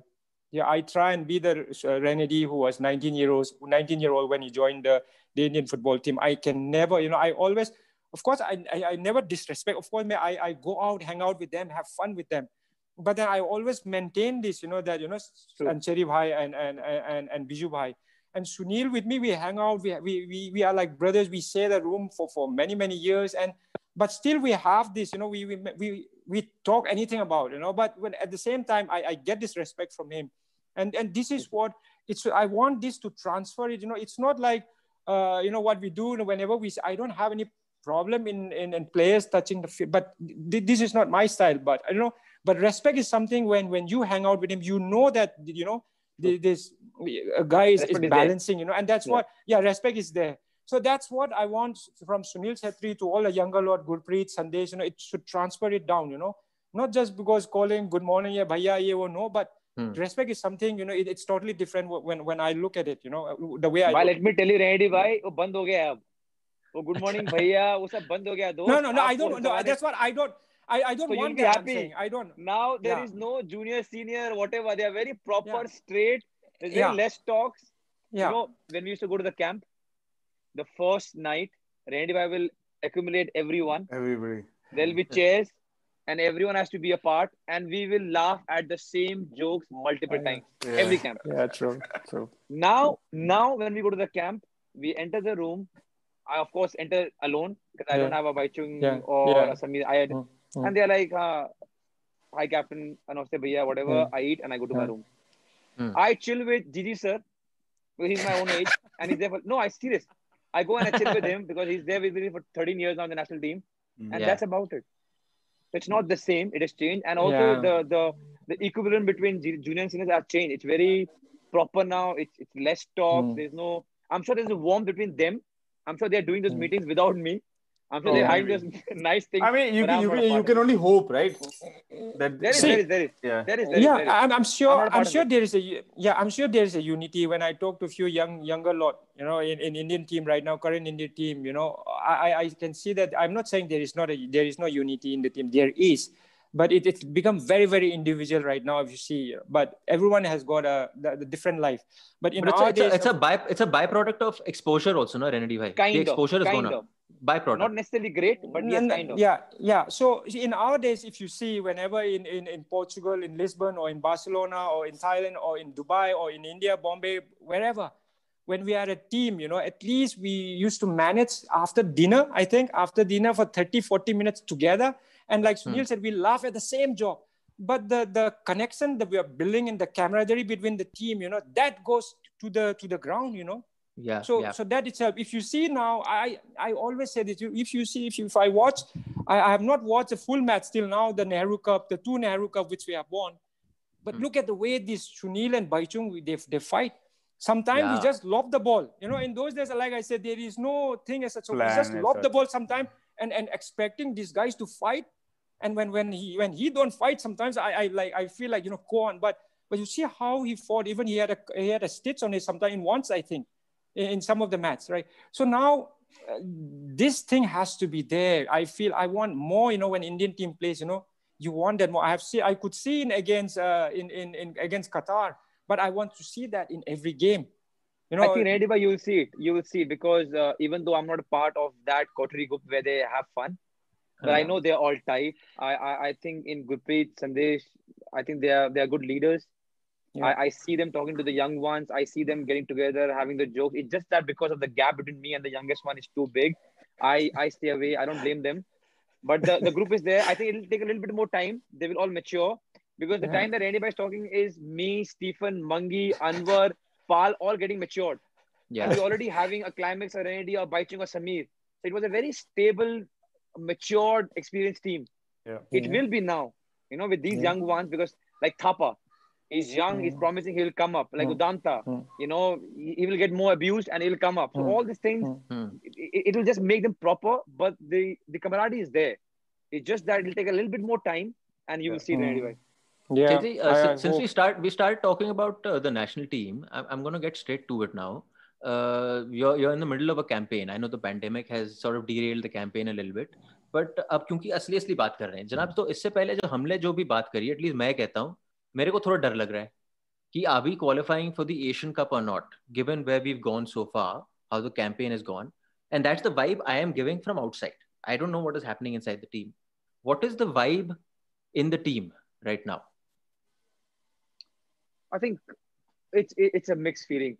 C: Yeah, I try and be the uh, Renedy who was 19 year old 19 year old when he joined the, the Indian football team. I can never, you know, I always of course, I, I, I never disrespect. Of course, I, I go out, hang out with them, have fun with them. But then I always maintain this, you know, that, you know,
B: True.
C: Ancheri Bhai and, and, and, and Biju Bhai. And Sunil with me, we hang out, we, we, we, we are like brothers. We share the room for, for many, many years. And, but still we have this, you know, we, we, we, we talk anything about, you know, but when at the same time, I, I get this respect from him. And, and this is what it's, I want this to transfer it, you know, it's not like, uh, you know, what we do whenever we, I don't have any problem in, in, in players touching the field, but th- this is not my style, but I don't know, but respect is something when, when you hang out with him, you know that, you know, this a guy is, is
B: Respect is there.
C: balancing, you know, and that's
B: Yeah.
C: what, yeah, respect is there. So that's what I want from Sunil Chhetri to all the younger lot, Gurpreet, Sandesh, you know, it should transfer it down, you know, not just because calling good morning, yeah, bhaiya, ye, wo, no, but
A: Hmm.
C: Respect is something, you know, it, it's totally different when when I look at it, you know, uh, the way I. Well,
B: let me tell you, Randy, why? Oh, band. Oh, good morning, bhaiya. Oh, sab band ho gaya.
C: No, no, no. I don't. No, that's what I don't. I, I don't
B: so
C: want
B: be Happy.
C: I saying. I don't.
B: Now there
C: yeah.
B: is no junior, senior, whatever. They are very proper,
C: yeah.
B: straight. There's
C: yeah.
B: less talks.
C: Yeah.
B: You know, when we used to go to the camp, the first night, Randy I will accumulate everyone.
D: Everybody.
B: There'll be chairs and everyone has to be a part and we will laugh at the same jokes multiple
C: Yeah.
B: times
D: Yeah.
B: every camp
C: Yeah, true, true.
B: now now when we go to the camp we enter the room i of course enter alone because i don't have a Baichung
C: Yeah.
B: or
C: Yeah.
B: a Samir. I had,
C: Mm. Mm.
B: and they're like uh, hi captain namaste bhaiya whatever
C: Yeah.
B: i eat and i go to my room
A: Mm.
B: i chill with Gigi sir because he's my own age and he's there for no i serious i go and i chill with him because he's there with me for 13 years now in the national team and
A: Yeah.
B: that's about it it's not the same it has changed and also
C: Yeah.
B: the the the equivalent between junior and seniors have changed it's very proper now it's, it's less talk
C: Mm.
B: there's no i'm sure there's a warmth between them i'm sure they're doing those
C: Mm.
B: meetings without me i'm sure
D: Oh,
B: they're hiding
D: maybe.
B: nice things
D: I mean, you can, you can, you can only hope, right? That
B: there is
C: See-
B: there is there is
D: yeah.
B: there is there is,
C: yeah,
B: there is.
C: I'm, I'm sure.
B: I'm not a
C: I'm, sure there is a yeah. I'm sure there is a unity when I talk to a few young younger lot. You know, in, in Indian team right now, current Indian team. You know, I I- I can see that. I'm not saying there is not a there is no unity in the team. There is, but it, it's become very very individual right now. If you see, but everyone has got a the, the different life. But in
A: But it's, a,
C: our
A: it's, a, it's a by it's a byproduct of exposure also, no, Renedy bhai.
B: kind
A: the
B: of
A: exposure has
B: kind
A: gone
B: of
A: up. Byproduct.
B: not necessarily great but yes
C: N- n-
B: kind of
C: Yeah, yeah. So in our days, if you see whenever in, in, in Portugal, in Lisbon, or in Barcelona, or in Thailand, or in Dubai, or in India, Bombay, wherever, when we are a team, you know, at least we used to manage after dinner, I think, after dinner for 30, 40 minutes together. And like hmm. Sunil said, we laugh at the same job. But the, the connection that we are building in the camaraderie between the team, you know, that goes to the to the ground, you know
A: yeah.
C: so
A: yeah.
C: so that itself if you see now i i always say that you if you see if you if i watch I, I have not watched a full match till now the nehru cup the two nehru cup which we have won but
A: Hmm.
C: look at the way this Chunil and Baichung they, they fight sometimes
A: Yeah.
C: we just lob the ball you know in those days like i said there is no thing as such so we just
D: as
C: lob the ball sometimes and and expecting these guys to fight and when when he when he don't fight sometimes i i like i feel like you know go on but but you see how he fought even he had a he had a stitch on it sometime in once i think in, some of the match right so now uh, this thing has to be there i feel i want more you know when indian team plays you know you want that more i have seen i could see in against uh, in, in in against qatar but i want to see that in every game you know
B: I think Randy, you will see it. You will see because uh, even though I'm not a part of that coterie group where they have fun, but I know they're all tight. I, I I think in Gurpreet, Sandesh, I think they are they are good leaders.
C: Yeah.
B: I, I see them talking to the young ones. I see them getting together, having the joke. It's just that because of the gap between me and the youngest one is too big. I I stay away. I don't blame them. But the, the group is there. I think it'll take a little bit more time. They will all mature because the
C: Yeah.
B: time that anybody is talking is me, Stephen, Mangi, Anwar, Pal, all getting matured.
A: yeah.
B: And we're already having a Climax or Renedy or Baichung or Samir. So it was a very stable, matured, experienced team.
D: Yeah.
B: It
C: Yeah.
B: will be now, you know, with these young ones because like Thapa, he's young, he's
C: Mm.
B: promising he'll come up. Like
C: Mm.
B: Udanta,
C: Mm.
B: you know, he, he will get more abused and he'll come up. So
C: Mm.
B: all these things,
C: Mm.
A: Hmm.
B: it, it will just make them proper, but the, the camaraderie is there. It's just that it'll take a little bit more time and you will see it
C: Mm.
B: anyway.
C: yeah
A: Chetri, uh,
C: I-
A: si-
C: I
A: since we
C: hope-
A: start we started talking about uh, the national team, I'm, I'm going to get straight to it now. Uh, you're you're in the middle of a campaign. I know the pandemic has sort of derailed the campaign a little bit, but अब क्योंकि असली असली बात कर रहे हैं जनाब तो इससे पहले जो हमने जो भी बात करी एटलीस्ट मैं कहता हूँ मेरे को थोड़ा डर लग रहा है कि are we qualifying for the Asian Cup or not given where we've gone so far how the campaign has gone and that's the vibe I am giving from outside I don't know what is happening inside the team. What is the vibe in the team right now?
B: I think it's it's a mixed feeling.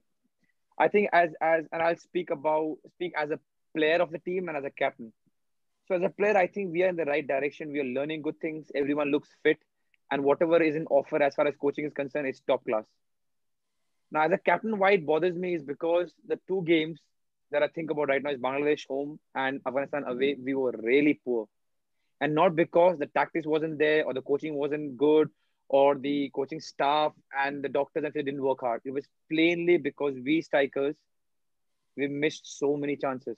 B: I think as as and I'll speak about speak as a player of the team and as a captain. So as a player, I think we are in the right direction. We are learning good things. Everyone looks fit, and whatever is in offer as far as coaching is concerned is top class. Now, as a captain, why it bothers me is because the two games that I think about right now is Bangladesh home and Afghanistan away. Mm-hmm. We were really poor, and not because the tactics wasn't there or the coaching wasn't good or the mm-hmm. coaching staff and the doctors and they didn't work hard. It was plainly because we strikers we missed so many chances.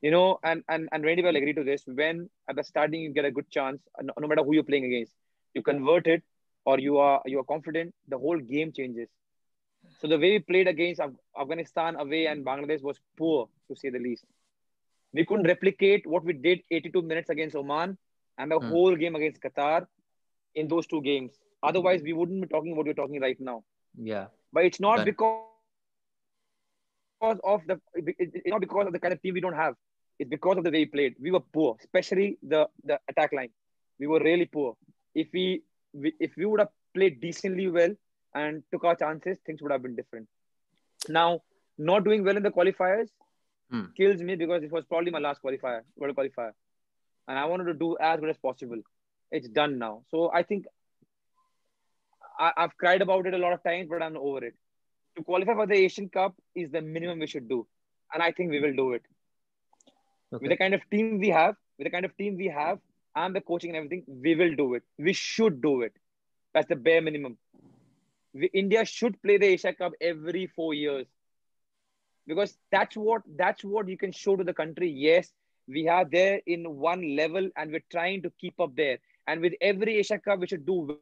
B: You know, and and and Randy will agree to this. When at the starting you get a good chance, no, no matter who you're playing against, you convert it or you are you are confident, the whole game changes. So the way we played against Afghanistan away and Bangladesh was poor, to say the least. We couldn't replicate what we did 82 minutes against Oman and the hmm. whole game against Qatar in those two games. Otherwise, we wouldn't be talking what we're talking right now.
A: Yeah.
B: But it's not but... because of the it's not because of the kind of team we don't have. It's because of the way we played. We were poor, especially the the attack line. We were really poor. If we, we if we would have played decently well and took our chances, things would have been different. Now, not doing well in the qualifiers hmm. kills me because it was probably my last qualifier, world qualifier, and I wanted to do as good as possible it's done now. So I think I, have cried about it a lot of times, but I'm over it. To qualify for the Asian Cup is the minimum we should do, and I think we will do it. Okay. With the kind of team we have, with the kind of team we have, and the coaching and everything, we will do it. We should do it. That's the bare minimum. We, India should play the Asia Cup every four years because that's what that's what you can show to the country. Yes, we are there in one level, and we're trying to keep up there. And with every Asia Cup, we should do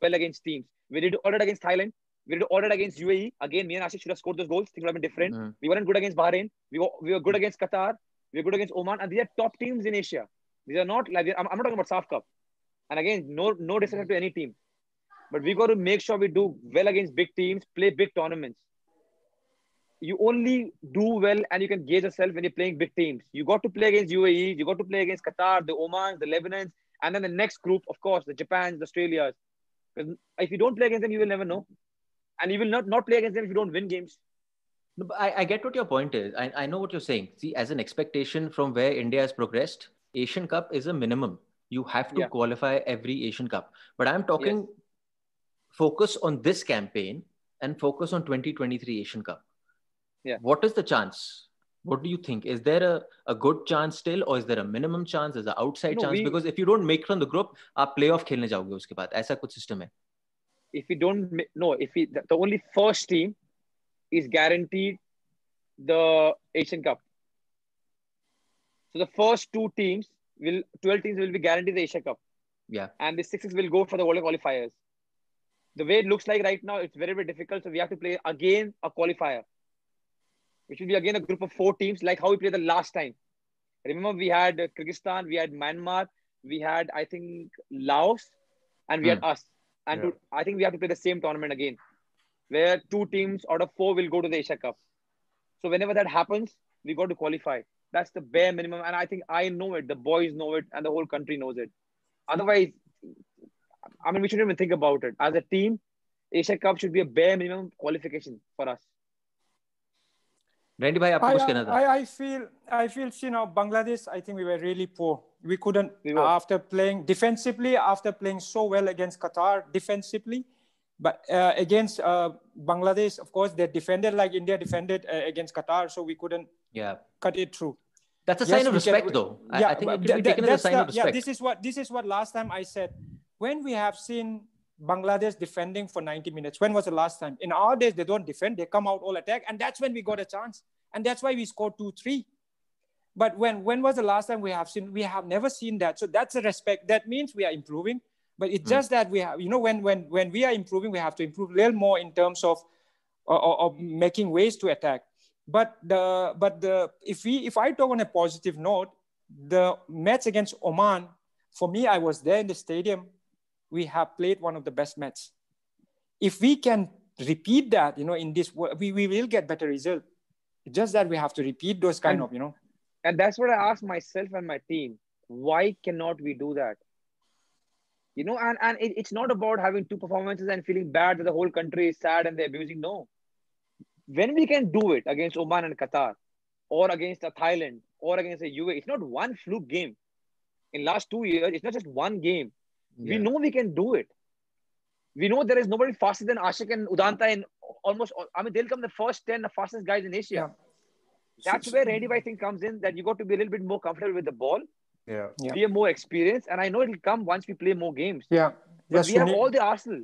B: well against teams. We did order against Thailand. We did order against UAE. Again, me and Ashish should have scored those goals. Things would have been different. Mm. We weren't good against Bahrain. We were, we were good against Qatar. We were good against Oman. And these are top teams in Asia. These are not like, I'm, I'm not talking about SAFF Cup. And again, no, no disrespect to any team. But we got to make sure we do well against big teams, play big tournaments you only do well and you can gauge yourself when you're playing big teams. You got to play against UAE, you got to play against Qatar, the Oman, the Lebanons, and then the next group, of course, the Japans, the Australias. Because if you don't play against them, you will never know. And you will not, not play against them if you don't win games.
A: No, but I, I get what your point is. I, I know what you're saying. See, as an expectation from where India has progressed, Asian Cup is a minimum. You have to yeah. qualify every Asian Cup. But I'm talking yes. focus on this campaign and focus on 2023 Asian Cup
B: yeah
A: what is the chance what do you think is there a, a good chance still or is there a minimum chance is there outside no, chance we, because if you don't make from the group आप playoff खेलने जाओगे उसके बाद ऐसा कुछ system है
B: if we don't no if we the, the only first team is guaranteed the Asian Cup so the first two teams will 12 teams will be guaranteed the Asia Cup
A: yeah
B: and the sixes will go for the world qualifiers the way it looks like right now it's very very difficult so we have to play again a qualifier which will be again a group of four teams, like how we played the last time. Remember, we had Kyrgyzstan, we had Myanmar, we had, I think, Laos, and we had hmm. us. And yeah. to, I think we have to play the same tournament again, where two teams out of four will go to the Asia Cup. So whenever that happens, we got to qualify. That's the bare minimum. And I think I know it, the boys know it, and the whole country knows it. Otherwise, I mean, we shouldn't even think about it. As a team, Asia Cup should be a bare minimum qualification for us.
A: Randy bhai, आपको कुछ कहना था?
C: I, I feel, I feel, you know, Bangladesh. I think we were really poor. We couldn't we after playing defensively, after playing so well against Qatar defensively, but uh, against uh, Bangladesh, of course, they defended like India defended uh, against Qatar, so we couldn't
A: yeah
C: cut it through.
A: That's a sign of respect, can, though. Yeah, I, I think it can be taken as a sign
C: the,
A: of respect.
C: Yeah, this is what this is what last time I said. When we have seen Bangladesh defending for 90 minutes. When was the last time? In our days, they don't defend, they come out all attack, and that's when we got a chance. And that's why we scored 2 3. But when when was the last time we have seen we have never seen that? So that's a respect. That means we are improving. But it's mm. just that we have, you know, when when when we are improving, we have to improve a little more in terms of of making ways to attack. But the but the if we if I talk on a positive note, the match against Oman, for me, I was there in the stadium we have played one of the best matches. If we can repeat that, you know, in this, we, we will get better result. It's just that we have to repeat those kind and, of, you know.
B: And that's what I asked myself and my team. Why cannot we do that? You know, and, and it, it's not about having two performances and feeling bad that the whole country is sad and they're abusing. No. When we can do it against Oman and Qatar, or against a Thailand, or against a UAE, it's not one fluke game. In last two years, it's not just one game.
A: Yeah.
B: We know we can do it. We know there is nobody faster than Ashik and Udanta in almost. I mean, they'll come the first ten the fastest guys in Asia.
C: Yeah.
B: That's where Randy I think comes in. That you got to be a little bit more comfortable with the ball,
D: Yeah.
C: Yeah.
B: be a more experience, and I know it'll come once we play more games.
C: Yeah.
B: But
C: Yeah,
B: we have
C: Sunil-
B: all the Arsenal.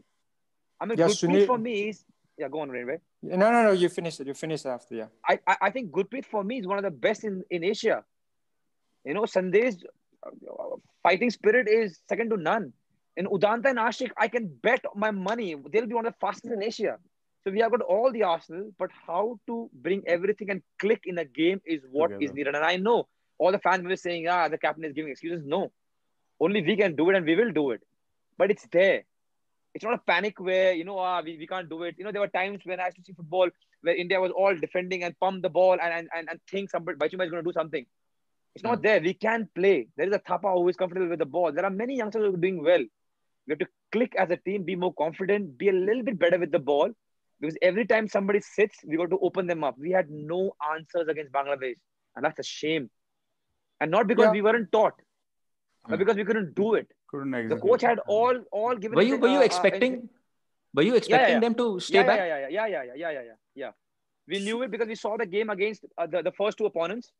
B: I mean,
C: Yeah,
B: Gurpreet
C: Sunil-
B: for me is yeah. Go on, Randy.
C: No, no, no. You finish it. You finish it after. Yeah.
B: I, I I think Gurpreet for me is one of the best in in Asia. You know, Sandesh's uh, fighting spirit is second to none. In Udanta and Ashik, I can bet my money they'll be one of the fastest in Asia. So we have got all the Arsenal, but how to bring everything and click in a game is what is
D: Together.
B: needed. And I know all the fans were saying, ah, the captain is giving excuses. No, only we can do it and we will do it. But it's there. It's not a panic where, you know, ah, we, we can't do it. You know, there were times when I used to see football where India was all defending and pump the ball and, and, and, and think somebody, Bachuma is going to do something. It's not there. We can play. There is a Thapa who is comfortable with the ball. There are many youngsters who are doing well. We have to click as a team, be more confident, be a little bit better with the ball. Because every time somebody sits, we got to open them up. We had no answers against Bangladesh. And that's a shame and not because
C: yeah.
B: we weren't taught, but
D: hmm.
B: because we couldn't do it.
D: Couldn't
B: exactly.
D: The
B: coach had hmm. all all given.
A: Were you were you
B: uh, uh,
A: expecting? were you expecting them to stay back?
B: Yeah, yeah, yeah, yeah, yeah, yeah, yeah, yeah. We knew it because we saw the game against uh, the the first two opponents.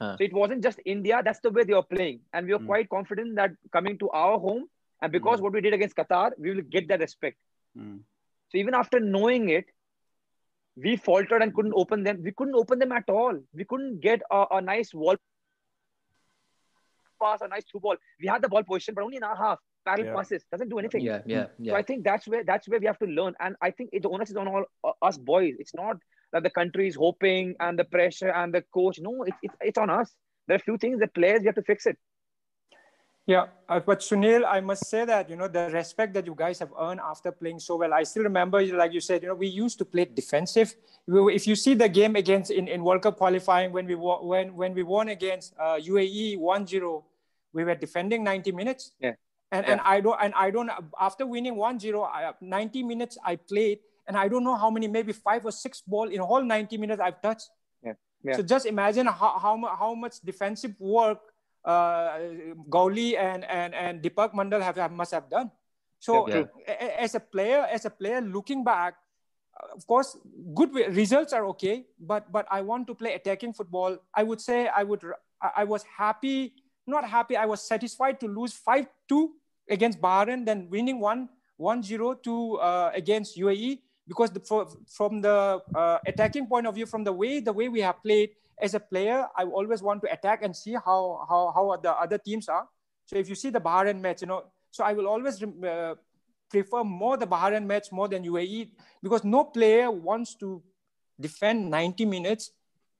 A: Huh.
B: So it wasn't just India. That's the way they were playing, and we were
D: mm.
B: quite confident that coming to our home, and because
D: mm.
B: what we did against Qatar, we will get that respect.
D: Mm.
B: So even after knowing it, we faltered and couldn't open them. We couldn't open them at all. We couldn't get a, a nice wall pass, a nice through ball. We had the ball position, but only in our half. Parallel
D: Yeah.
B: passes doesn't do anything.
A: Yeah, yeah,
B: So. I think that's where that's where we have to learn, and I think it, the onus is on all uh, us boys. It's not that the country is hoping and the pressure and the coach. No, it's it's, it's on us. There are a few things the players we have to fix it.
C: Yeah, uh, but Sunil, I must say that you know the respect that you guys have earned after playing so well. I still remember, like you said, you know, we used to play defensive. If you see the game against in, in World Cup qualifying when we wa- when when we won against uh, UAE 1-0, we were defending 90 minutes.
B: Yeah.
C: And and I don't and I don't after winning 1-0, I, 90 minutes I played, and I don't know how many, maybe five or six ball in all 90 minutes I've touched.
B: Yeah. Yeah.
C: So just imagine how how, how much defensive work uh, Gauli and and and Deepak Mandal have, have must have done. So
A: Yeah.
C: as a player, as a player looking back, of course, good results are okay, but but I want to play attacking football. I would say I would I was happy, not happy. I was satisfied to lose five two against Bahrain, then winning one one zero to uh, against UAE because the, for, from the uh, attacking point of view, from the way the way we have played as a player, I always want to attack and see how how how the other teams are. So if you see the Bahrain match, you know, so I will always uh, prefer more the Bahrain match more than UAE because no player wants to defend 90 minutes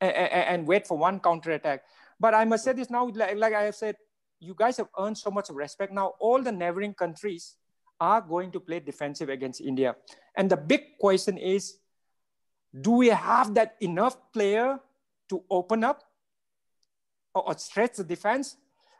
C: and, and wait for one counter attack. But I must say this now, like, like I have said, you guys have earned so much respect. Now all the neighboring countries are going to play defensive against India. And the big question is, do we have that enough player to open up or, or stretch the defense?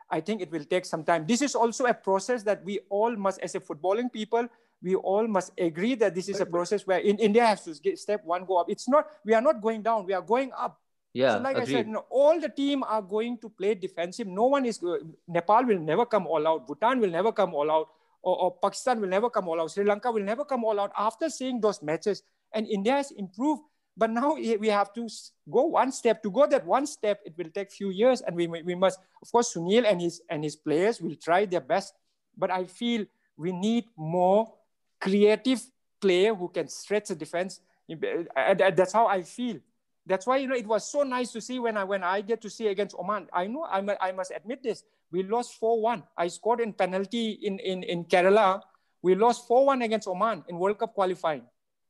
C: I think it will take some time. This is also a process that we all must, as a footballing people, we all must agree that this is a process where in India has to step one go up. It's not, we are not going down, we are going up.
A: Yeah,
C: so like I said, you know, all the team are going to play defensive. No one is, go- Nepal will never come all out. Bhutan will never come all out. Or, or Pakistan will never come all out. Sri Lanka will never come all out after seeing those matches. And India has improved. But now we have to go one step. To go that one step, it will take few years. And we, we must, of course, Sunil and his, and his players will try their best. But I feel we need more creative player who can stretch the defense. Uh, that's how I feel. That's why you know it was so nice to see when I when I get to see against Oman. I know I, I must admit this. We lost 4-1. I scored in penalty in, in, in Kerala. We lost 4-1 against Oman in World Cup qualifying.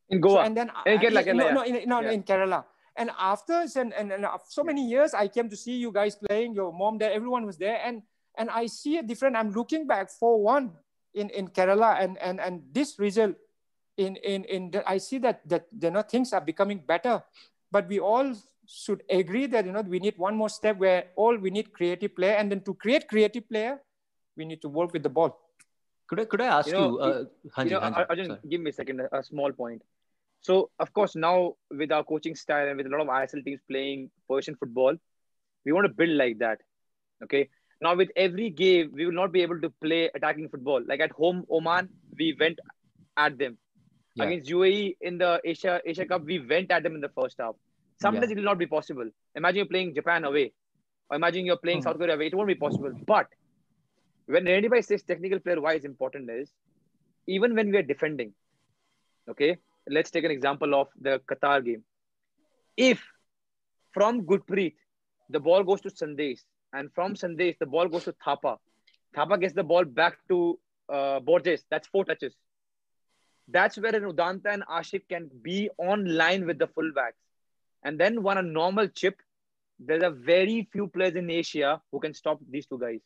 B: In
C: So-
B: Goa.
C: and then
B: In Kerala,
C: I-
B: Kerala,
C: no,
B: yeah.
C: no, in, no,
B: Yeah.
C: in Kerala. And after and, and, and after so many years, I came to see you guys playing. Your mom there, everyone was there, and and I see a different. I'm looking back 4-1 in in Kerala, and and and this result in in in the, I see that that you know things are becoming better, but we all should agree that you know we need one more step where all we need creative player, and then to create creative player, we need to work with the ball.
A: Could I could I ask
B: You
A: you?
B: know,
A: uh, Hanji,
B: you know,
A: Hanji,
B: Arjun, give me a second, a, a small point. So, of course, now with our coaching style and with a lot of ISL teams playing possession football, we want to build like that. Okay. Now, with every game, we will not be able to play attacking football. Like at home, Oman, we went at them.
A: Yeah.
B: Against UAE in the Asia Asia Cup, we went at them in the first half. Sometimes it will not be possible. Imagine you're playing Japan away, or imagine you're playing
C: Mhm.
B: South Korea away. It won't be possible. But when anybody says technical player, why is important is even when we are defending, okay, let's take an example of the Qatar game. If from Gurpreet, the ball goes to Sandesh, and from Sandesh, the ball goes to Thapa, Thapa gets the ball back to uh, Borges, that's four touches. That's where an Udanta and Ashik can be on line with the fullbacks. And then one a normal chip, there's a very few players in Asia who can stop these two guys.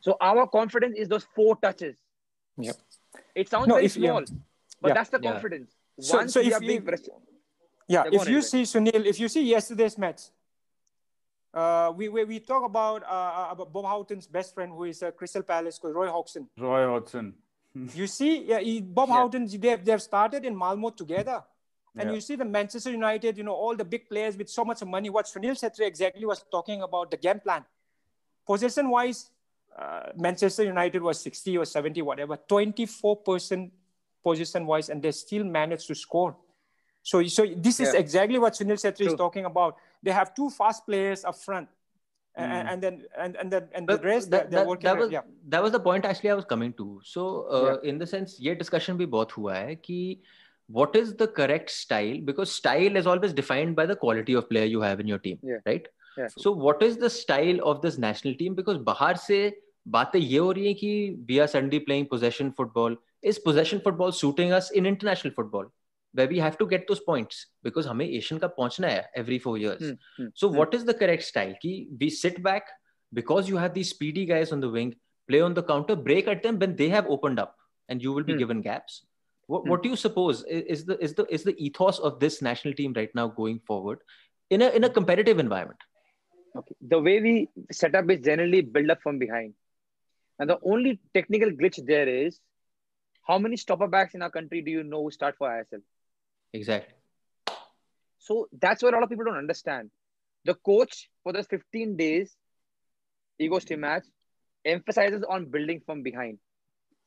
B: So our confidence is those four touches.
C: Yep.
B: It sounds
C: No,
B: very
C: if- yeah.
B: Small, but
C: Yeah.
B: that's the confidence.
C: So-
B: Once
C: so
B: we
C: if
B: are
C: you-
B: res-
C: Yeah,
B: Yeah,
C: if you see Sunil, if you see yesterday's match, uh, we, we we talk about uh, about Bob Houghton's best friend who is uh, Crystal Palace called Roy Hodgson.
D: Roy Hodgson.
C: You see, yeah, he, Bob
B: Yeah.
C: Houghton, they have, they have started in Malmo together. And
D: Yeah.
C: you see the Manchester United, you know, all the big players with so much money. What Sunil Chhetri exactly was talking about the game plan. Possession wise, uh, Manchester United was 60 or 70, whatever, 24% possession wise, and they still managed to score. So, so this is
B: yeah.
C: exactly what Sunil Chhetri is talking about. They have two fast players up front.
D: Mm.
C: And, and, then and and then and the rest
A: that, that, that was
C: yeah.
A: that was the point actually I was coming to. So uh, yeah. in the sense, yeah, discussion be both. Hua hai ki what is the correct style because style is always defined by the quality of player you have in your team,
B: yeah.
A: right?
B: Yeah.
A: So what is the style of this national team? Because bahar se बातें ye हो रही हैं we are suddenly playing possession football Is possession football suiting us in international football? Where we have to get those points because हमें Asian Cup पहुंचना है every four years.
B: Hmm, hmm,
A: So
B: hmm.
A: what is the correct style? Ki we sit back because you have these speedy guys on the wing, play on the counter, break at them when they have opened up, and you will be
B: Hmm.
A: given gaps. What,
B: Hmm.
A: what do you suppose i- is the is the is the ethos of this national team right now going forward in a in a competitive environment?
B: Okay. The way we set up is generally build up from behind. And the only technical glitch there is how many stopper backs in our country do you know who start for ISL?
A: Exactly.
B: So that's what a lot of people don't understand. The coach for those 15 days, Eagles team match, emphasizes on building from behind.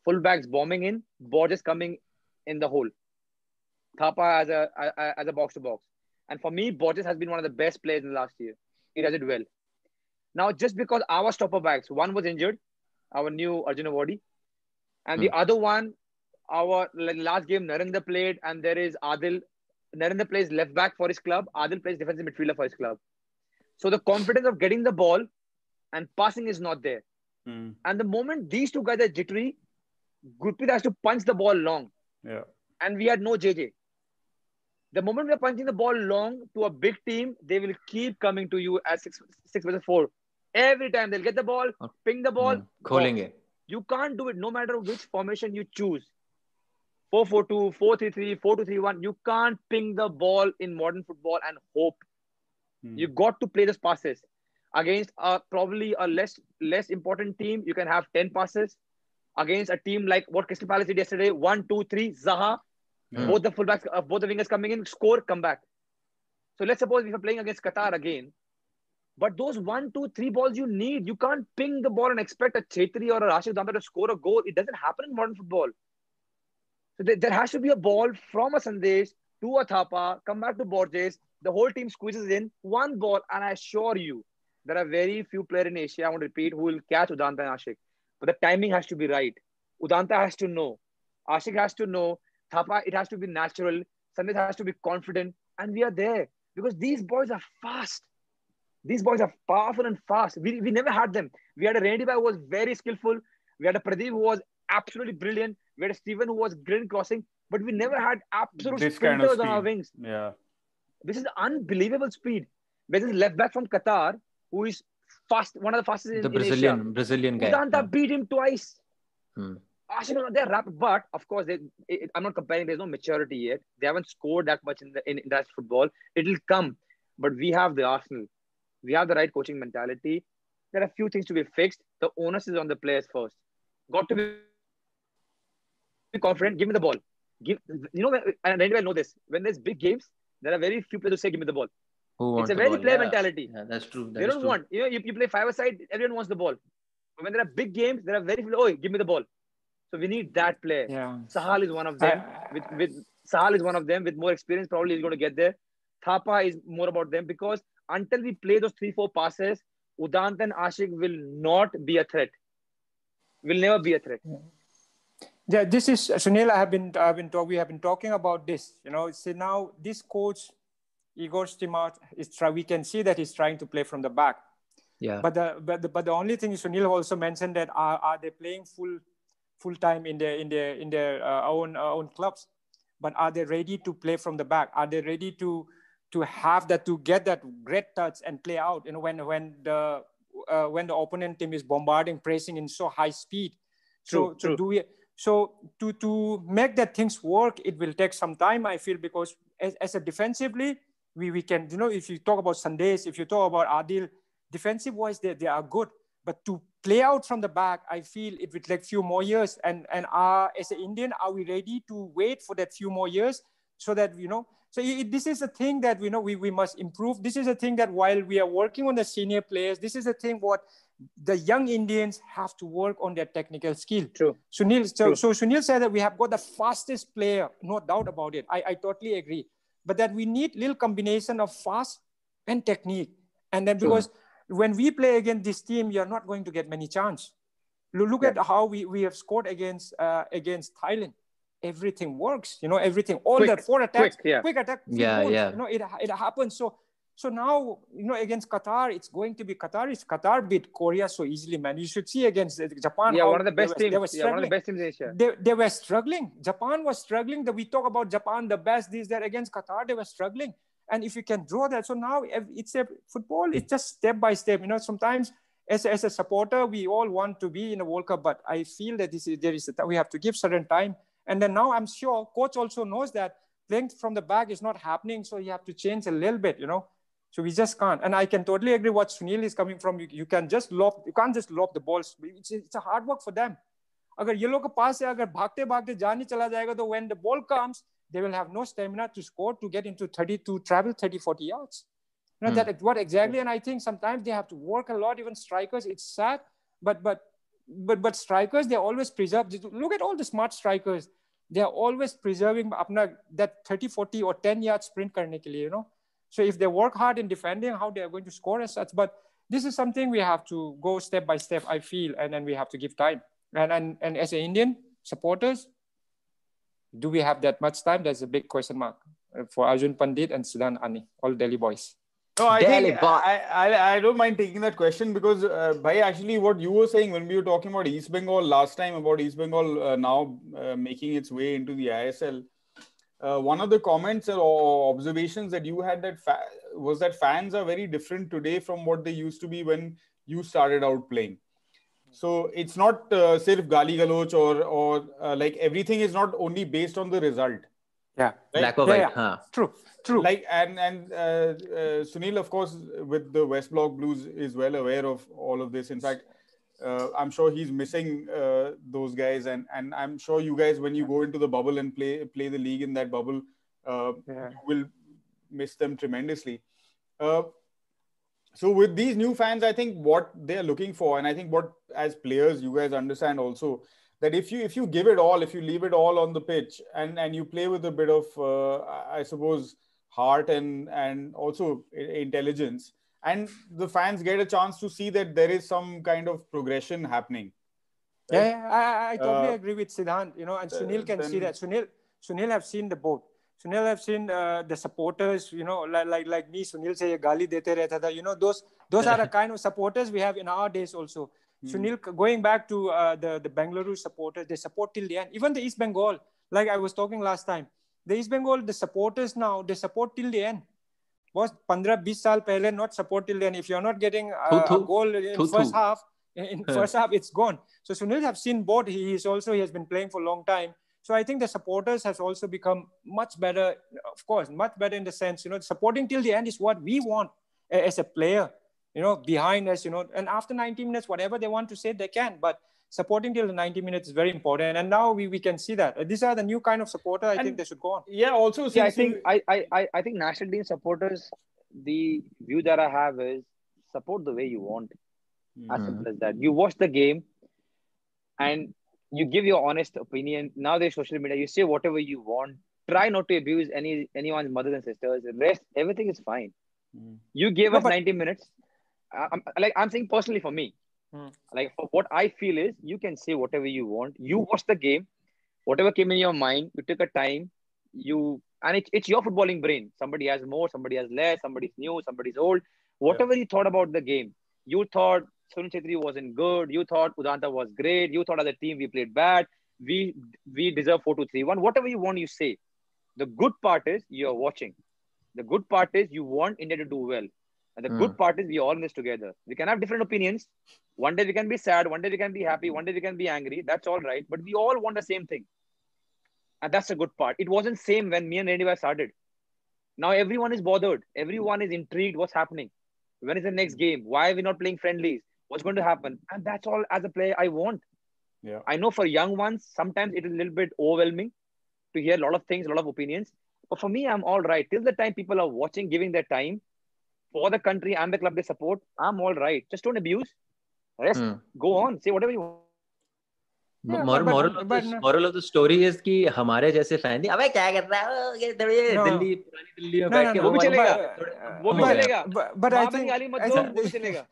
B: Fullbacks bombing in, Borges coming in the hole. Thapa as a as a box to box. And for me, Borges has been one of the best players in the last year. He does it well. Now, just because our stopper backs, one was injured, our new Arjun Awadi, and the hmm. other one, our last game, Narendra played, and there is Adil. Narendra plays left back for his club. Adil plays defensive midfielder for his club. So the confidence of getting the ball and passing is not there.
D: Mm.
B: And the moment these two guys are jittery, Gurpreet has to punch the ball long.
D: Yeah.
B: And we had no JJ. The moment we are punching the ball long to a big team, they will keep coming to you as six six versus four. Every time they'll get the ball, ping the ball,
A: hmm. calling it.
B: You can't do it no matter which formation you choose. 4-4-2 4-3-3 4-2-3-1 you can't ping the ball in modern football and hope
D: Mm.
B: you got to play those passes against a, probably a less less important team you can have 10 passes against a team like what Crystal Palace did yesterday one two three Zaha
A: Hmm.
B: both the fullbacks uh, both the wingers coming in score come back so let's suppose we are playing against Qatar again but those one, two, three balls you need, you can't ping the ball and expect a Chhetri or a Rashid Danta to score a goal. It doesn't happen in modern football. So there, there has to be a ball from a Sandesh to a Thapa, come back to Borges. The whole team squeezes in one ball, and I assure you, there are very few players in Asia, I want to repeat, who will catch Udanta and Ashik. But the timing has to be right. Udanta has to know. Ashik has to know. Thapa, it has to be natural. Sandesh has to be confident. And we are there because these boys are fast. These boys are powerful and fast. We, we never had them. We had a Randy who was very skillful. We had a Pradeep who was absolutely brilliant. We had a Steven who was great in crossing, but we never had absolute
D: This kind of
B: sprinters on our wings.
D: Yeah.
B: This is unbelievable speed. There's this is left back from Qatar who is fast, one of the fastest in,
A: The Brazilian
B: Asia.
A: Brazilian guy.
B: Udanta beat him twice.
A: Hmm.
B: Ashik, they're rapid, but of course, they, it, I'm not comparing. There's no maturity yet. They haven't scored that much in the in international football. It'll come. but we have the Arsenal. We have the right coaching mentality. There are a few things to be fixed. The onus is on the players first. Got to be confident. Give me the ball. Give you know, and anyway, I know this. When there's big games, there are very few players who say, "Give me the ball."
A: Who
B: It's a very player
A: Yeah.
B: mentality.
A: Yeah, that's true.
B: they don't
A: true.
B: want you know you, you play five aside everyone wants the ball but when there are big games there are very few oh give me the ball so we need that player
C: Yeah.
B: sahal is one of them
C: I-
B: with with sahal is one of them with more experience probably he's going to get there thapa is more about them because until we play those three four passes udant and ashik will not be a threat will never be a threat
C: Yeah, this is Sunil. I have been, I've been talk, we have been talking about this. You know, see now this coach Igor Stimac is try. We can see that he's trying to play from the back.
A: Yeah.
C: But the but the, but the only thing is Sunil also mentioned that are, are they playing full full time in their in their in their uh, own uh, own clubs? But are they ready to play from the back? Are they ready to to have that to get that great touch and play out? You know, when when the uh, when the opponent team is bombarding, pressing in so high speed. So
B: True,
C: so do we? So to to make that things work, it will take some time. I feel because as, as a defensively, we, we can you know if you talk about Sandesh, if you talk about Adil, defensive wise they, they are good. But to play out from the back, I feel it will take few more years. And and are as an Indian, are we ready to wait for that few more years so that you know? So it, this is a thing that you know we, we must improve. This is a thing that while we are working on the senior players, this is a thing what the young Indians have to work on their technical skill.
B: true
C: Sunil, so,
B: True.
C: so Sunil said that we have got the fastest player, no doubt about it. I, I totally agree. But that we need little combination of fast and technique. And then
B: True.
C: because when we play against this team, you're not going to get many chance. Lo- Look at how we, we have scored against uh, against Thailand. Everything works, you know, everything. All
B: Quick,
C: that four attacks,
B: quick, yeah.
C: quick attack.
A: Yeah,
C: goals,
A: yeah.
C: You know, it, it happens. So so now, you know, against Qatar, it's going to be Qatar. Is Qatar beat Korea so easily, man. You should see against uh, Japan.
B: yeah one of the
C: they
B: best
C: were- they were
B: teams yeah one of the best teams in asia
C: they, they were struggling. Japan was struggling. That we talk about Japan, the best, this, that against Qatar, they were struggling. And if you can draw that, so now it's a football, it's just step by step. You know, sometimes as a, as a supporter, we all want to be in a World Cup, but I feel that this is, there is a, we have to give certain time. And then now I'm sure coach also knows that playing from the back is not happening, so you have to change a little bit. You know, so we just can't. And I can totally agree what Sunil is coming from. You, you can just lob, you can't just lob the balls. It's, it's a hard work for them. अगर ये लोग के पास से अगर भागते भागते जान ही चला जाएगा तो when the ball comes they will have no stamina to score to get into 30 to travel 30 40 yards you know
A: Hmm.
C: that what exactly and i think sometimes they have to work a lot even strikers it's sad but but but but strikers they always preserve look at all the smart strikers they are always preserving अपना that 30 40 or 10 yard sprint करने के लिए you know so if they work hard in defending how they are going to score as such. But this is something we have to go step by step i feel and then we have to give time. And and, and as an indian supporters do we have that much time? That's a big question mark uh, for arjun pandit and sudan ani all delhi boys.
D: No, I
A: Delhi
D: think
A: Bo-
D: I, I I don't mind taking that question because, uh, bhai, actually, what you were saying when we were talking about East Bengal last time about East Bengal uh, now uh, making its way into the ISL, uh, one of the comments or observations that you had that fa- was that fans are very different today from what they used to be when you started out playing. So it's not uh, sirf gali galoch or or uh, like everything is not only based on the result.
C: yeah
D: Right?
A: Black or
C: Yeah,
A: white,
C: yeah.
A: huh?
C: true true
D: like and and uh, uh, Sunil, of course, with the West Block Blues, is well aware of all of this. In fact, uh, I'm sure he's missing uh, those guys, and and I'm sure you guys, when you go into the bubble and play play the league in that bubble, uh,
C: Yeah.
D: you will miss them tremendously. Uh, so with these new fans, I think what they're looking for, and I think what as players you guys understand also that if you if you give it all, if you leave it all on the pitch, and and you play with a bit of, uh, I suppose, heart and and also intelligence, and the fans get a chance to see that there is some kind of progression happening.
C: Right? Yeah, I, I totally
D: uh,
C: agree with Siddhant. You know, and Sunil can
D: then, see
C: that. Sunil, Sunil have seen the boat. Sunil have seen uh, the supporters. You know, like like, like me, Sunil say gali dete rehta tha. You know, those those are the kind of supporters we have in our days also.
D: Hmm.
C: Sunil, going back to uh, the the Bengaluru supporters, they support till the end. Even the East Bengal, like I was talking last time, the East Bengal, the supporters now they support till the end Was 15-20 साल पहले not support till the end. If you're not getting uh,
A: Thu,
C: a
A: thu.
C: goal in
A: Thu,
C: first
A: thu.
C: half, in in
A: Huh.
C: first half, it's gone. So Sunil have seen both. He is also he has been playing for a long time. So I think the supporters has also become much better. Of course, much better in the sense, you know, supporting till the end is what we want as a player. You know, behind us, you know, and after 90 minutes, whatever they want to say, they can. But supporting till the 90 minutes is very important. And now we, we can see that these are the new kind of supporter. I
B: And-
C: think they should go on.
D: Yeah, also
B: See, I
D: since you-
B: think I, I, I, I think national team supporters, the view that I have is support the way you want. As
A: Mhm.
B: simple as that. You watch the game and you give your honest opinion. Now there's social media. You say whatever you want. Try not to abuse any anyone's mothers and sisters. The rest, everything is fine.
D: Mm.
B: You gave
C: No,
B: us
C: but-
B: 90 minutes. I'm, like I'm saying personally for me,
C: Hmm.
B: like for what I feel is you can say whatever you want. You watch the game, whatever came in your mind. You took a time. You and it's it's your footballing brain. Somebody has more, somebody has less. Somebody's new, somebody's old. Whatever you thought about the game, you thought Sunil Chhetri wasn't good. You thought Udanta was great. You thought as a team we played bad. We we deserve four to three one. Whatever you want, you say. The good part is you're watching. The good part is you want India to do well. And the
A: Hmm.
B: good part is we all in this together. We can have different opinions. One day we can be sad, one day we can be happy, one day we can be angry. That's all right. But we all want the same thing. And that's the good part. It wasn't same when me and Randy started. Now everyone is bothered. Everyone is intrigued what's happening. When is the next game? Why are we not playing friendlies? What's going to happen? And that's all as a player I want.
D: Yeah.
B: I know for young ones, sometimes it is a little bit overwhelming to hear a lot of things, a lot of opinions. But for me, I'm all right. Till the time people are watching, giving their time for the country and the club they support, I'm all right. Just don't abuse. Rest,
A: Hmm.
B: go on, say whatever you want.
A: Moral of the story is कि हमारे जैसे fan नहीं अबे क्या कर रहा है ये तो. दिल्ली पुरानी दिल्ली में बैठ के
B: वो भी चलेगा, वो भी चलेगा। बट आई
C: थिंक
B: गाली मत दो, वो भी चलेगा।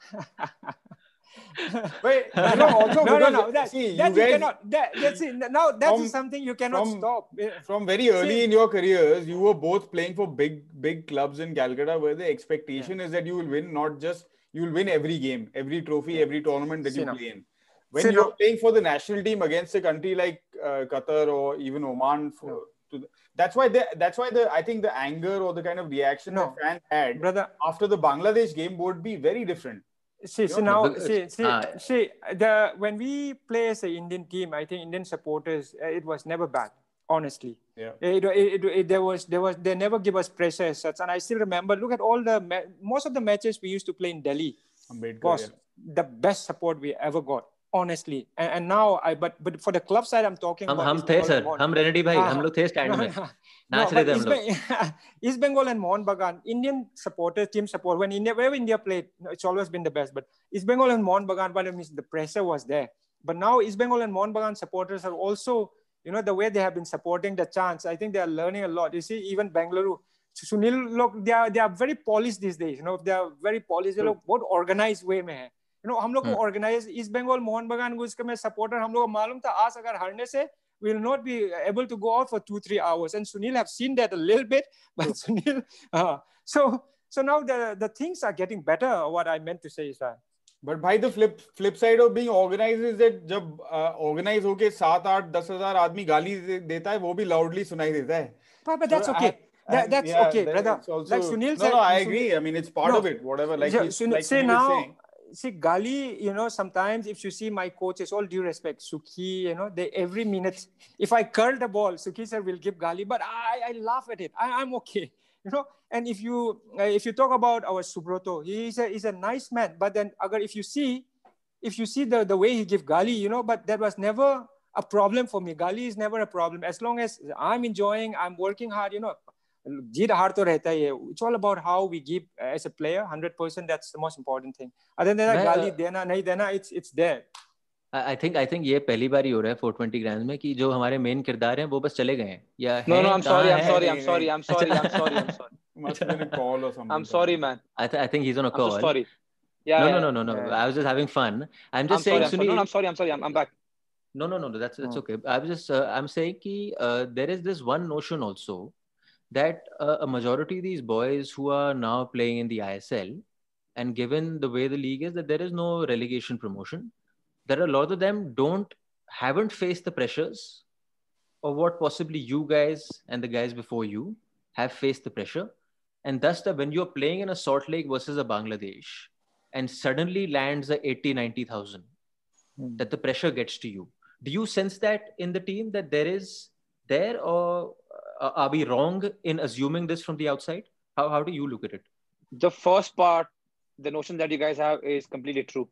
D: Wait, you know, also
C: no, no, no. That,
D: see, you
C: that you
D: guys,
C: cannot. That, that's it. Now that is
D: From-
C: something you cannot
D: from-
C: stop. Eh,
D: from very early
C: See-
D: in your careers, you were both playing for big, big clubs in Calcutta, where the expectation is that you will win, not just you will win every game, every trophy, every tournament that
C: See
D: you
C: now.
D: play in. When
C: See
D: you're
C: now-
D: playing for the national team against a country like uh, Qatar or even Oman, for, to the, that's why the, that's why the I think the anger or the kind of reaction
C: No.
D: that fans had
C: Brother,
D: after the Bangladesh game would be very different.
C: see, see
D: Yeah,
C: now,
A: but-
C: see, see,
A: ah.
C: see. The when we play as an Indian team, I think Indian supporters, uh, it was never bad. Honestly,
D: Yeah.
C: it, it, it, it- there was there was they never give us pressure as such. And I still remember. Look at all the ma- most of the matches we used to play in Delhi
D: Ambedkar,
C: was
D: yeah.
C: the best support we ever got. Honestly, and, and now I but but for the club side, I'm talking
A: हम
C: about
A: हम
C: East
A: थे
C: Bengal
A: sir
C: and Mohun.
A: हम रेनेडी भाई
C: हाँ,
A: हम
C: हाँ।
A: लोग थे स्टैंड
C: No,
A: में नाच
C: no, East,
A: लोग
C: East Bengal and Mohun Bagan, Indian supporters, team support, when India, wherever India played, it's always been the best. But East Bengal and Mohun Bagan, but it means the pressure was there. But now East Bengal and Mohun Bagan supporters are also, you know, the way they have been supporting the chance. I think they are learning a lot. You see, even Bangalore, Sunil, look, they are they are very polished these days. You know, they are very polished. They. लोग बहुत organized way में है. You know, हम लोग को
A: Hmm.
C: organize East Bengal Mohun Bagan को इसका मैं supporter हम लोग को मालूम था आज अगर हारने से will not be able to go out for two three hours and Sunil have seen that a little bit but Sunil uh, so so now the the things are getting better what I meant to say is that
D: But by the flip flip side of being organized is that जब organise होके सात आठ दस हजार आदमी गाली दे, देता है वो भी लाउडली सुनाई देता है
C: but, but that's
D: So,
C: okay
D: I-
C: that,
D: and
C: that's
D: yeah,
C: okay
D: that-
C: brother
D: it's also-
C: like Sunil
D: no,
C: said
D: no, I
C: Sunil-
D: agree. I mean, it's part
C: No.
D: of it. Whatever, like,
C: Yeah,
D: he's-
C: Sunil-
D: like
C: say
D: Sunil is
C: now
D: saying.
C: see gali you know sometimes if you see my coaches all due respect sukhi you know they every minute if i curl the ball sukhi sir will give gali but i i laugh at it. I, i'm okay you know. And if you uh, if you talk about our subroto he's a he's a nice man but then agar if you see if you see the the way he give gali you know but that was never a problem for me. Gali is never a problem. As long as i'm enjoying i'm working hard you know जीत हार तो रहता ही है it's all about how we give as a player 100% that's the most important thing other then
A: मैं-
C: गाली देना नहीं देना it's it's there
A: I think I think ये पहली बार ही हो रहा है 420 ग्रांड में कि जो हमारे मेन किरदार हैं वो बस चले गए हैं या
B: No,
A: हैं,
B: no, I'm sorry,
A: कहाँ
B: I'm
A: हैं?
B: sorry, I'm sorry, I'm sorry, I'm
A: अच्छा।
B: sorry, I'm sorry.
D: Must have been a call or something.
B: I'm sorry, man.
A: I, th- I think he's on a
B: I'm
A: call.
B: so sorry. Yeah.
A: no,
B: yeah,
A: no, no, no, no.
C: Yeah.
A: I was just having fun. I'm
B: I'm
A: just
B: sorry,
A: saying,
B: I'm sorry. No, no, I'm sorry, I'm sorry. I'm, I'm back.
A: No, no, no, no. That's that's
C: Oh.
A: okay. I was just uh, I'm saying ki, uh, there is this one notion also that uh, a majority of these boys who are now playing in the ISL, and given the way the league is, that there is no relegation promotion. that a lot of them don't haven't faced the pressures of what possibly you guys and the guys before you have faced the pressure, and thus that when you're playing in a Salt Lake versus a Bangladesh, and suddenly lands a 80, 90,000 that the pressure gets to you. Do you sense that in the team that there is there, or Uh, are we wrong in assuming this from the outside? How how do you look at it?
B: The first part, the notion that you guys have is completely true.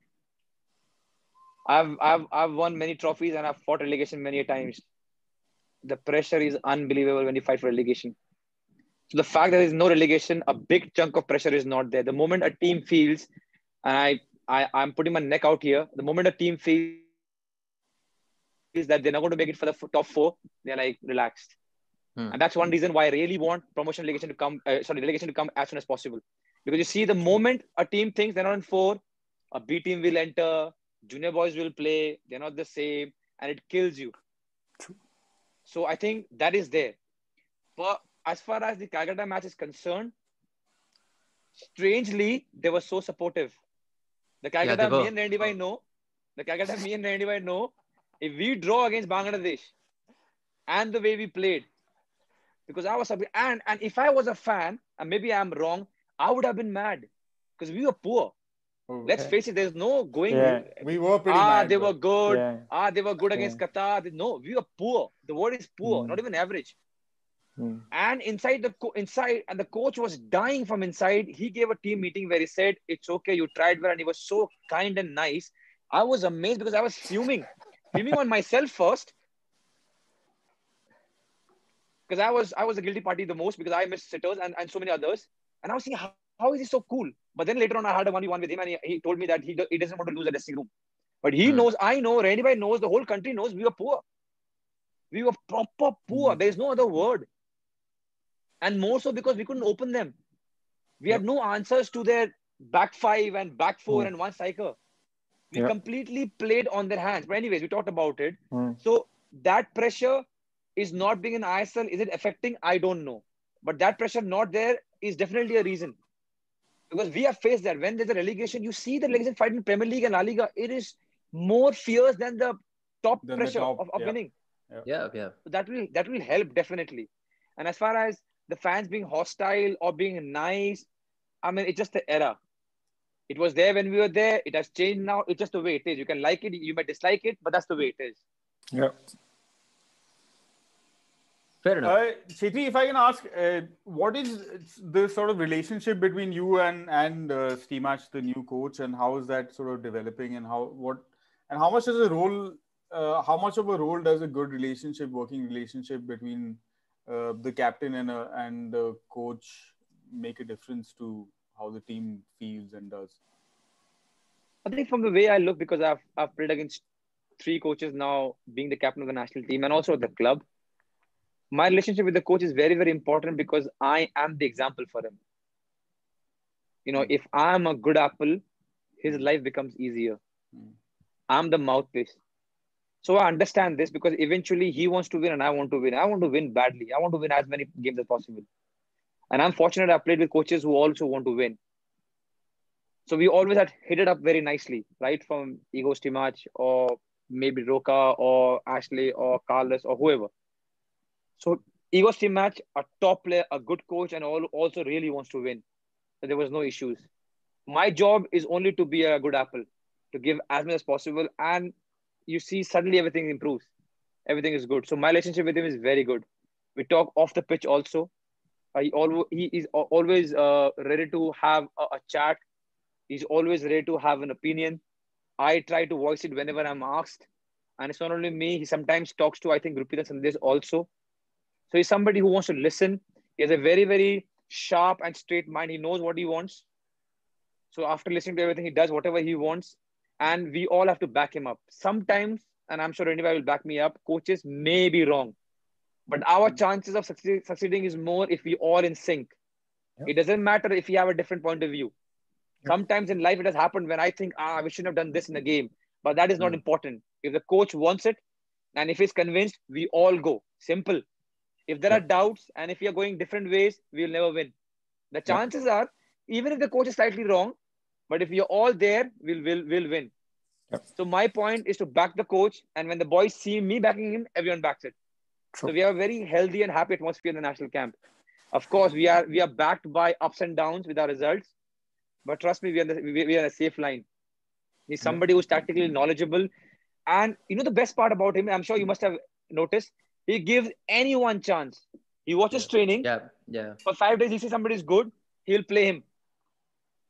B: I've I've I've won many trophies and I've fought relegation many times. The pressure is unbelievable when you fight for relegation. So the fact that there is no relegation, a big chunk of pressure is not there. The moment a team feels, and I, I I'm putting my neck out here, the moment a team feels that they're not going to make it for the top four, they're like relaxed. Hmm. And that's one reason why I really want promotion relegation to come, uh, sorry, relegation to come as soon as possible. Because you see, the moment a team thinks they're not in four, a B team will enter, junior boys will play, they're not the same, and it kills you. So I think that is there. But as far as the Calcutta match is concerned, strangely, they were so supportive. The Calcutta, yeah, me and Randy Bhai know, the Calcutta, me and Randy Bhai know, if we draw against Bangladesh and the way we played, because I was and and if I was a fan, and maybe I'm wrong, I would have been mad because we were poor. Oh, Let's face it, there's no going.
D: Yeah, we were pretty.
B: Ah,
D: mad,
B: they were good. Yeah. Ah, they were good against yeah. Qatar. No, we were poor. The word is poor, mm. not even average. Mm. And inside the co- inside, and the coach was dying from inside. He gave a team meeting where he said, "It's okay, you tried well," and he was so kind and nice. I was amazed because I was fuming, fuming on myself first, because I was I was a guilty party the most because I missed sitters and, and so many others, and I was thinking, how, how is he so cool? But then later on, I had a one v one with him, and he, he told me that he, he doesn't want to lose a dressing room. But he mm. knows, I know, anybody knows, the whole country knows we were poor. We were proper poor. Mm. There is no other word and more so because we couldn't open them. We yep. had no answers to their back five and back four mm. and one striker. We yep. completely played on their hands. But anyways, we talked about it. Mm. So that pressure is not being in ISL. Is it affecting? I don't know. But that pressure not there is definitely a reason. Because we have faced that. When there's a relegation, you see the relegation fight in Premier League and La Liga. It is more fierce than the top than pressure the top. of, of winning.
A: Yeah, yeah.
B: So that will that will help definitely. And as far as the fans being hostile or being nice. I mean, it's just the era. It was there when we were there. It has changed now. It's just the way it is. You can like it, you might dislike it, but that's the way it is.
D: Yeah.
A: Fair enough. Uh,
D: Chhetri, if I can ask, uh, what is the sort of relationship between you and and uh, Stimac, the new coach, and how is that sort of developing, and how what and how much is a role, uh, how much of a role does a good relationship, working relationship between uh, the captain and uh, and the coach make a difference to how the team feels and does?
B: I think from the way I look, because I've I've played against three coaches now, being the captain of the national team and also the club. My relationship with the coach is very very important because I am the example for him. You know, mm. if I'm a good apple, his life becomes easier. Mm. I'm the mouthpiece. So I understand this because eventually he wants to win and I want to win. I want to win badly. I want to win as many games as possible. And I'm fortunate I played with coaches who also want to win. So we always had hit it up very nicely, right? From Igor Stimac or maybe Roca or Ashley or Carlos or whoever. So Igor match. A top player, a good coach, and all, also really wants to win. There was no issues. My job is only to be a good apple, to give as much as possible and you see suddenly everything improves. Everything is good. So my relationship with him is very good. We talk off the pitch also. he, al- he is always uh, ready to have a, a, chat. He's always ready to have an opinion. I try to voice it whenever I'm asked. And it's not only me, he sometimes talks to, I think, and Sandesh also. So he's somebody who wants to listen. He has a very, very sharp and straight mind. He knows what he wants. So after listening to everything, he does whatever he wants and we all have to back him up. Sometimes, and I'm sure anybody will back me up, coaches may be wrong, but our hmm. chances of succeed, succeeding is more if we all in sync. Yep. It doesn't matter if you have a different point of view. Yep. Sometimes in life it has happened when I think, ah, we shouldn't have done this in the game, but that is not mm. important. If the coach wants it, and if he's convinced, we all go. Simple. If there yep. are doubts and if we are going different ways, we will never win. The chances are, even if the coach is slightly wrong, but if we are all there, we'll we'll, we'll win. Yep. So my point is to back the coach, and when the boys see me backing him, everyone backs it. True. So we have a very healthy and happy atmosphere in the national camp. Of course, we are we are backed by ups and downs with our results, but trust me, we are the, we, we are a safe line. He's somebody who's tactically knowledgeable, and you know the best part about him. I'm sure you must have noticed He gives anyone chance. He watches training.
A: Yeah, yeah.
B: For five days, he sees somebody's good, he'll play him.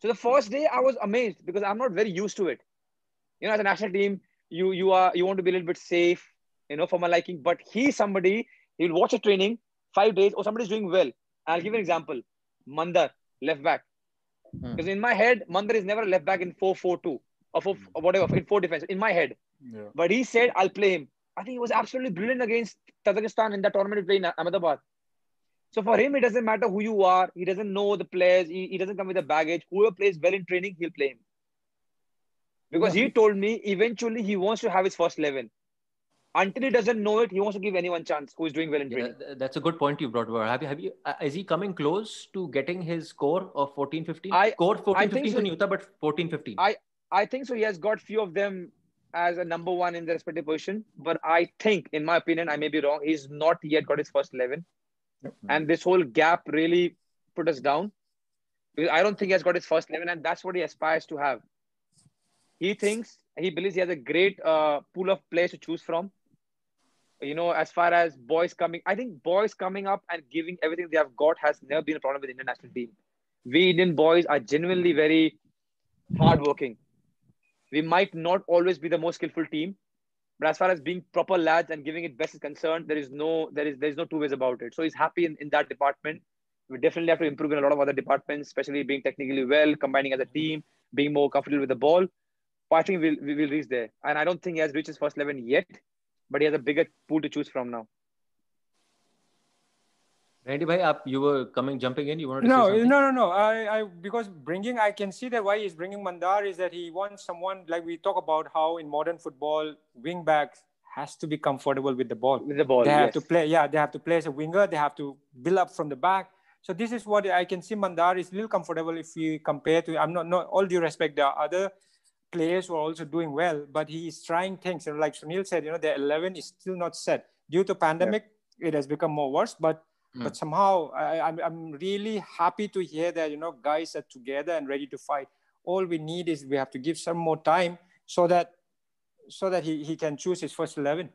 B: So the first day, I was amazed because I'm not very used to it. You know, as a national team, you you are you want to be a little bit safe, you know, for my liking. But he's somebody he'll watch a training five days, or somebody's doing well. I'll give you an example. Mandar, left back.
A: Hmm.
B: Because in my head, Mandar is never left back in 4-4-2 or, 4, or whatever, in four defense. In my head.
D: Yeah.
B: But he said, I'll play him. I think he was absolutely brilliant against Tajikistan in that tournament he played in Ahmedabad. So for him, it doesn't matter who you are. He doesn't know the players. He, he doesn't come with a baggage. Whoever plays well in training, he'll play him. Because he told me eventually he wants to have his first 11. Until he doesn't know it, he wants to give anyone chance who is doing well in training.
A: th- that's a good point you brought about. Have you, have you, uh, is he coming close to getting his score of 14 15?
B: I-
A: score 14
B: I think
A: 15
B: so.
A: to but 14 15.
B: I- I think so. He has got few of them as a number one in the respective position. But I think, in my opinion, I may be wrong. He's not yet got his first 11. And this whole gap really put us down. I don't think he has got his first 11, and that's what he aspires to have. He thinks, he believes he has a great uh, pool of players to choose from. You know, as far as boys coming, I think boys coming up and giving everything they have got has never been a problem with the Indian national team. We Indian boys are genuinely very hardworking. We might not always be the most skillful team, but as far as being proper lads and giving it best is concerned, there is no there is there is no two ways about it. So he's happy in, in that department. We definitely have to improve in a lot of other departments, especially being technically well, combining as a team, being more comfortable with the ball. But I think we'll we will reach there. And I don't think he has reached his first eleven yet, but he has a bigger pool to choose from now.
A: Randy bhai, up, you were coming, jumping in. You wanted to
C: No,
A: say something?
C: no, no, no. I, I, because bringing, I can see that why he's bringing Mandar is that he wants someone like we talk about how in modern football, wing backs has to be comfortable with the ball.
B: With the ball,
C: they have
B: yes.
C: to play. Yeah, they have to play as a winger. They have to build up from the back. So this is what I can see. Mandar is a little comfortable if you compare to. I'm not, not all due respect. There are other players who are also doing well, but he is trying things. And like Sunil said, you know, the 11 is still not set due to pandemic. It has become more worse, but
A: Hmm.
C: but somehow I, I'm I'm really happy to hear that you know guys are together and ready to fight. All we need is we have to give some more time so that so that he, he can choose his first 11.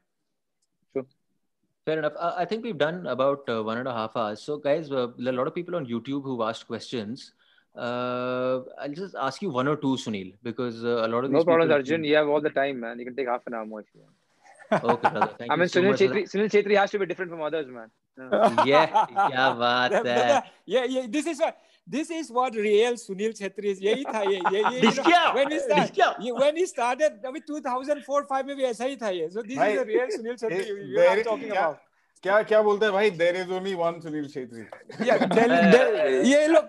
A: Fair enough. Uh, I think we've done about uh, one and a half hours. So, guys, uh, there are a lot of people on YouTube who've asked questions. Uh, I'll just ask you one or two, Sunil, because uh, a lot of
B: No
A: these
B: problem,
A: people-
B: Arjun. You have all the time, man. You can take half an hour more if you want.
A: Okay, brother. Thank
B: I
A: you
B: mean,
A: so
B: Sunil
A: much
B: Chhetri, Sunil Chhetri has to be different from others, man.
A: yeah, क्या बात है।
C: ये ये this this is what real Sunil Chhetri यही था ये ये when when he started अभी 2004 5 में भी ऐसा ही था ये। So this is real Sunil Chhetri
D: क्या क्या बोलते हैं भाई? There is only
C: one Sunil Chhetri ये लोग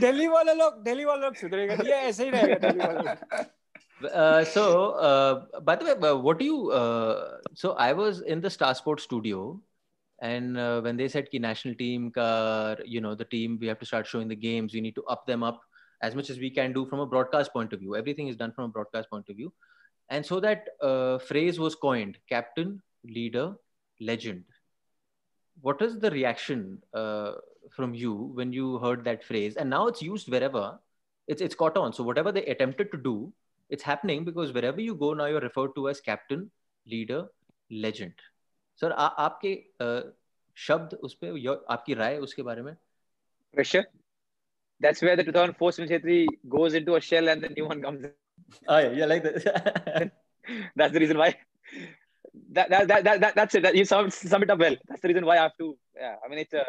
C: दिल्ली वाले लोग दिल्ली वाले लोग सुधरेगा। ये ऐसे ही रहेगा दिल्ली वाले
A: so but what you so I was in the Star sport studio and uh, when they said ki national team ka, you know, the team we have to start showing the games, we need to up them up as much as we can do from a broadcast point of view. Everything is done from a broadcast point of view, and so that uh, phrase was coined: captain, leader, legend. What is the reaction uh, from you when you heard that phrase? And now it's used wherever. It's it's caught on. So whatever they attempted to do, it's happening because wherever you go now you're referred to as captain leader legend sir आ, आपके अ, शब्द उस पे आपकी राय उसके बारे में
B: pressure. That's where the 2004 Sunil Chetri goes into a shell and the new one comes in.
A: oh yeah, yeah like that
B: That's the reason why. That, that, that, that, that that's it. That, you sum, sum it up well. That's the reason why I have to. Yeah, I mean it's a.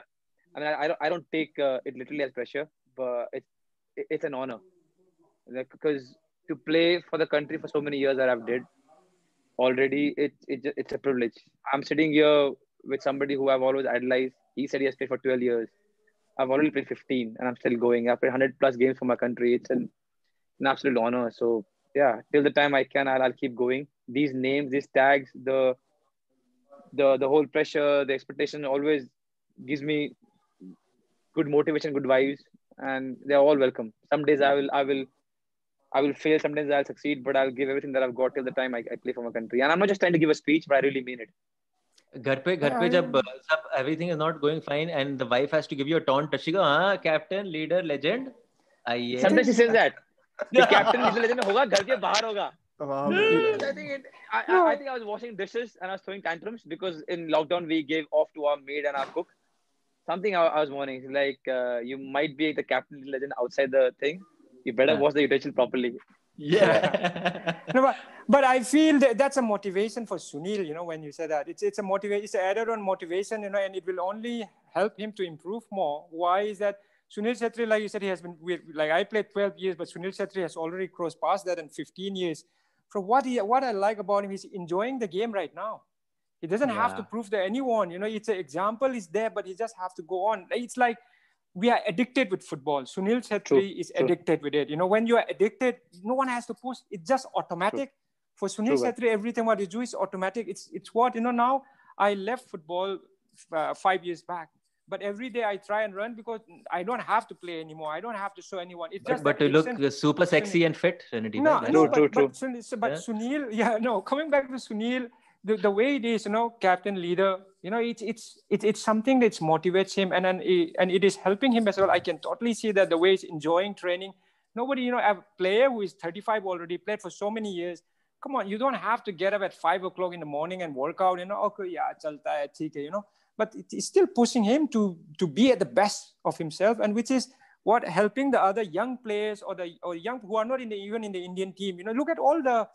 B: I mean I, I don't I don't take uh, it literally as pressure, but it's it, it's an honor. Like because to play for the country for so many years that I've did already, it, it it's a privilege. I'm sitting here with somebody who I've always idolized. He said he has played for 12 years. I've already played 15, and I'm still going. I've played 100 plus games for my country. It's an, an absolute honor. So yeah, till the time I can, I'll, I'll keep going. These names, these tags, the the the whole pressure, the expectation always gives me good motivation, good vibes, and they're all welcome. Some days I will I will I will fail. Sometimes I'll succeed, but I'll give everything that I've got till the time I, I play for my country. And I'm not just trying to give a speech, but I really mean it.
A: घर पे घर पे जब uh, सब everything is not going fine and the wife has to give you a taunt she go हाँ captain leader legend आइए
B: Sometimes she says that. The captain is legend होगा घर के बाहर होगा
D: तमाम
B: I think it, I, I, I think I was washing dishes and I was throwing tantrums because in lockdown we gave off to our maid and our cook. Something I, I was warning, like uh, you might be the captain legend outside the thing. you better
A: Yeah.
B: wash the utensil properly.
A: Yeah.
C: no, but, but I feel that that's a motivation for Sunil. You know, when you say that, it's it's a motivation. It's an added on motivation. You know, and it will only help him to improve more. Why is that? Sunil Chhetri, like you said, he has been with, like I played 12 years, but Sunil Chhetri has already crossed past that in 15 years. From what he, what I like about him, he's enjoying the game right now. He doesn't have to prove to anyone. You know, it's an example is there, but he just have to go on. It's like we are addicted with football. Sunil Chhetri
B: True,
C: is
B: true.
C: addicted with it. You know, when you are addicted, no one has to push. It's just automatic. For Sunil
B: True, man.
C: Chhetri, everything what you do is automatic. It's it's what you know. Now I left football uh, five years back, but every day I try and run because I don't have to play anymore. I don't have to show anyone. It's
A: but,
C: just
A: but you look super sexy and fit, Renedy.
C: no,
A: right? That's
C: no, but,
B: True, true,
C: but, Sunil, so- but
A: Yeah.
C: Sunil, yeah, no. Coming back to Sunil, the, the way it is, you know, captain leader, you know, it's it's it's it's something that motivates him, and and it, and it is helping him as well. I can totally see that the way he's enjoying training. Nobody, you know, a player who is 35 already played for so many years. Come on, you don't have to get up at five o'clock in the morning and work out. You know, okay, yeah, chalta hai, hai, you know. But it is still pushing him to to be at the best of himself, and which is what helping the other young players or the or young who are not in the even in the Indian team. You know, look at all the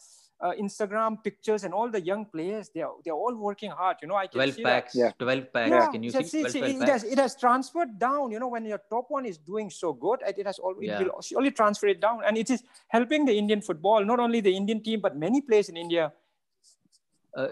C: uh, Instagram pictures and all the young players. They are they're all working hard. You know, I can
A: 12
C: see
A: packs,
B: Yeah.
A: 12 packs.
C: that.
A: Can you
C: so
A: see 12, 12
C: it,
A: packs?
C: has, it has transferred down. You know, when your top one is doing so good, it it has all, it
A: Yeah.
C: will surely transfer it down, and it is helping the Indian football, not only the Indian team but many players in India.
A: Uh,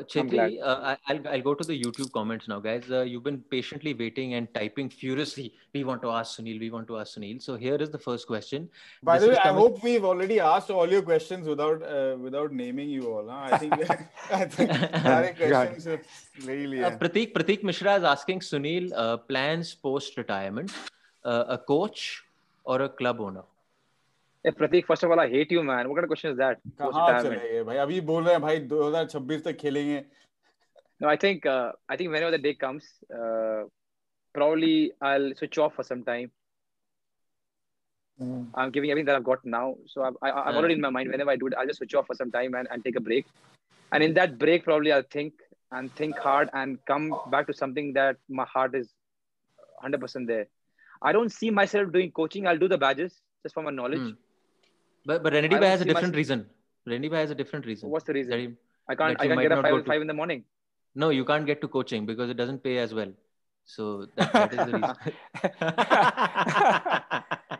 A: uh, I'll, I'll go to the YouTube comments now, guys. Uh, you've been patiently waiting and typing furiously. We want to ask Sunil. We want to ask Sunil. So here is the first question.
D: By
A: this
D: the way, I hope we've already asked all your questions without uh, without naming you all. Huh? I think I think questions
A: really.
D: Yeah.
A: Pratik Pratik Mishra is asking Sunil uh, plans post retirement, a coach or a club owner.
B: Hey, Pratik, first of all, I hate you, man. What kind of question is that?
D: कहाँ
B: Post-retirement.
D: चले गए भाई अभी बोल रहे हैं भाई 2026 तक खेलेंगे
B: No, I think uh, I think whenever the day comes, uh, probably I'll switch off for some time. I'm giving everything that I've got now, so I've, I, I'm
A: Yeah.
B: already in my mind. Whenever I do it, I'll just switch off for some time and, and take a break. And in that break, probably I'll think and think hard and come back to something that my heart is 100% there. I don't see myself doing coaching. I'll do the badges just for my knowledge.
A: Hmm. But but Renedy
B: I
A: Bhai has a different
B: myself-
A: reason. Renedy Bhai has a different reason.
B: What's the reason?
A: he-
B: I can't. I can't get up
A: not
B: five,
A: to-
B: five in the morning.
A: no, you can't get to coaching because it doesn't pay as well. So that, that is the reason.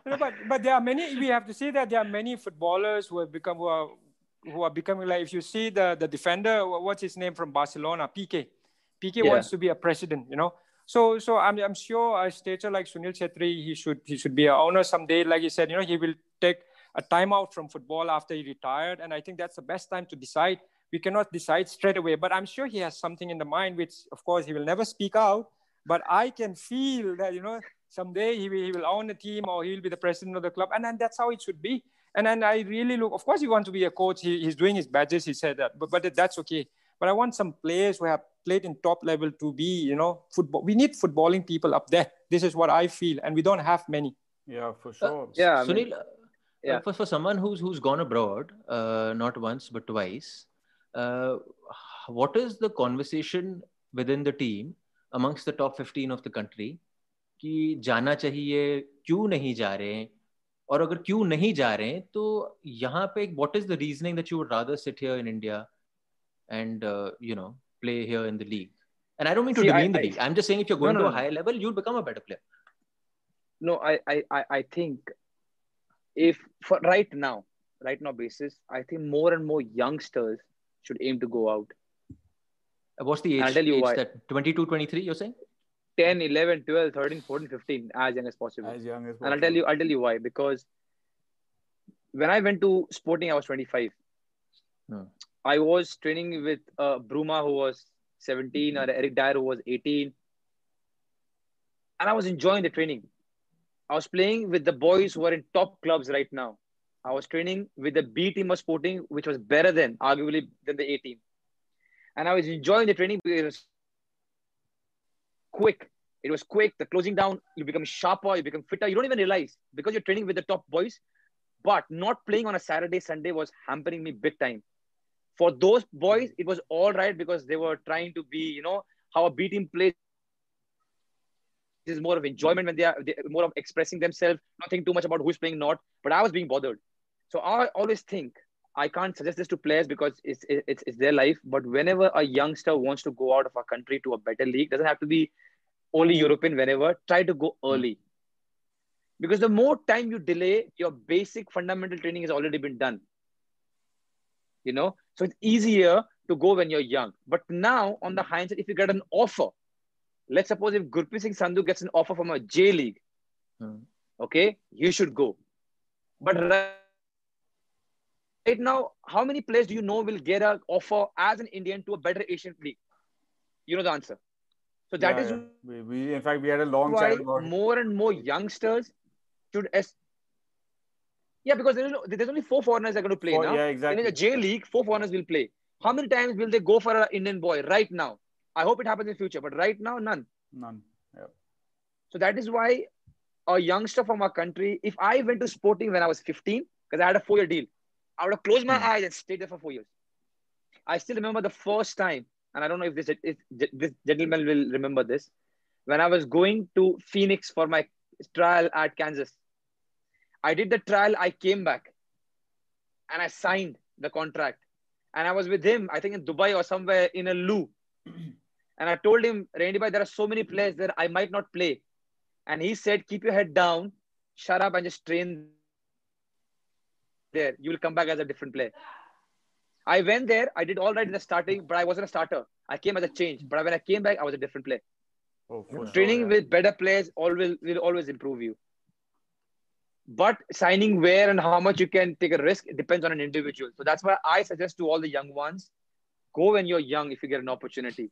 C: No, but but there are many. We have to see that there are many footballers who have become who are who are becoming like. If you see the the defender, what's his name from Barcelona, Piqué. Piqué
B: Yeah.
C: wants to be a president. You know. So so I'm I'm sure a stature like Sunil Chhetri, he should he should be a owner someday. Like he said, you know, he will take a timeout from football after he retired, and I think that's the best time to decide. We cannot decide straight away, but I'm sure he has something in the mind, which of course he will never speak out. But I can feel that you know someday he will, he will own a team or he will be the president of the club and then that's how it should be. And then i really look of course he wants to be a coach. He, he's doing his badges. He said that but, but that's okay. But i want some players who have played in top level to be you know football. We need footballing people up there. This is what i feel and we don't have many.
D: Yeah for sure.
B: Yeah, I mean,
A: Sunil, uh,
B: yeah.
A: for, for someone who's who's gone abroad, uh, not once but twice, uh, what is the conversation within the team amongst the top 15 of the country कि जाना चाहिए क्यों नहीं जा रहे हैं और अगर क्यों नहीं जा रहे हैं तो यहाँ पे what is the reasoning that you would rather sit here in India and uh, you know play here in the league and I don't mean to
B: See, I-
A: demean the
B: I-
A: league I'm just saying if you're
B: No,
A: going
B: no,
A: to a
B: no.
A: high level you'll become a better player
B: no I, I i i think if for right now right now basis i think more and more youngsters should aim to go out.
A: What's the age,
B: I'll tell you
A: age
B: why.
A: that 22 23 you're saying?
B: 10 11 12 13 14 15 as young as possible.
D: As young as possible.
B: and i'll tell you i'll tell you why. Because when i went to sporting i was 25
A: Hmm.
B: i was training with uh, bruma who was 17 or eric dier who was 18 and i was enjoying the training i was playing with the boys who are in top clubs right now. I was training with the b team of sporting which was better than arguably than the a team. And i was enjoying the training it was quick. It was quick. The closing down you become sharper you become fitter. You don't even realize because you're training with the top boys but not playing on a saturday sunday was hampering me big time. For those boys, it was all right because they were trying to be, you know, how a B team plays is more of enjoyment when they are they, more of expressing themselves, not thinking too much about who's playing not. But I was being bothered. So I always think I can't suggest this to players because it's, it's, it's their life. But whenever a youngster wants to go out of a country to a better league, doesn't have to be only European, whenever, try to go hmm. early. Because the more time you delay, your basic fundamental training has already been done. You know, so it's easier to go when you're young. But now, on the hindsight, if you get an offer, let's suppose if Gurpreet Singh Sandhu gets an offer from a J League, hmm. okay, you should go. But right now, how many players do you know will get an offer as an Indian to a better Asian league? You know the answer. So that yeah, is
D: yeah. We, in fact we had a long chat about
B: more and more youngsters should es- yeah because there's, there's only four foreigners that are going to play four, now.
D: Yeah, exactly.
B: in the J League, four foreigners will play. How many times will they go for an Indian boy right now? I hope it happens in future, but right now, none.
D: None.
B: So that is why a youngster from our country, if I went to Sporting when I was 15, because I had a four-year deal, I would have closed my hmm. eyes and stayed there for four years. I still remember the first time, and I don't know if this if this gentleman will remember this, when I was going to Phoenix for my trial at Kansas. I did the trial. I came back, and I signed the contract. And I was with him, I think in Dubai or somewhere in a loo. And I told him, Randy, bhai, there are so many players that I might not play. And he said, keep your head down, shut up, and just train there. You will come back as a different player. I went there. I did all right in the starting, but I wasn't a starter. I came as a change. But when I came back, I was a different player. Oh, Training sure, yeah. with better players always will always improve you. But signing where and how much you can take a risk depends on an individual. So that's why I suggest to all the young ones, go when you're young if you get an opportunity.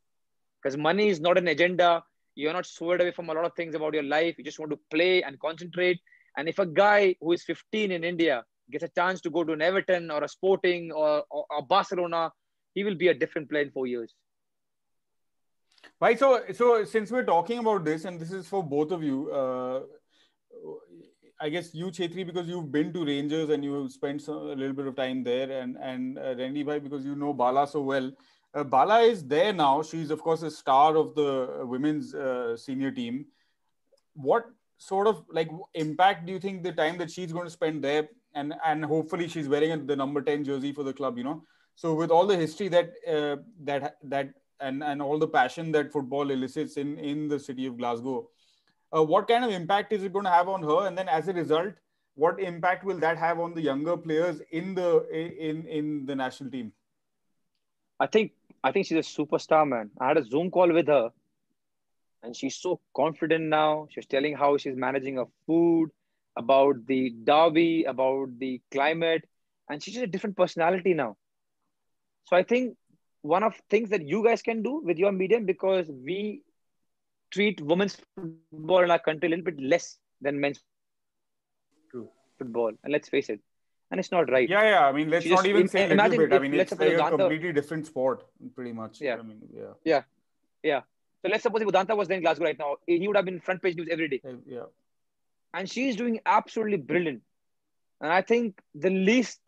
B: Because money is not an agenda. You're not swayed away from a lot of things about your life. You just want to play and concentrate. And if a guy who is 15 in India gets a chance to go to an Everton or a Sporting or, or, or Barcelona, he will be a different player in four years.
D: Right. So, so since we're talking about this, and this is for both of you, uh, I guess you, Chhetri, because you've been to Rangers and you've spent some, a little bit of time there, and and uh, Randy because you know Bala so well. Uh, Bala is there now. She's of course a star of the women's uh, senior team. What sort of like impact do you think the time that she's going to spend there and and hopefully she's wearing the number 10 jersey for the club you know so with all the history that uh, that that and and all the passion that football elicits in in the city of glasgow uh, what kind of impact is it going to have on her and then as a result what impact will that have on the younger players in the in in the national team
B: i think i think she's a superstar man i had a zoom call with her and she's so confident now she's telling how she's managing her food about the derby, about the climate, and she's just a different personality now. So I think one of things that you guys can do with your medium because we treat women's football in our country a little bit less than men's True. football. And let's face it, and it's not right.
D: Yeah, yeah. I mean, let's she not just, even say a little bit. I mean, it's like a completely different sport, pretty much.
B: Yeah.
D: I mean,
B: yeah. Yeah. Yeah. So let's suppose if Udanta was there in Glasgow right now, he would have been front page news every day.
D: Yeah
B: and she's doing absolutely brilliant. And I think the least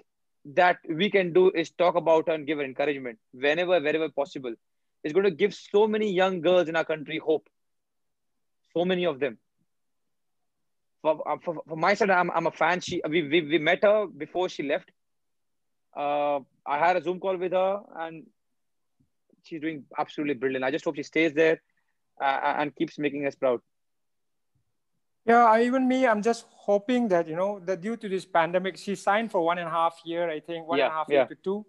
B: that we can do is talk about her and give her encouragement whenever, wherever possible. It's going to give so many young girls in our country hope. So many of them. For, uh, for, for my side, I'm, I'm a fan. She we, we, we met her before she left. Uh, I had a Zoom call with her, and she's doing absolutely brilliant. I just hope she stays there uh, and keeps making us proud.
C: Yeah, even me, I'm just hoping that you know that due to this pandemic, she signed for one and a half year, I think one yeah, and a half yeah. year to two,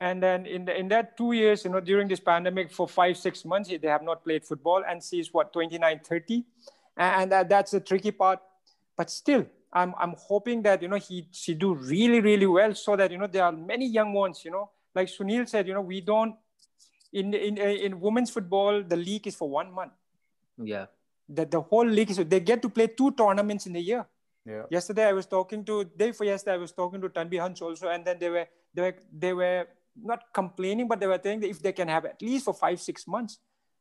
C: and then in the, in that two years, you know, during this pandemic for five six months, they have not played football, and she's what 29, 30, and that, that's the tricky part. But still, I'm I'm hoping that you know he she do really really well, so that you know there are many young ones, you know, like Sunil said, you know, we don't in in in women's football, the league is for one month.
A: Yeah
C: that the whole league is they get to play two tournaments in a year.
D: Yeah.
C: Yesterday I was talking to day for yesterday I was talking to Tanvi Hans also, and then they were they were they were not complaining, but they were saying that if they can have at least for five six months,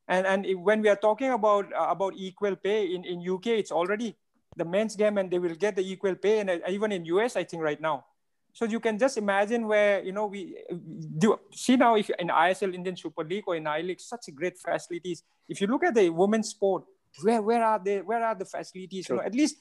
C: and and if, when we are talking about uh, about equal pay in in UK, it's already the men's game, and they will get the equal pay, and even in US I think right now. So you can just imagine where you know we do see now if in ISL Indian Super League or in I League such great facilities. If you look at the women's sport, where where are they? Where are the facilities? Sure. You know, at least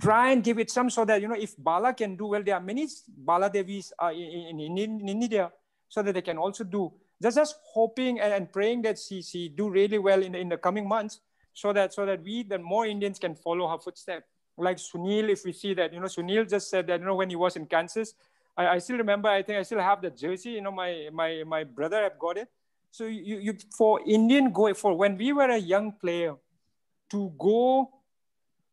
C: try and give it some so that you know if Bala can do well, there are many Bala Devis uh, in, in, in, in India, so that they can also do. Just just hoping and, and praying that she she do really well in the, in the coming months, so that so that we the more Indians can follow her footsteps like Sunil, if we see that, you know, Sunil just said that, you know, when he was in Kansas, I, I still remember, I think I still have the jersey, you know, my, my, my brother have got it. So you, you, for Indian go, for when we were a young player, to go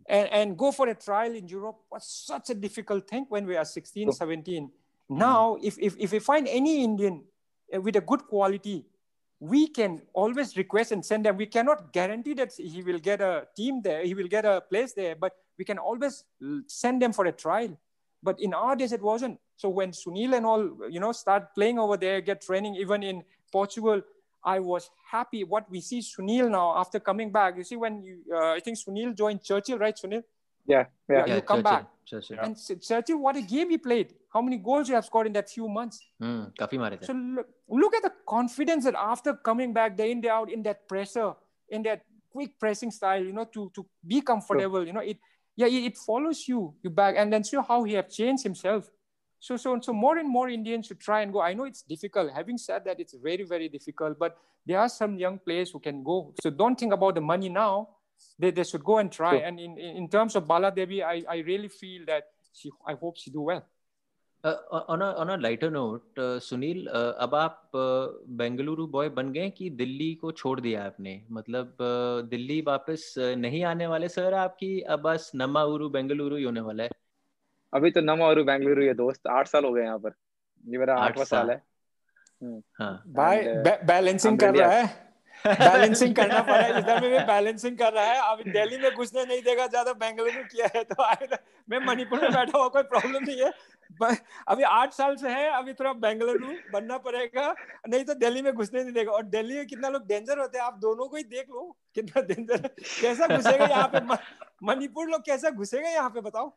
C: and, and go for a trial in Europe was such a difficult thing when we are 16, 17. Now, if, if, if we find any Indian uh, with a good quality, we can always request and send them. We cannot guarantee that he will get a team there, he will get a place there, but we can always send them for a trial. But in our days, it wasn't. So when Sunil and all, you know, start playing over there, get training, even in Portugal, I was happy. What we see Sunil now after coming back, you see, when you, uh, I think Sunil joined Churchill, right, Sunil?
B: Yeah, yeah.
C: yeah you come Churchill, back. Churchill. And Churchill, what a game he played. How many goals you have scored in that few months?
A: Mm,
C: so look, look at the confidence that after coming back day in, day out, in that pressure, in that quick pressing style, you know, to, to be comfortable, sure. you know, it, yeah, it follows you, you back, and then see how he have changed himself. So, so, so more and more Indians should try and go. I know it's difficult. Having said that, it's very, very difficult. But there are some young players who can go. So don't think about the money now. They, they should go and try. Sure. And in, in terms of Bala Devi, I, I really feel that she, I hope she do well.
A: On on a lighter note Sunil अब आप Bengaluru boy बन गए कि दिल्ली को छोड़ दिया आपने? मतलब uh, दिल्ली वापस नहीं आने वाले सर आपकी? अब बस नमा उरु बेंगलुरु ही होने वाला है।
B: अभी तो नमा उरु बेंगलुरु ये दोस्त। आठ साल हो गए यहाँ पर। ये मेरा आठवां साल है।
C: हाँ। भाई बैलेंसिंग कर रहा है। बैलेंसिंग करना पड़ा है इधर में भी बैलेंसिंग कर रहा है अभी दिल्ली में घुसने नहीं देगा ज़्यादा बेंगलुरु किया है तो मैं मणिपुर में बैठा हुआ कोई प्रॉब्लम नहीं है अभी आठ साल से है अभी थोड़ा बेंगलुरु बनना पड़ेगा नहीं तो दिल्ली में घुसने नहीं देगा और दिल्ली में कितना लोग डेंजर होते हैं आप दोनों को ही देख लो कितना डेंजर कैसा घुसेगा यहाँ पे मणिपुर लोग कैसा घुसेगा यहाँ पे बताओ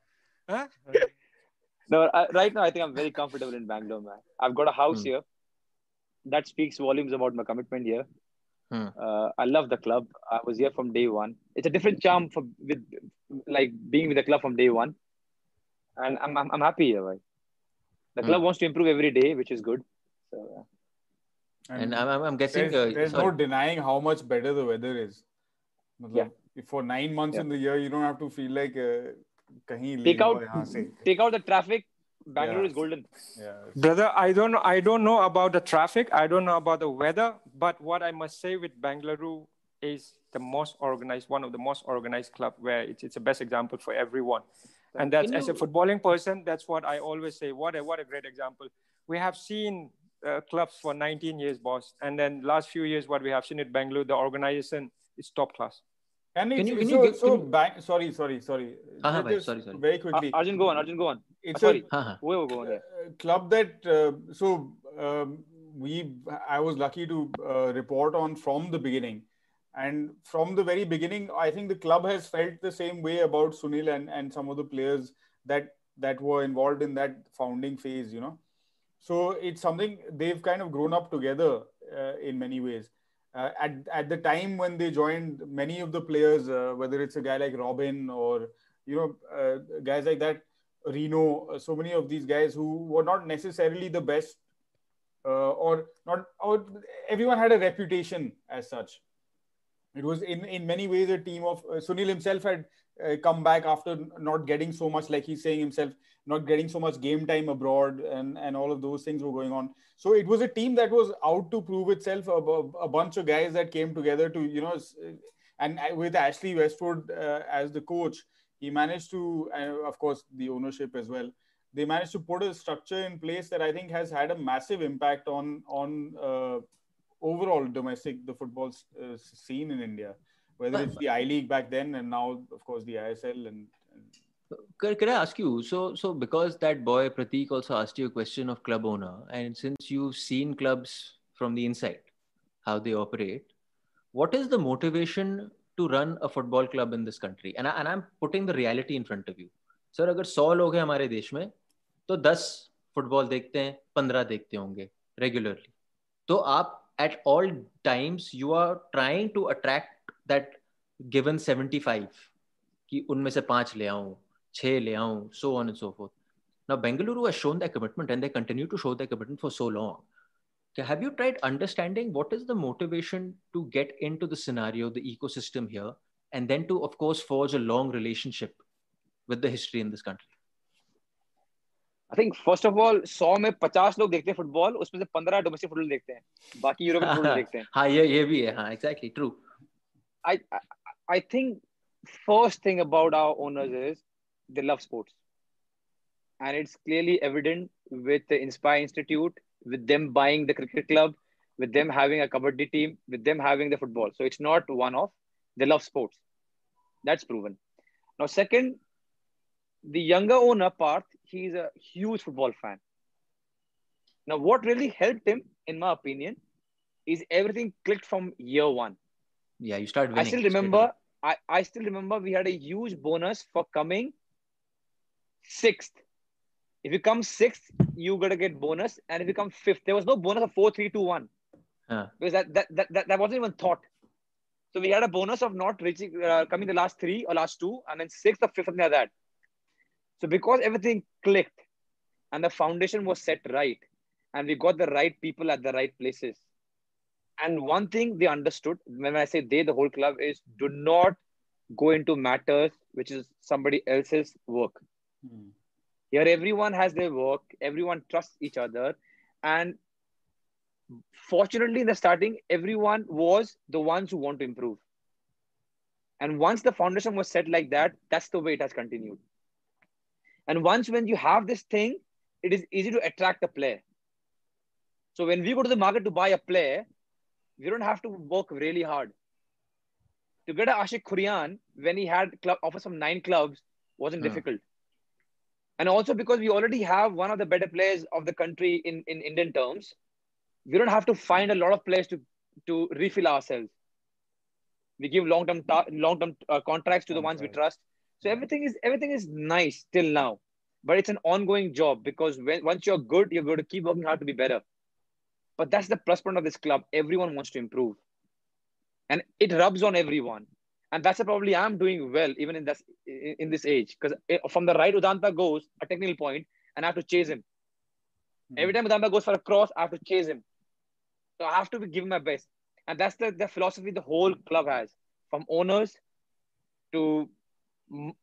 B: No, I, right now I think I'm very comfortable in Bangalore, man. I've got a house hmm. here. That speaks volumes about my commitment here. Hmm. Uh, I love the club. I was here from day one. It's a different charm for with like being with the club from day one. and I'm I'm, I'm happy here. Right? The club mm. wants to improve every day, which is good. So, yeah.
A: And, and I'm, I'm guessing
D: there's, uh, there's no denying how much better the weather is. yeah. For nine months yeah. in the year, you don't have to feel like uh,
B: take out take out the traffic. Bangalore yeah. is golden.
C: Yeah. Brother, I don't know. I don't know about the traffic. I don't know about the weather. But what I must say with Bangalore is the most organized, one of the most organized club where it's, it's the best example for everyone. And that's as a footballing person, that's what I always say. What a what a great example. We have seen uh, clubs for 19 years, boss, and then last few years, what we have seen at Bangalore, the organization is top class.
D: And can you, can so, you give, so can... Bang, sorry, sorry, sorry.
A: Uh-huh, bhai, sorry, sorry.
D: Very quickly.
B: Uh, Arjun, go on. Arjun, go on.
D: It's
B: uh, sorry.
D: a uh-huh. we go on, yeah. club that uh, so um, we I was lucky to uh, report on from the beginning and from the very beginning i think the club has felt the same way about sunil and, and some of the players that that were involved in that founding phase you know so it's something they've kind of grown up together uh, in many ways uh, at, at the time when they joined many of the players uh, whether it's a guy like robin or you know uh, guys like that rino uh, so many of these guys who were not necessarily the best uh, or not or everyone had a reputation as such. It was in, in many ways a team of Sunil himself had uh, come back after not getting so much, like he's saying himself, not getting so much game time abroad, and, and all of those things were going on. So it was a team that was out to prove itself. A, a bunch of guys that came together to, you know, and with Ashley Westwood uh, as the coach, he managed to, uh, of course, the ownership as well. They managed to put a structure in place that I think has had a massive impact on on uh, overall domestic the football uh, scene in India, whether it's the I League back then and now, of course, the ISL and. and...
A: Can, can I ask you? So, so because that boy Pratik also asked you a question of club owner, and since you've seen clubs from the inside, how they operate, what is the motivation to run a football club in this country? And, I, and I'm putting the reality in front of you. Sir अगर 100 लोग हैं हमारे देश में तो 10 football देखते हैं पंद्रह देखते होंगे रेगुलरली तो आप at all times you are trying to attract That given seventy five कि उनमें से पाँच ले आऊँ छह ले आऊँ so on and so forth Now, Bengaluru has shown their commitment and they continue to show their commitment for so long. Have you tried understanding what is the motivation to get into the scenario, the ecosystem here, and then to, of course, forge a long relationship with the history in this country?
B: I think first of all, सौ में पचास लोग देखते हैं football उसमें से पंद्रह domestic football देखते हैं बाकी यूरोपियन फुटबॉल देखते हैं
A: हाँ ये ये भी है हाँ exactly true
B: I, I I think first thing about our owners is they love sports and it's clearly evident with the Inspire Institute, with them buying the cricket club, with them having a kabaddi team, with them having the football. So it's not one off. They love sports. That's proven. Now, second, the younger owner part, he's a huge football fan. Now, what really helped him, in my opinion, is everything clicked from year one.
A: Yeah, you start
B: winning. I still remember. I, I still remember we had a huge bonus for coming sixth if you come sixth, you gotta get bonus, and if you come fifth, there was no bonus of four, three, two, one,
A: huh.
B: because that, that that, that that wasn't even thought. So we had a bonus of not reaching, uh, coming the last three or last two, and then sixth or fifth, something like that. So because everything clicked, and the foundation was set right, and we got the right people at the right places. And one thing they understood when I say they, the whole club is do not go into matters which is somebody else's work. Hmm here, everyone has their work, everyone trusts each other. And fortunately, in the starting, everyone was the ones who want to improve. And once the foundation was set like that, that's the way it has continued. And once when you have this thing, it is easy to attract a player. So when we go to the market to buy a player, we don't have to work really hard. To get a Ashique Kuruniyan when he had club offers from nine clubs wasn't yeah. difficult and also because we already have one of the better players of the country in, in Indian terms, we don't have to find a lot of players to, to refill ourselves. We give long-term ta- long-term uh, contracts to the ones we trust. So everything is everything is nice till now, but it's an ongoing job because when, once you're good, you're going to keep working hard to be better. But that's the plus point of this club. Everyone wants to improve, and it rubs on everyone and that's probably I'm doing well even in this in this age because from the right Udanta goes a technical point and I have to chase him. Mm-hmm. Every time Udanta goes for a cross, I have to chase him. So I have to be giving my best, and that's the, the philosophy the whole club has, from owners to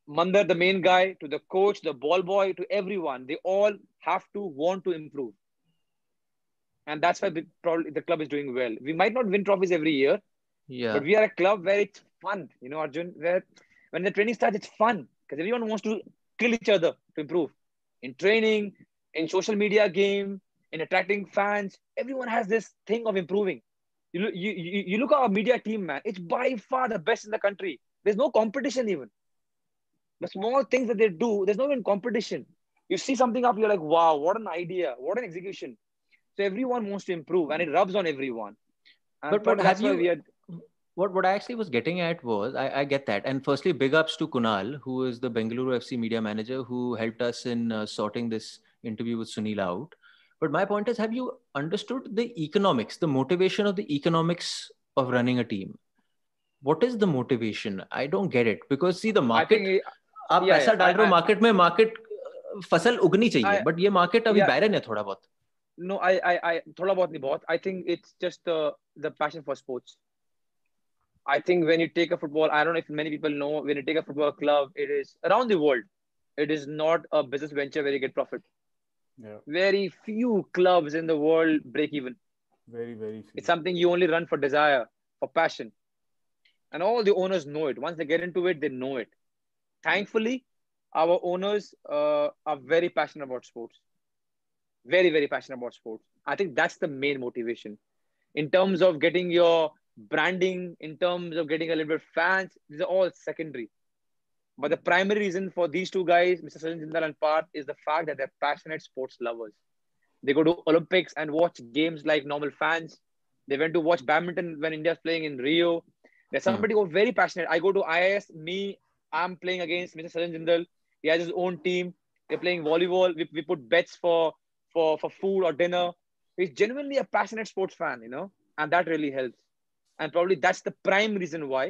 B: Mandar, the main guy, to the coach, the ball boy, to everyone. They all have to want to improve, and that's why the, probably the club is doing well. We might not win trophies every year,
A: yeah.
B: But we are a club where it's fun, you know, Arjun, where when the training starts, it's fun because everyone wants to kill each other to improve. In training, in social media game, in attracting fans, everyone has this thing of improving. You look, you, you, you look at our media team, man. It's by far the best in the country. There's no competition even. The small things that they do, there's no even competition. You see something up, you're like, wow, what an idea, what an execution. So everyone wants to improve, and it rubs on everyone.
A: And but but have you? Are, what what I actually was getting at was I, I, get that, and firstly, big ups to Kunal, who is the Bengaluru FC media manager, who helped us in uh, sorting this interview with Sunil out. But my point is, have you understood the economics, the motivation of the economics of running a team? What is the motivation? I don't get it because see the market. आप yeah, पैसा डाल रहे हो market में market फसल उगनी चाहिए but ये market अभी बैरन है थोड़ा बहुत
B: no, I, I, I, thoda bahut nahi. I think it's just the the passion for sports. I think when you take a football, I don't know if many people know when you take a football club, it is around the world. It is not a business venture where you get profit.
D: Yeah.
B: Very few clubs in the world break even.
D: Very, very few.
B: It's something you only run for desire, for passion. And all the owners know it. Once they get into it, they know it. Thankfully, our owners uh, are very passionate about sports. Very, very passionate about sports. I think that's the main motivation. In terms of getting your branding, in terms of getting a little bit fans, these are all secondary. But the primary reason for these two guys, Mr. Sajjan Jindal and Parth, is the fact that they're passionate sports lovers. They go to Olympics and watch games like normal fans. They went to watch badminton when India's playing in Rio. There's hmm. somebody mm. who's very passionate. I go to IIS, me, I'm playing against Mr. Sajjan Jindal. He has his own team. They're playing volleyball. We, we put bets for for for food or dinner. He's genuinely a passionate sports fan, you know, and that really helps. And probably that's the prime reason why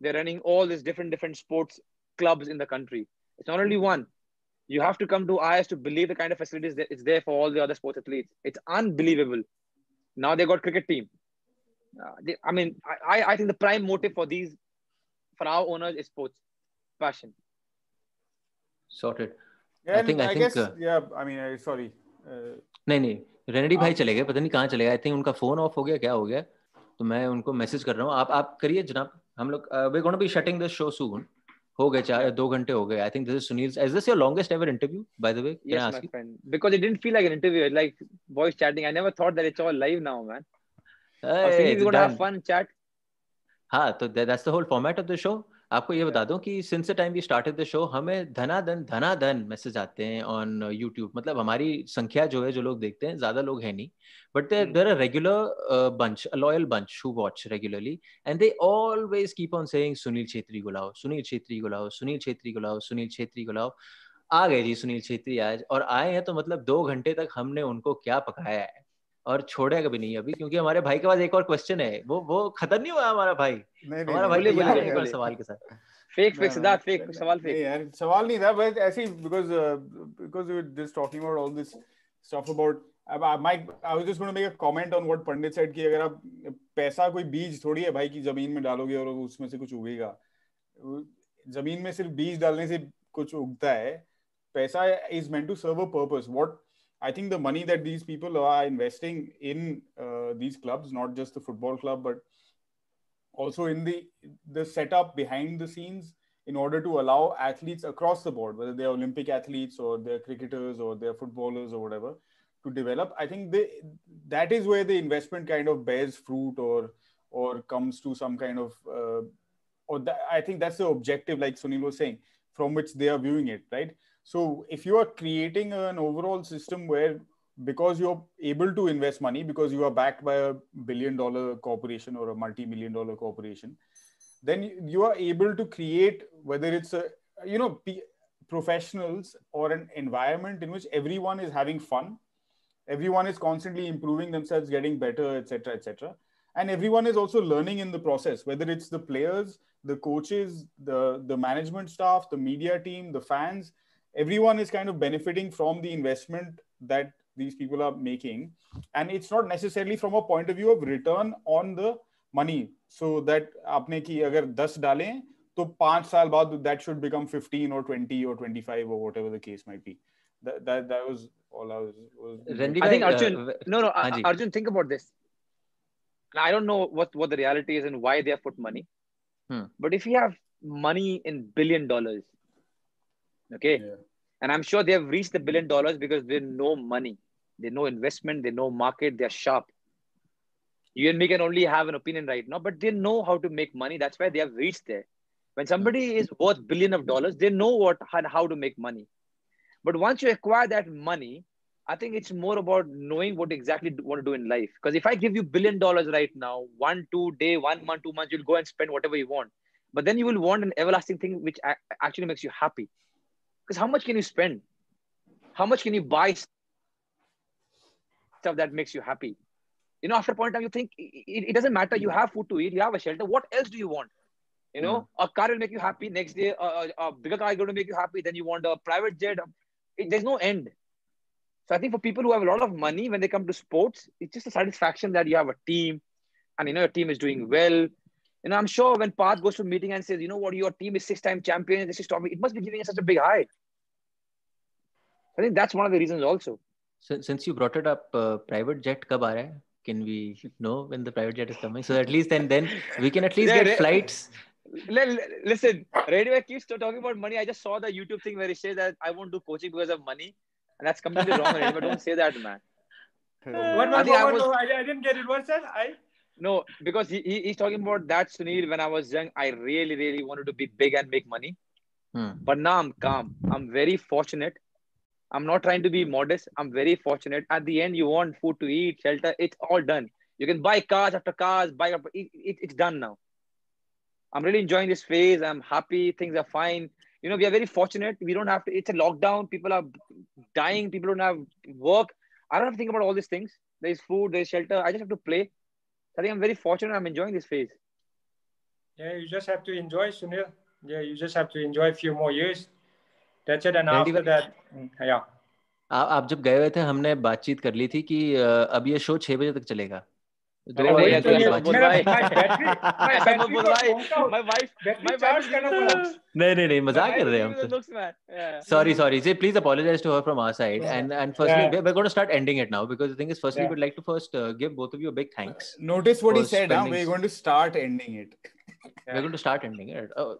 B: they're running all these different different sports clubs in the country. It's not only one. You have to come to IS to believe the kind of facilities that it's there for all the other sports athletes. It's unbelievable. Now they got cricket team. Uh, they, I mean, I, I think the prime motive for these, for our owners, is sports passion.
A: Sorted.
D: Yeah,
A: I think- I
D: I
A: think,
D: guess
A: uh,
D: yeah. I mean, I, sorry. Uh,
A: नहीं नहीं रेनेडी भाई चले गए पता नहीं कहाँ चले गए आई थिंक उनका फ़ोन ऑफ़ हो गया क्या हो गया तो मैं उनको मैसेज कर रहा हूँ आप आप करिए जनाब हम लोग we gonna be shutting this show soon हो गए चार दो घंटे हो गए I think this is Sunil is this your longest ever interview by the
B: way
A: can
B: I
A: ask
B: friend. Because it didn't feel like an interview. It's like voice chatting. I never thought that it's all live now, man. I was thinking we were gonna have fun chat.
A: हाँ तो that's the whole format of the show आपको ये बता दूँ कि since the time we started the show हमें धनाधन धनाधन message आते हैं ऑन यूट्यूब मतलब हमारी संख्या जो है जो लोग देखते हैं ज़्यादा लोग हैं नहीं। But
B: Hmm.
A: There are regular bunch a loyal bunch who watch regularly and they always keep on saying Sunil Chhetri को लाओ सुनील छेत्री को लाओ सुनील छेत्री को लाओ सुनील छेत्री को लाओ। आ गए जी सुनील छेत्री आज और आए हैं तो मतलब दो घंटे तक हमने उनको क्या पकाया है? और छोड़ेगा भी नहीं अभी क्योंकि हमारे भाई के पास एक और क्वेश्चन है। वो वो खत्म नहीं हुआ हमारा भाई? हमारा भाई
B: ले
A: सवाल के साथ।
D: फेक
B: फेक
D: सिद्धार्थ
B: फेक सवाल फेक
D: यार सवाल नहीं था बट ऐसे because because we just talking about all this stuff about अब Mike I was just gonna make a comment on what Pandit said कि अगर आप पैसा कोई बीज थोड़ी है भाई की ज़मीन में डालोगे और उसमें से कुछ उगेगा ज़मीन में सिर्फ़ बीज डालने से कुछ उगता है पैसा is meant to serve a purpose what I think the money that these people are investing in uh, these clubs not just the football club but also in the the setup behind the scenes in order to allow athletes across the board, whether they're Olympic athletes or they're cricketers or they're footballers or whatever, to develop. I think they, that is where the investment kind of bears fruit or or comes to some kind of uh, or I think that's the objective, like Sunil was saying, from which they are viewing it, right? So if you are creating an overall system where because you're able to invest money because you are backed by a billion dollar corporation or a multi-million dollar corporation then you- are able to create whether it's a you know professionals or an environment in which everyone is having fun everyone is constantly improving themselves getting better etc etc and everyone is also learning in the process whether it's the players the coaches the the management staff the media team the fans everyone is kind of benefiting from the investment that these people are making and it's not necessarily from a point of view of return on the money so that आपने की अगर 10 डालें तो पांच साल बाद that should become 15 or 20 or 25 or whatever the case might be that that, that was all I was, was
A: Randy
B: I think
A: भाई,
B: Arjun,
A: uh,
B: no, no,
A: हाँ
B: Ar-
A: ji.
B: Arjun, think about this. Now, I don't know what, what the reality is and why they have put money.
A: Hmm.
B: But if you have money in billion dollars, okay,
D: Yeah.
B: and I'm sure they have reached the billion dollars because they know money, they know investment, they know market, they're sharp. You and me can only have an opinion right now, but they know how to make money. That's why they have reached there. When somebody is worth billion of dollars, they know what and how to make money. But once you acquire that money, I think it's more about knowing what exactly you want to do in life. Because if I give you billion dollars right now, one, two day, one month, two months, you'll go and spend whatever you want. But then you will want an everlasting thing which actually makes you happy. Because how much can you spend? How much can you buy stuff that makes you happy? You know, after a point in time, you think it, it doesn't matter. You have food to eat, you have a shelter. What else do you want? You know, hmm. a car will make you happy. Next day, a, a, a bigger car is going to make you happy. Then you want a private jet. It, there's no end. So I think for people who have a lot of money, when they come to sports, it's just a satisfaction that you have a team, and you know your team is doing well you know, I'm sure when Parth goes to a meeting and says, you know what, your team is six-time champion, this is Tommy. it must be giving us such a big high. I think that's one of the reasons also.
A: So, since you brought it up, uh, private jet kab? Can we know when the private jet is coming? So at least then, then we can at least
B: yeah,
A: get flights.
B: Listen, Renedy keeps talking about money. I just saw the YouTube thing where he says that I won't do coaching because of money, and that's completely wrong. Renedy, don't say that, man. One,
C: one,
B: one, I, was...
C: no, I, I didn't get it. What's that? I
B: no, because he, he, he's talking about that, Sunil. When I was young, I really, really wanted to be big and make money.
A: Hmm.
B: But now I'm calm. I'm very fortunate. I'm not trying to be modest. I'm very fortunate. At the end, you want food to eat, shelter. It's all done. You can buy cars after cars. Buy after, it, it, it's done now. I'm really enjoying this phase. I'm happy. Things are fine. You know, we are very fortunate. We don't have to. It's a lockdown. People are dying. People don't have work. I don't have to think about all these things. There's food, there's shelter. I just have to play. I think I'm very fortunate. I'm enjoying this phase.
C: Yeah, you just have to enjoy, Sunil. Yeah, you just have to enjoy a few more years. That's it. And after that, mm, yeah.
A: आप आप जब गए हुए थे हमने बातचीत कर ली थी कि अब ये शो छह बजे तक चलेगा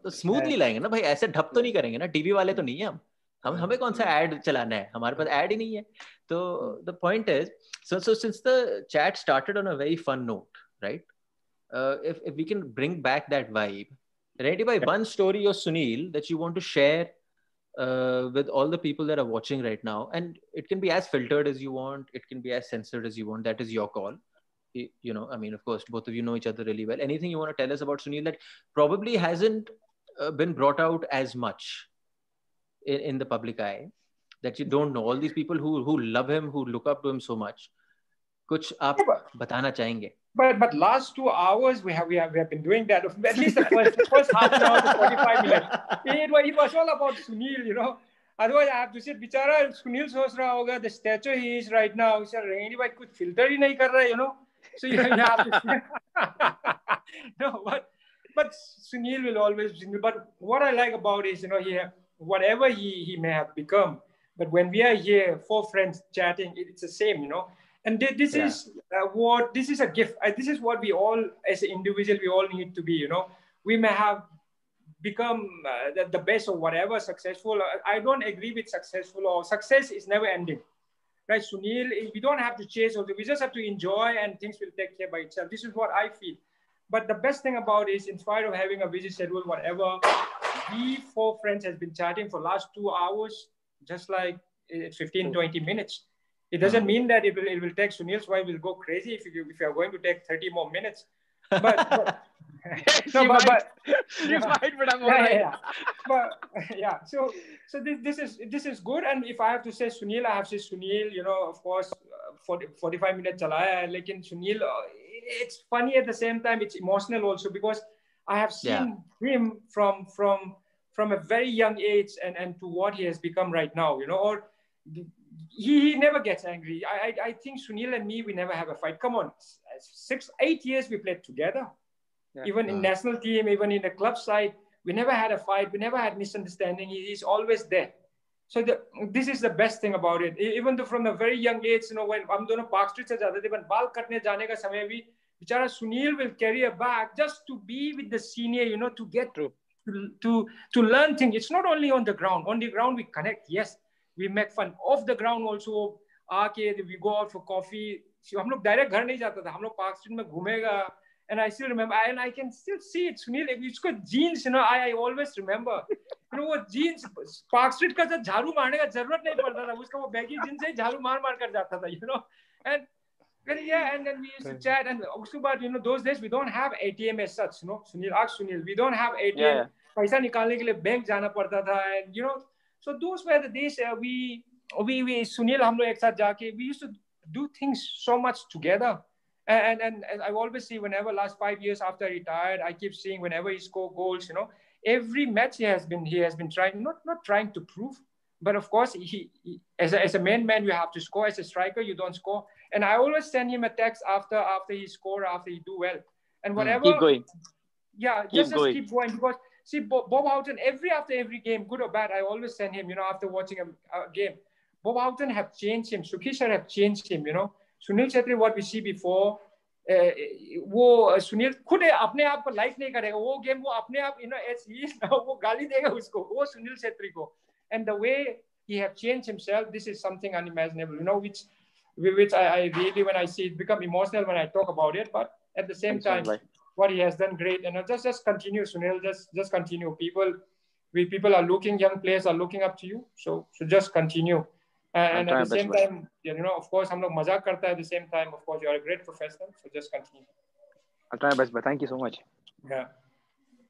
A: स्मूथली लाएँगे ना भाई ऐसे ढप तो नहीं करेंगे ना टीवी वाले तो नहीं है हम। हमें कौन सा एड चलाना है? हमारे पास एड ही नहीं है। तो the point is So, so since the chat started on a very fun note, right? Uh, if, if we can bring back that vibe, Renedy Bhai one story of Sunil that you want to share uh, with all the people that are watching right now. And it can be as filtered as you want, it can be as censored as you want. That is your call. You, you know, I mean, of course, both of you know each other really well. Anything you want to tell us about Sunil that probably hasn't uh, been brought out as much in, in the public eye that you don't know all these people who who love him who look up to him so much kuch aap batana chahenge
C: but but last two hours we have we have, we have been doing that at least the first, the first half an hour to 45 minutes it, was, it was all about sunil you know otherwise i have to say bichara sunil soch raha hoga the statue he is right now sir rainy bhai kuch filter hi nahi kar raha you know so you, have to no but but sunil will always but what i like about is you know he whatever he, he may have become. But when we are here, four friends chatting, it's the same, you know. And this yeah. is uh, what this is a gift. Uh, this is what we all, as an individual, we all need to be. You know, we may have become uh, the, the, best or whatever successful. I don't agree with successful or success is never ending. Right, Sunil, we don't have to chase or we just have to enjoy and things will take care by itself. This is what I feel. But the best thing about it is, in spite of having a busy schedule, whatever, we four friends has been chatting for last two hours, just like it's 15, 20 minutes. It doesn't mean that it will, it will take Sunil's wife will go crazy if you if you are going to take 30 more minutes. But, but
B: no, but, but yeah, might, but I'm
C: yeah, yeah, but yeah, so so this, this is this is good. And if I have to say Sunil, I have to say Sunil. You know, of course, uh, 40, 45 minutes chalaya hai, lekin Sunil, uh, it's funny at the same time. It's emotional also because I have seen yeah. him from from from a very young age and and to what he has become right now. You know, or he, he never gets angry. I, I, I think Sunil and me we never have a fight. Come on, six eight years we played together, yeah. even in national team, even in the club side. We never had a fight. We never had misunderstanding. He, he's always there. So the, this is the best thing about it. Even though from a very young age, you know, when हम दोनों Park Street से जाते थे, when बाल कटने जाने का समय भी Bichara Sunil will carry a bag just to be with the senior, you know, to get to, to, to learn things. It's not only on the ground. On the ground, we connect. Yes, We make fun. Off the ground also, आके we go out for coffee. हम लोग direct घर नहीं जाता था हम लोग park street में घूमेगा and I still remember, and I can still see it. Sunil, उसको jeans, you know, I, I always remember. You know, वो jeans Park Street का जब झाड़ू मारने का ज़रूरत नहीं पड़ता था, उसका वो baggy jeans से झाड़ू मार मार कर जाता था, you know. And well, yeah, and then we used to chat. And also, but you know, those days we don't have ATM as such. You know, Sunil, ask Sunil, we don't have ATM. Yeah. पैसा निकालने के लिए bank जाना पड़ता था and you know so those were the days uh, we we we Sunil हम लोग एक साथ जाके we used to do things so much together and, and and I always see whenever last five years after I retired I keep seeing whenever he score goals you know every match he has been he has been trying not not trying to prove but of course he, he as a, as a main man you have to score as a striker you don't score and I always send him a text after after he score, after he do well. And hmm, whatever.
B: Keep going.
C: Yeah, keep just, going. just keep going because See, Bob Houghton, every after every game, good or bad, I always send him, you know, after watching a, a game. Bob Houghton have changed him. Suki sir have changed him, you know. Sunil Chhetri, what we see before, eh, वो Sunil eh, खुद अपने आप को like नहीं करेगा वो game वो अपने आप यू नो एज ही वो गाली देगा उसको वो सुनील छेत्री को and the way he have change himself this is something unimaginable you know which which I, I really when I see it become emotional when I talk about it but at the same Absolutely. time what he has done great, and just just continue, Sunil. Just just continue. People, we people are looking, young players are looking up to you. So so just continue. And, and at the same time, you know, of course, हम लोग मज़ाक करता है. At the same time, of course, you are a great professional. So just continue.
B: I'll try my best, but thank you so much.
C: Yeah.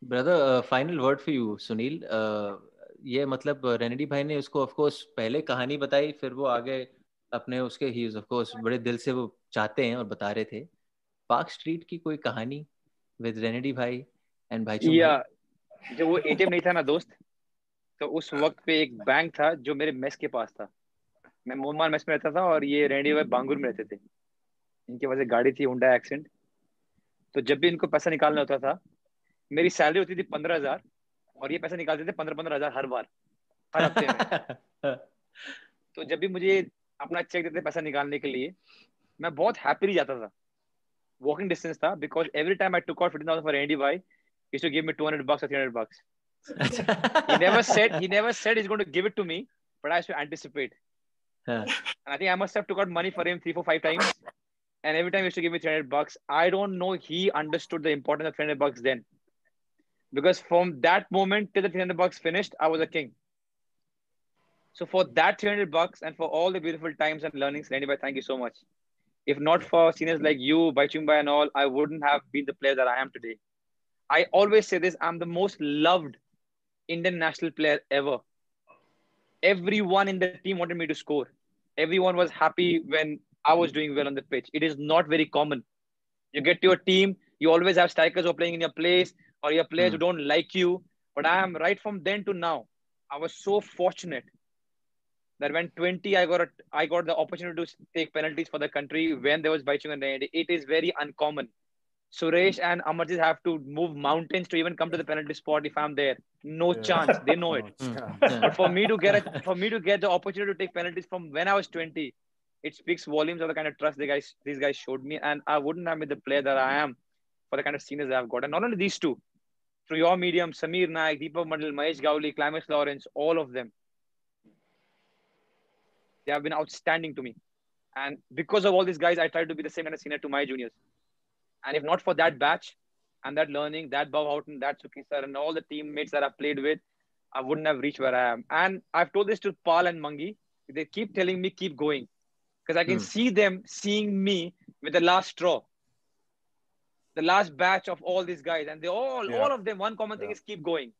A: Brother, uh, final word for you, Sunil. Uh, ये मतलब रेनेडी भाई ने उसको of course पहले कहानी बताई फिर वो आगे अपने उसके ही ऑफ़ कोर्स बड़े दिल से वो चाहते हैं और बता रहे थे पार्क स्ट्रीट की कोई कहानी विद रेनेडी भाई एंड भाई
B: या जब वो एटीएम नहीं था ना दोस्त तो उस वक्त पे एक बैंक था जो मेरे मेस के पास था। मैं मोहमान मेस में रहता था और ये रेडी भाई बांगुर में रहते थे। इनके पास एक गाड़ी थी हुंडा एक्सेंट तो जब भी इनको पैसा निकालना होता था मेरी सैलरी होती थी पंद्रह हज़ार और ये पैसा निकालते थे पंद्रह पंद्रह हज़ार हर बार हर हफ़्ते में। तो जब भी मुझे अपना चेक देते पैसा निकालने के लिए मैं बहुत हैप्पीली जाता था। walking distance tha because every time I took out 15,000 for Randy Bhai, he used to give me 200 bucks or 300 bucks. he never said he never said he's going to give it to me, but I used to anticipate. And I think I must have took out money for him three, four, five times, and every time he used to give me 300 bucks. I don't know he understood the importance of 300 bucks then, because from that moment till the 300 bucks finished, I was a king. So for that 300 bucks and for all the beautiful times and learnings, Randy, thank you so much. If not for seniors like you, Baichung Bhai and all, I wouldn't have been the player that I am today. I always say this, I'm the most loved Indian national player ever. Everyone in the team wanted me to score. Everyone was happy when I was doing well on the pitch. It is not very common. You get to your team, you always have strikers who are playing in your place or your players mm. who don't like you. But I am right from then to now. I was so fortunate that when 20 I got a, I got the opportunity to take penalties for the country when there was Baichung and Renedy. It is very uncommon. Suresh hmm. and Amarjit have to move mountains to even come to the penalty spot if I'm there. No yeah. chance. They know it. Hmm. but for me to get a, for me to get the opportunity to take penalties from when I was 20, it speaks volumes of the kind of trust the guys these guys showed me. And I wouldn't have been the player that I am for the kind of seniors I've got. And not only these two, through your medium, Samir Naik, Deepak Mandal, Mahesh Gawli, Climax Lawrence, all of them they have been outstanding to me. And because of all these guys, I try to be the same kind of senior to my juniors. And if not for that batch and that learning, that Bob Houghton, that Suki sir, and all the teammates that I've played with, I wouldn't have reached where I am. And I've told this to Paul and Mangi. They keep telling me, keep going. Because I can hmm. see them seeing me with the last straw. The last batch of all these guys. And they all, yeah. all of them, one common thing yeah. is keep going.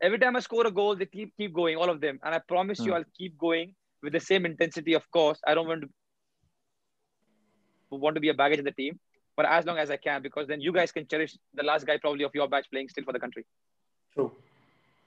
B: Every time I score a goal, they keep keep going, all of them. And I promise hmm. you I'll keep going with the same intensity, of course. I don't want to want to be a baggage in the team, but as long as I can, because then you guys can cherish the last guy probably of your batch playing still for the country.
C: True.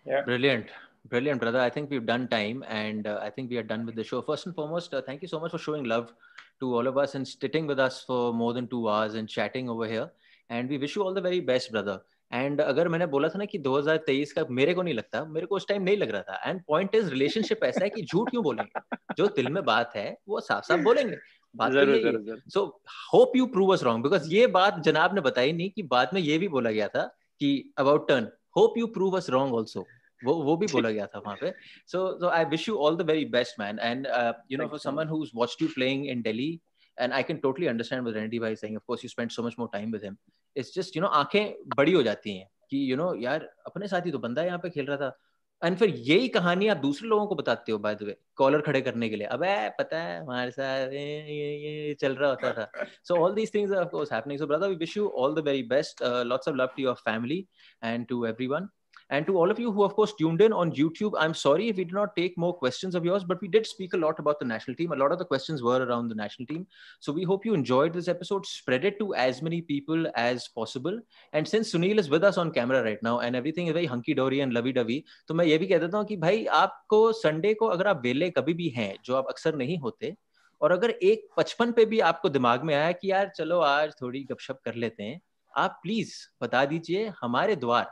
A: Yeah. Brilliant. Brilliant, brother. I think we've done time and uh, I think we are done with the show. First and foremost, uh, thank you so much for showing love to all of us and sitting with us for more than two hours and chatting over here. And we wish you all the very best, brother. And अगर मैंने बोला था ना कि 2023 का मेरे को नहीं लगता मेरे को उस टाइम नहीं लग रहा था। एंड पॉइंट इज़ रिलेशनशिप ऐसा है कि झूठ क्यों बोलेंगे? जो दिल में बात है वो साफ़ साफ़ बोलेंगे। बात so hope you prove us wrong because ये बात जनाब ने बताई नहीं कि बाद में ये भी बोला गया था कि about turn hope you prove us wrong also वो वो भी बोला गया था वहाँ पे। So so I wish you all the very best man and you know for someone who watched you playing in Delhi and I can totally understand what Randy Bhai saying. Of course, you spent so much more time with him. It's just you know आँखें बड़ी हो जाती हैं कि you you no know यार अपने साथ ही तो बंदा यहाँ पे खेल रहा था। एंड फिर यही कहानी आप दूसरे लोगों को बताते हो बाय द वे कॉलर खड़े करने के लिए। अब पता है हमारे साथ ये ये, ये चल रहा होता था। So all these things are of course happening so brother we wish you all the very best lots of love to your family and to everyone And to all of you who, of course, tuned in on YouTube, I'm sorry if we did not take more questions of yours, but we did speak a lot about the national team. A lot of the questions were around the national team. So we hope you enjoyed this episode. Spread it to as many people as possible. And since Sunil is with us on camera right now and everything is very hunky dory and lovey dovey, तो मैं ये भी कह देता हूँ कि भाई आपको संडे को अगर आप वेले कभी भी हैं जो आप अक्सर नहीं होते और अगर एक पचपन पे भी आपको दिमाग में आया कि यार चलो आज थोड़ी गपशप कर लेते हैं आप प्लीज़ बता दीजिए हमारे द्वार